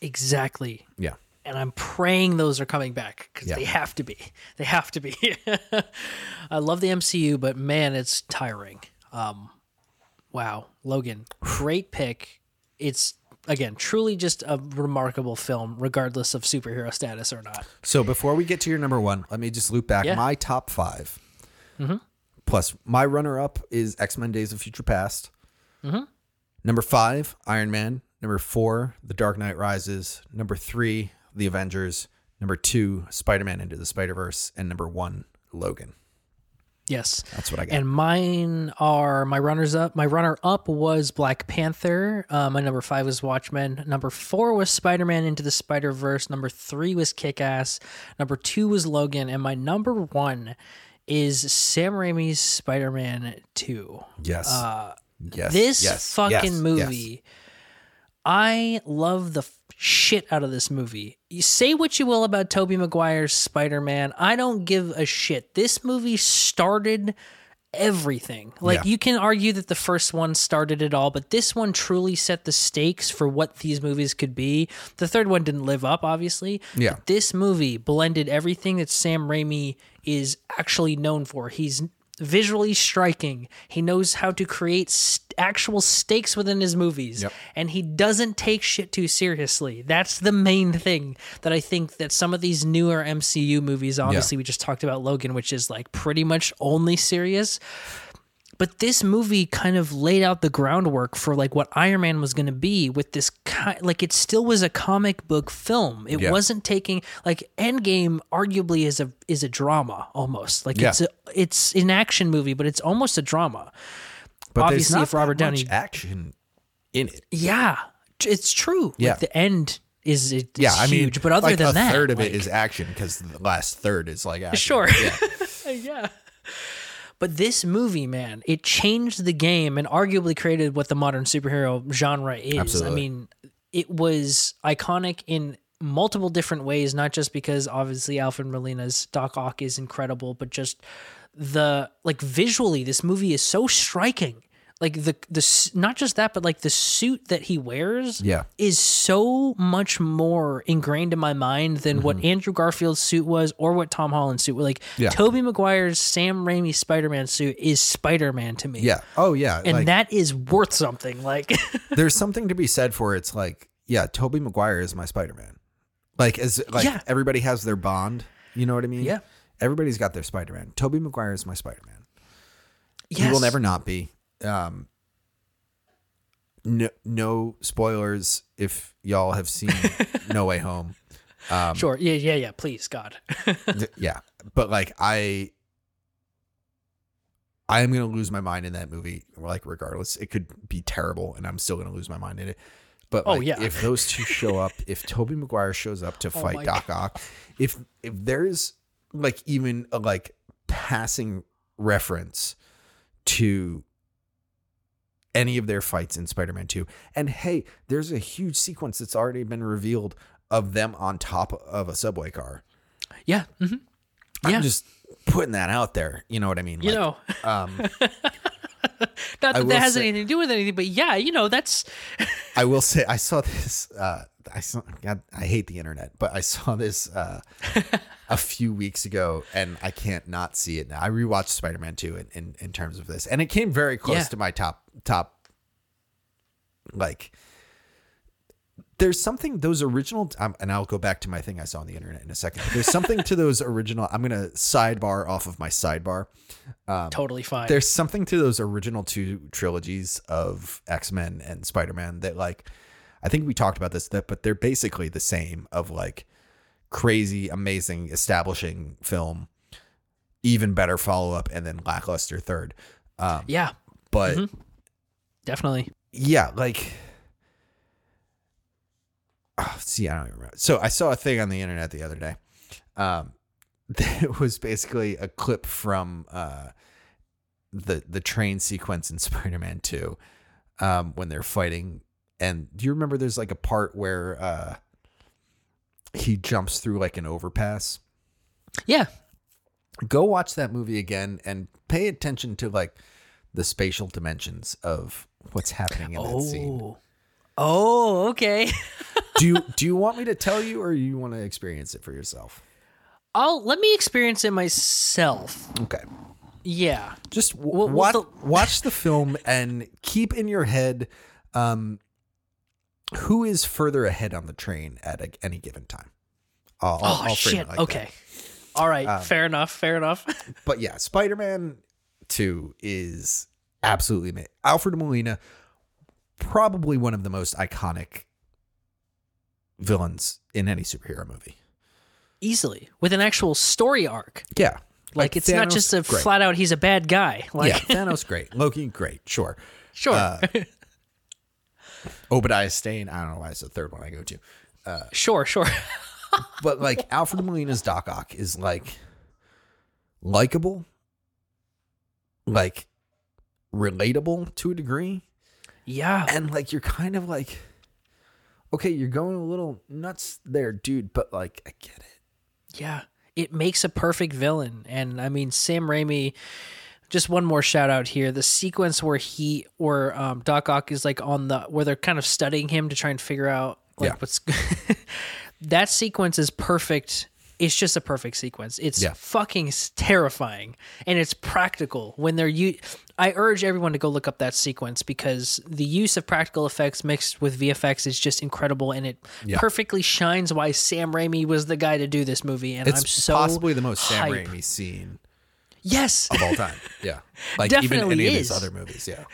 Exactly. Yeah. And I'm praying those are coming back because Yeah. they have to be. They have to be. I love the MCU, but man, it's tiring. Um, wow, Logan, great pick. It's again truly just a remarkable film, regardless of superhero status or not. So before we get to your number one, let me just loop back Yeah. my top 5 Plus, my runner up is X Men Days of Future Past. Number five, Iron Man. Number four, The Dark Knight Rises. Number three, The Avengers. Number two, Spider Man Into the Spider Verse. And number one, Logan. Yes. That's what I got. And mine are my runners up. My runner up was Black Panther. Uh, my number five was Watchmen. Number four was Spider Man Into the Spider Verse. Number three was Kick Ass. Number two was Logan. And my number one is Sam Raimi's Spider Man 2. yes. yes. This yes, fucking yes, yes. I love the shit out of this movie. You say what you will about Tobey Maguire's Spider Man. I don't give a shit. This movie started everything. Like Yeah. you can argue that the first one started it all, but this one truly set the stakes for what these movies could be. The third one didn't live up, obviously. Yeah. But this movie blended everything that Sam Raimi is actually known for. He's visually striking. He knows how to create st- actual stakes within his movies, Yep. and he doesn't take shit too seriously. That's the main thing that I think that some of these newer MCU movies, obviously, we just talked about Logan, which is like pretty much only serious. But this movie kind of laid out the groundwork for like what Iron Man was going to be with this kind like it still was a comic book film. It Yeah. wasn't taking like Endgame arguably is a is a drama almost. Like Yeah. it's a, it's an action movie, but it's almost a drama. But there's obviously, not if Robert Downey- action in it. Yeah, it's true. Yeah. Like the end is it, Yeah, I mean, huge, but other like than a that, third of like, it is action because the last third is like action. Sure. Yeah. yeah. But this movie, man, it changed the game and arguably created what the modern superhero genre is. Absolutely. I mean, it was iconic in multiple different ways, not just because obviously Alfred Molina's Doc Ock is incredible, but just the like visually, this movie is so striking. Like the the not just that, but like the suit that he wears Yeah. is so much more ingrained in my mind than what mm-hmm. Andrew Garfield's suit was or what Tom Holland's suit was. Like Yeah. Tobey Maguire's Sam Raimi Spider-Man suit is Spider-Man to me. Yeah. Oh, yeah. And like, that is worth something. Like there's something to be said for it's like, yeah, Tobey Maguire is my Spider Man. Like, as like Yeah. everybody has their bond. You know what I mean? Yeah. Everybody's got their Spider Man. Tobey Maguire is my Spider Man. yes. He will never not be. Um, no, no spoilers if y'all have seen No Way Home. Sure. Yeah, yeah, yeah. Please, God. Th- yeah, but like I, I am gonna lose my mind in that movie. Like regardless, it could be terrible, and I'm still gonna lose my mind in it. But Oh, like, yeah. if those two show up, if Tobey Maguire shows up to Oh fight my Doc Ock, if if there's like even a like passing reference to any of their fights in Spider-Man 2. And hey, there's a huge sequence that's already been revealed of them on top of a subway car. yeah. Mm-hmm. I'm Yeah. just putting that out there. You know what I mean? You Like, know, um, not that that has say- anything to do with anything, but yeah, you know, that's I will say I saw this. Uh, I saw. God, I hate the internet, but I saw this uh, a few weeks ago, and I can't not see it now. I rewatched Spider Man Two in, in in terms of this, and it came very close Yeah. to my top top. Like, there's something those original, um, and I'll go back to my thing I saw on the internet in a second. There's something to those original. I'm gonna sidebar off of my sidebar. Um, totally fine. There's something to those original two trilogies of X Men and Spider Man that, like, I think we talked about this, that, but they're basically the same of like crazy, amazing, establishing film, even better follow up, and then lackluster third. Um, yeah, but definitely. yeah, like, oh, see, I don't even remember. So I saw a thing on the internet the other day. Um, that was basically a clip from uh, the the train sequence in Spider-Man Two, um, when they're fighting. And do you remember? There's like a part where uh, he jumps through like an overpass. Yeah. Go watch that movie again and pay attention to like the spatial dimensions of what's happening in that scene. Oh. Okay. Do you do you want me to tell you or you want to experience it for yourself? I'll let me experience it myself. Okay. Yeah. Just w- What- watch, the- watch the film and keep in your head um, who is further ahead on the train at a, any given time. I'll, Oh I'll shit. it like that. okay. All right. fair enough. Fair enough. But yeah, Spider Man 2 is absolutely amazing. Alfred Molina, probably one of the most iconic villains in any superhero movie. Easily with an actual story arc. Yeah. Like, it's not just a great. flat out he's a bad guy. Like yeah, Thanos, great. Loki, great. Sure. sure. Uh, Obadiah Stane, I don't know why it's the third one I go to. sure, sure. but like Alfred Molina's Doc Ock is like likable, like relatable to a degree, yeah. and like you're kind of like, okay, you're going a little nuts there, dude, but like I get it. Yeah, it makes a perfect villain. And I mean, Sam Raimi. Just one more shout out here: the sequence where he or um, Doc Ock is like on the where they're kind of studying him to try and figure out like Yeah. what's. that sequence is perfect. It's just a perfect sequence. It's Yeah. fucking terrifying and it's practical when they're you. I urge everyone to go look up that sequence because the use of practical effects mixed with VFX is just incredible and it Yeah. perfectly shines why Sam Raimi was the guy to do this movie. And It's I'm so possibly the most Sam. Raimi scene Yes, of all time. Yeah, like even Definitely any of is. his other movies. Yeah,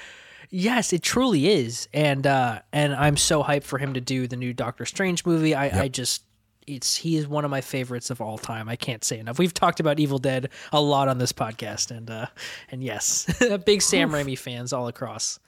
yes, it truly is, and uh, and I'm so hyped for him to do the new Doctor Strange movie. I, I just. It's he is one of my favorites of all time. I can't say enough. We've talked about Evil Dead a lot on this podcast, and uh, and yes, big Sam Raimi fans all across.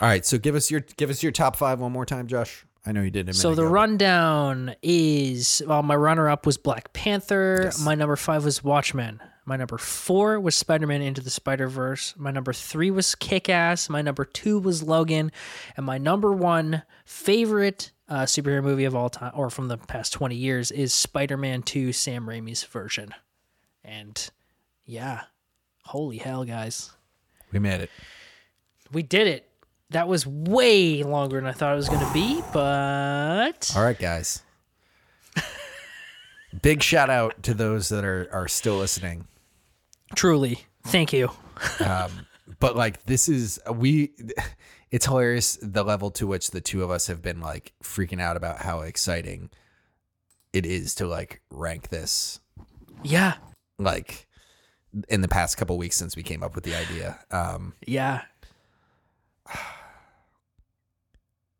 All right, so give us your give us your top five one more time, Josh. I know you did. A minute So the ago, rundown is well, my runner up was Black Panther. Yes. My number five was Watchmen. My number four was Spider Man Into the Spider Verse. My number three was Kick Ass. My number two was Logan. And my number one favorite uh, superhero movie of all time, or from the past 20 years, is Spider Man 2, Sam Raimi's version. And yeah, holy hell, guys. we made it. We did it. That was way longer than I thought it was going to be, but. All right, guys. Big shout out to those that are are still listening. Truly. Thank you. But like this is we it's hilarious the level to which the two of us have been like freaking out about how exciting it is to like rank this Yeah. like in the past couple weeks since we came up with the idea. Um Yeah.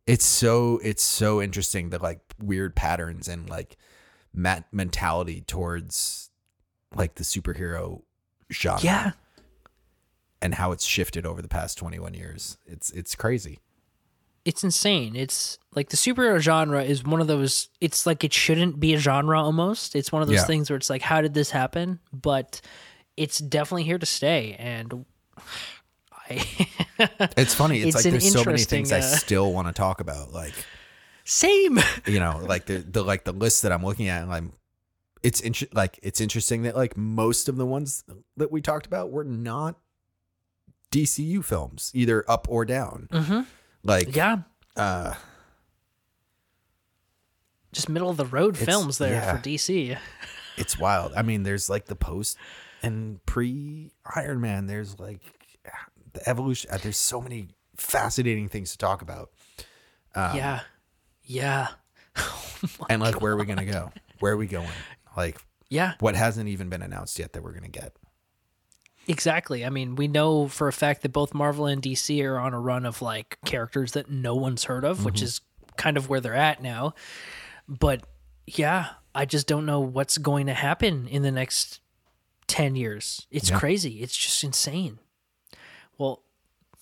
it's so it's so interesting the like weird patterns and like mat- mentality towards like the superhero genre Yeah. And how it's shifted over the past 21 years it's it's crazy It's insane. It's like the superhero genre is one of those it's like it shouldn't be a genre almost. It's one of those Yeah. things where it's like how did this happen? But it's definitely here to stay and I it's funny it's, It's like there's so many things i uh, still want to talk about like same. you know like the the like the list that i'm looking at and i'm it's inter- like it's interesting that like most of the ones that we talked about were not dcu films either up or down Mhm. like Yeah. uh Just middle of the road films there yeah. for DC. it's wild. I mean, there's like the post and pre Iron Man. There's like the evolution. uh, There's so many fascinating things to talk about. Um, yeah. Yeah. and like, where are we gonna go? Where are we going? Like, Yeah. what hasn't even been announced yet that we're gonna get? Exactly. I mean, we know for a fact that both Marvel and DC are on a run of like characters that no one's heard of, which is kind of where they're at now. But yeah, I just don't know what's going to happen in the next 10 years. It's Yeah. crazy. It's just insane. Well,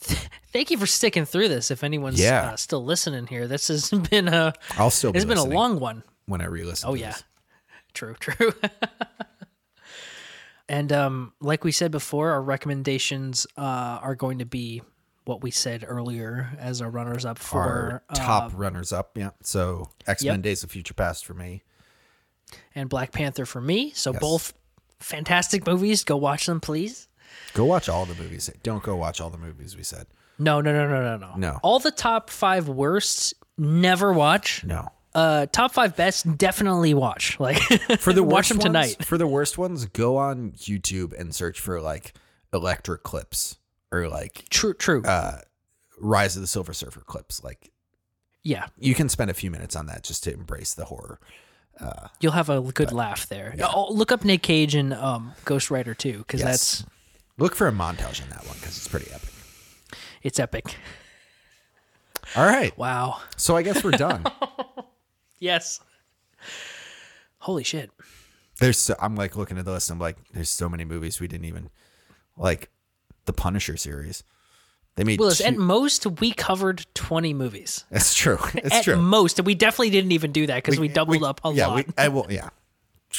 thank you for sticking through this. If anyone's Yeah. uh, still listening here, this has been a I'll still. Be it's been a long one. when I re-listen. Oh to yeah. this. True, true. and um like we said before, our recommendations uh are going to be what we said earlier as our runners up for Our uh, top runners up. Yeah. So X Men: yep. Days of Future Past for me. and Black Panther for me. So both fantastic movies. Go watch them, please. Go watch all the movies. Don't go watch all the movies we said. No, no, no, no, no, no. No. All the top five worsts, never watch. No. Uh, top five best, definitely watch. Like For the watch them ones, tonight. For the worst ones, go on YouTube and search for like Elektra clips or like True, true. uh Rise of the Silver Surfer clips. Like yeah, you can spend a few minutes on that just to embrace the horror. you'll have a good laugh there. Oh, look up Nick Cage and um, Ghost Rider too, because Yes. that's Look for a montage in that one because it's pretty epic. it's epic. All right. Wow. So I guess we're done. Yes. Holy shit. There's so, I'm like looking at the list. I'm like, there's so many movies we didn't even like the Punisher series. They made Willis, two- at most we covered twenty movies. It's true. It's at true. At most, and we definitely didn't even do that because we, doubled up a yeah, lot. We, I will. Yeah.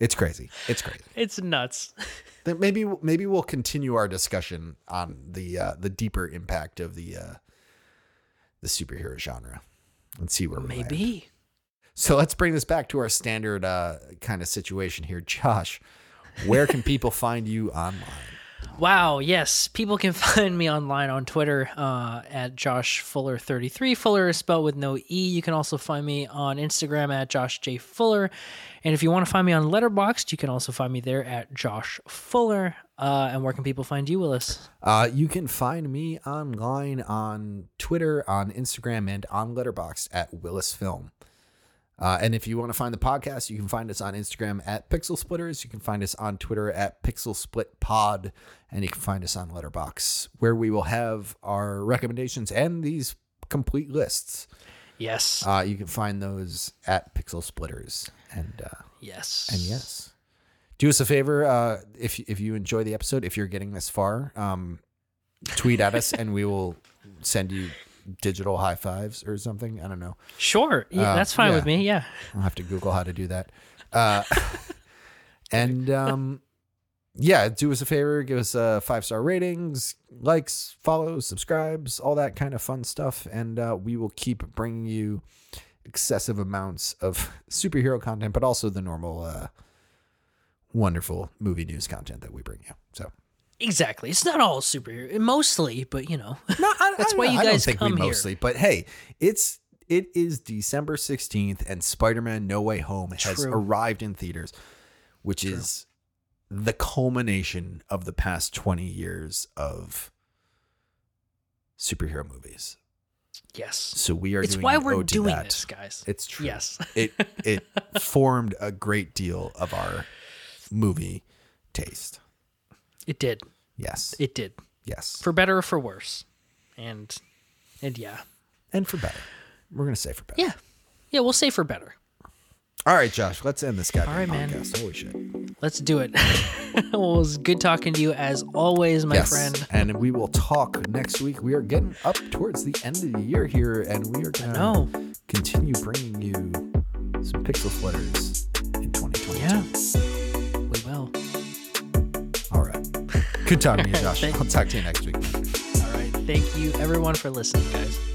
It's crazy. It's crazy. it's nuts. Then maybe maybe we'll continue our discussion on the uh, the deeper impact of the uh, the superhero genre and see where land. Maybe. So let's bring this back to our standard uh, kind of situation here, Josh. Where can people find you online? Wow, yes. People can find me online on Twitter uh, at Josh Fuller 33. Fuller is spelled with no E. You can also find me on Instagram at Josh J. Fuller. And if you want to find me on Letterboxd, you can also find me there at Josh Fuller. Uh, and where can people find you, Willis? Uh, you can find me online on Twitter, on Instagram, and on Letterboxd at Willis Film. Uh, and if you want to find the podcast, you can find us on Instagram at Pixel Splitters. You can find us on Twitter at Pixel Split Pod, and you can find us on Letterboxd, where we will have our recommendations and these complete lists. Yes. Uh, you can find those at Pixel Splitters. And uh, yes. and yes, do us a favor uh, if if you enjoy the episode, if you're getting this far, um, tweet at us and we will send you digital high fives or something. I don't know. Sure. Yeah, Uh, that's fine yeah. with me. Yeah. I'll have to Google how to do that. Uh, and um, yeah, do us a favor, give us uh, five star ratings, likes, follows, subscribes, all that kind of fun stuff, and uh, we will keep bringing you excessive amounts of superhero content, but also the normal, uh, wonderful movie news content that we bring you. So Exactly. It's not all superhero. Mostly, but you know. no, I, That's I- why you I don't guys think come we here. mostly, but hey, it's it is December sixteenth, and Spider-Man: No Way Home has True. arrived in theaters, which is the culmination of the past twenty years of superhero movies. Yes. So we are. It's doing why we're doing that. this, guys. It's true. Yes. it it formed a great deal of our movie taste. It did. Yes. It did. yes. For better or for worse. And and yeah. and for better. We're gonna say for better. Yeah. Yeah, we'll say for better. All right, Josh. Let's end this goddamn All right, man. podcast. Holy shit. Let's do it. well, it was good talking to you as always, my yes. friend. And we will talk next week. We are getting up towards the end of the year here, and we are going to continue bringing you some pixel splitters in 2022. Yeah. Good talking to you, Josh. I'll talk to you next week. All right. Thank you everyone for listening, guys.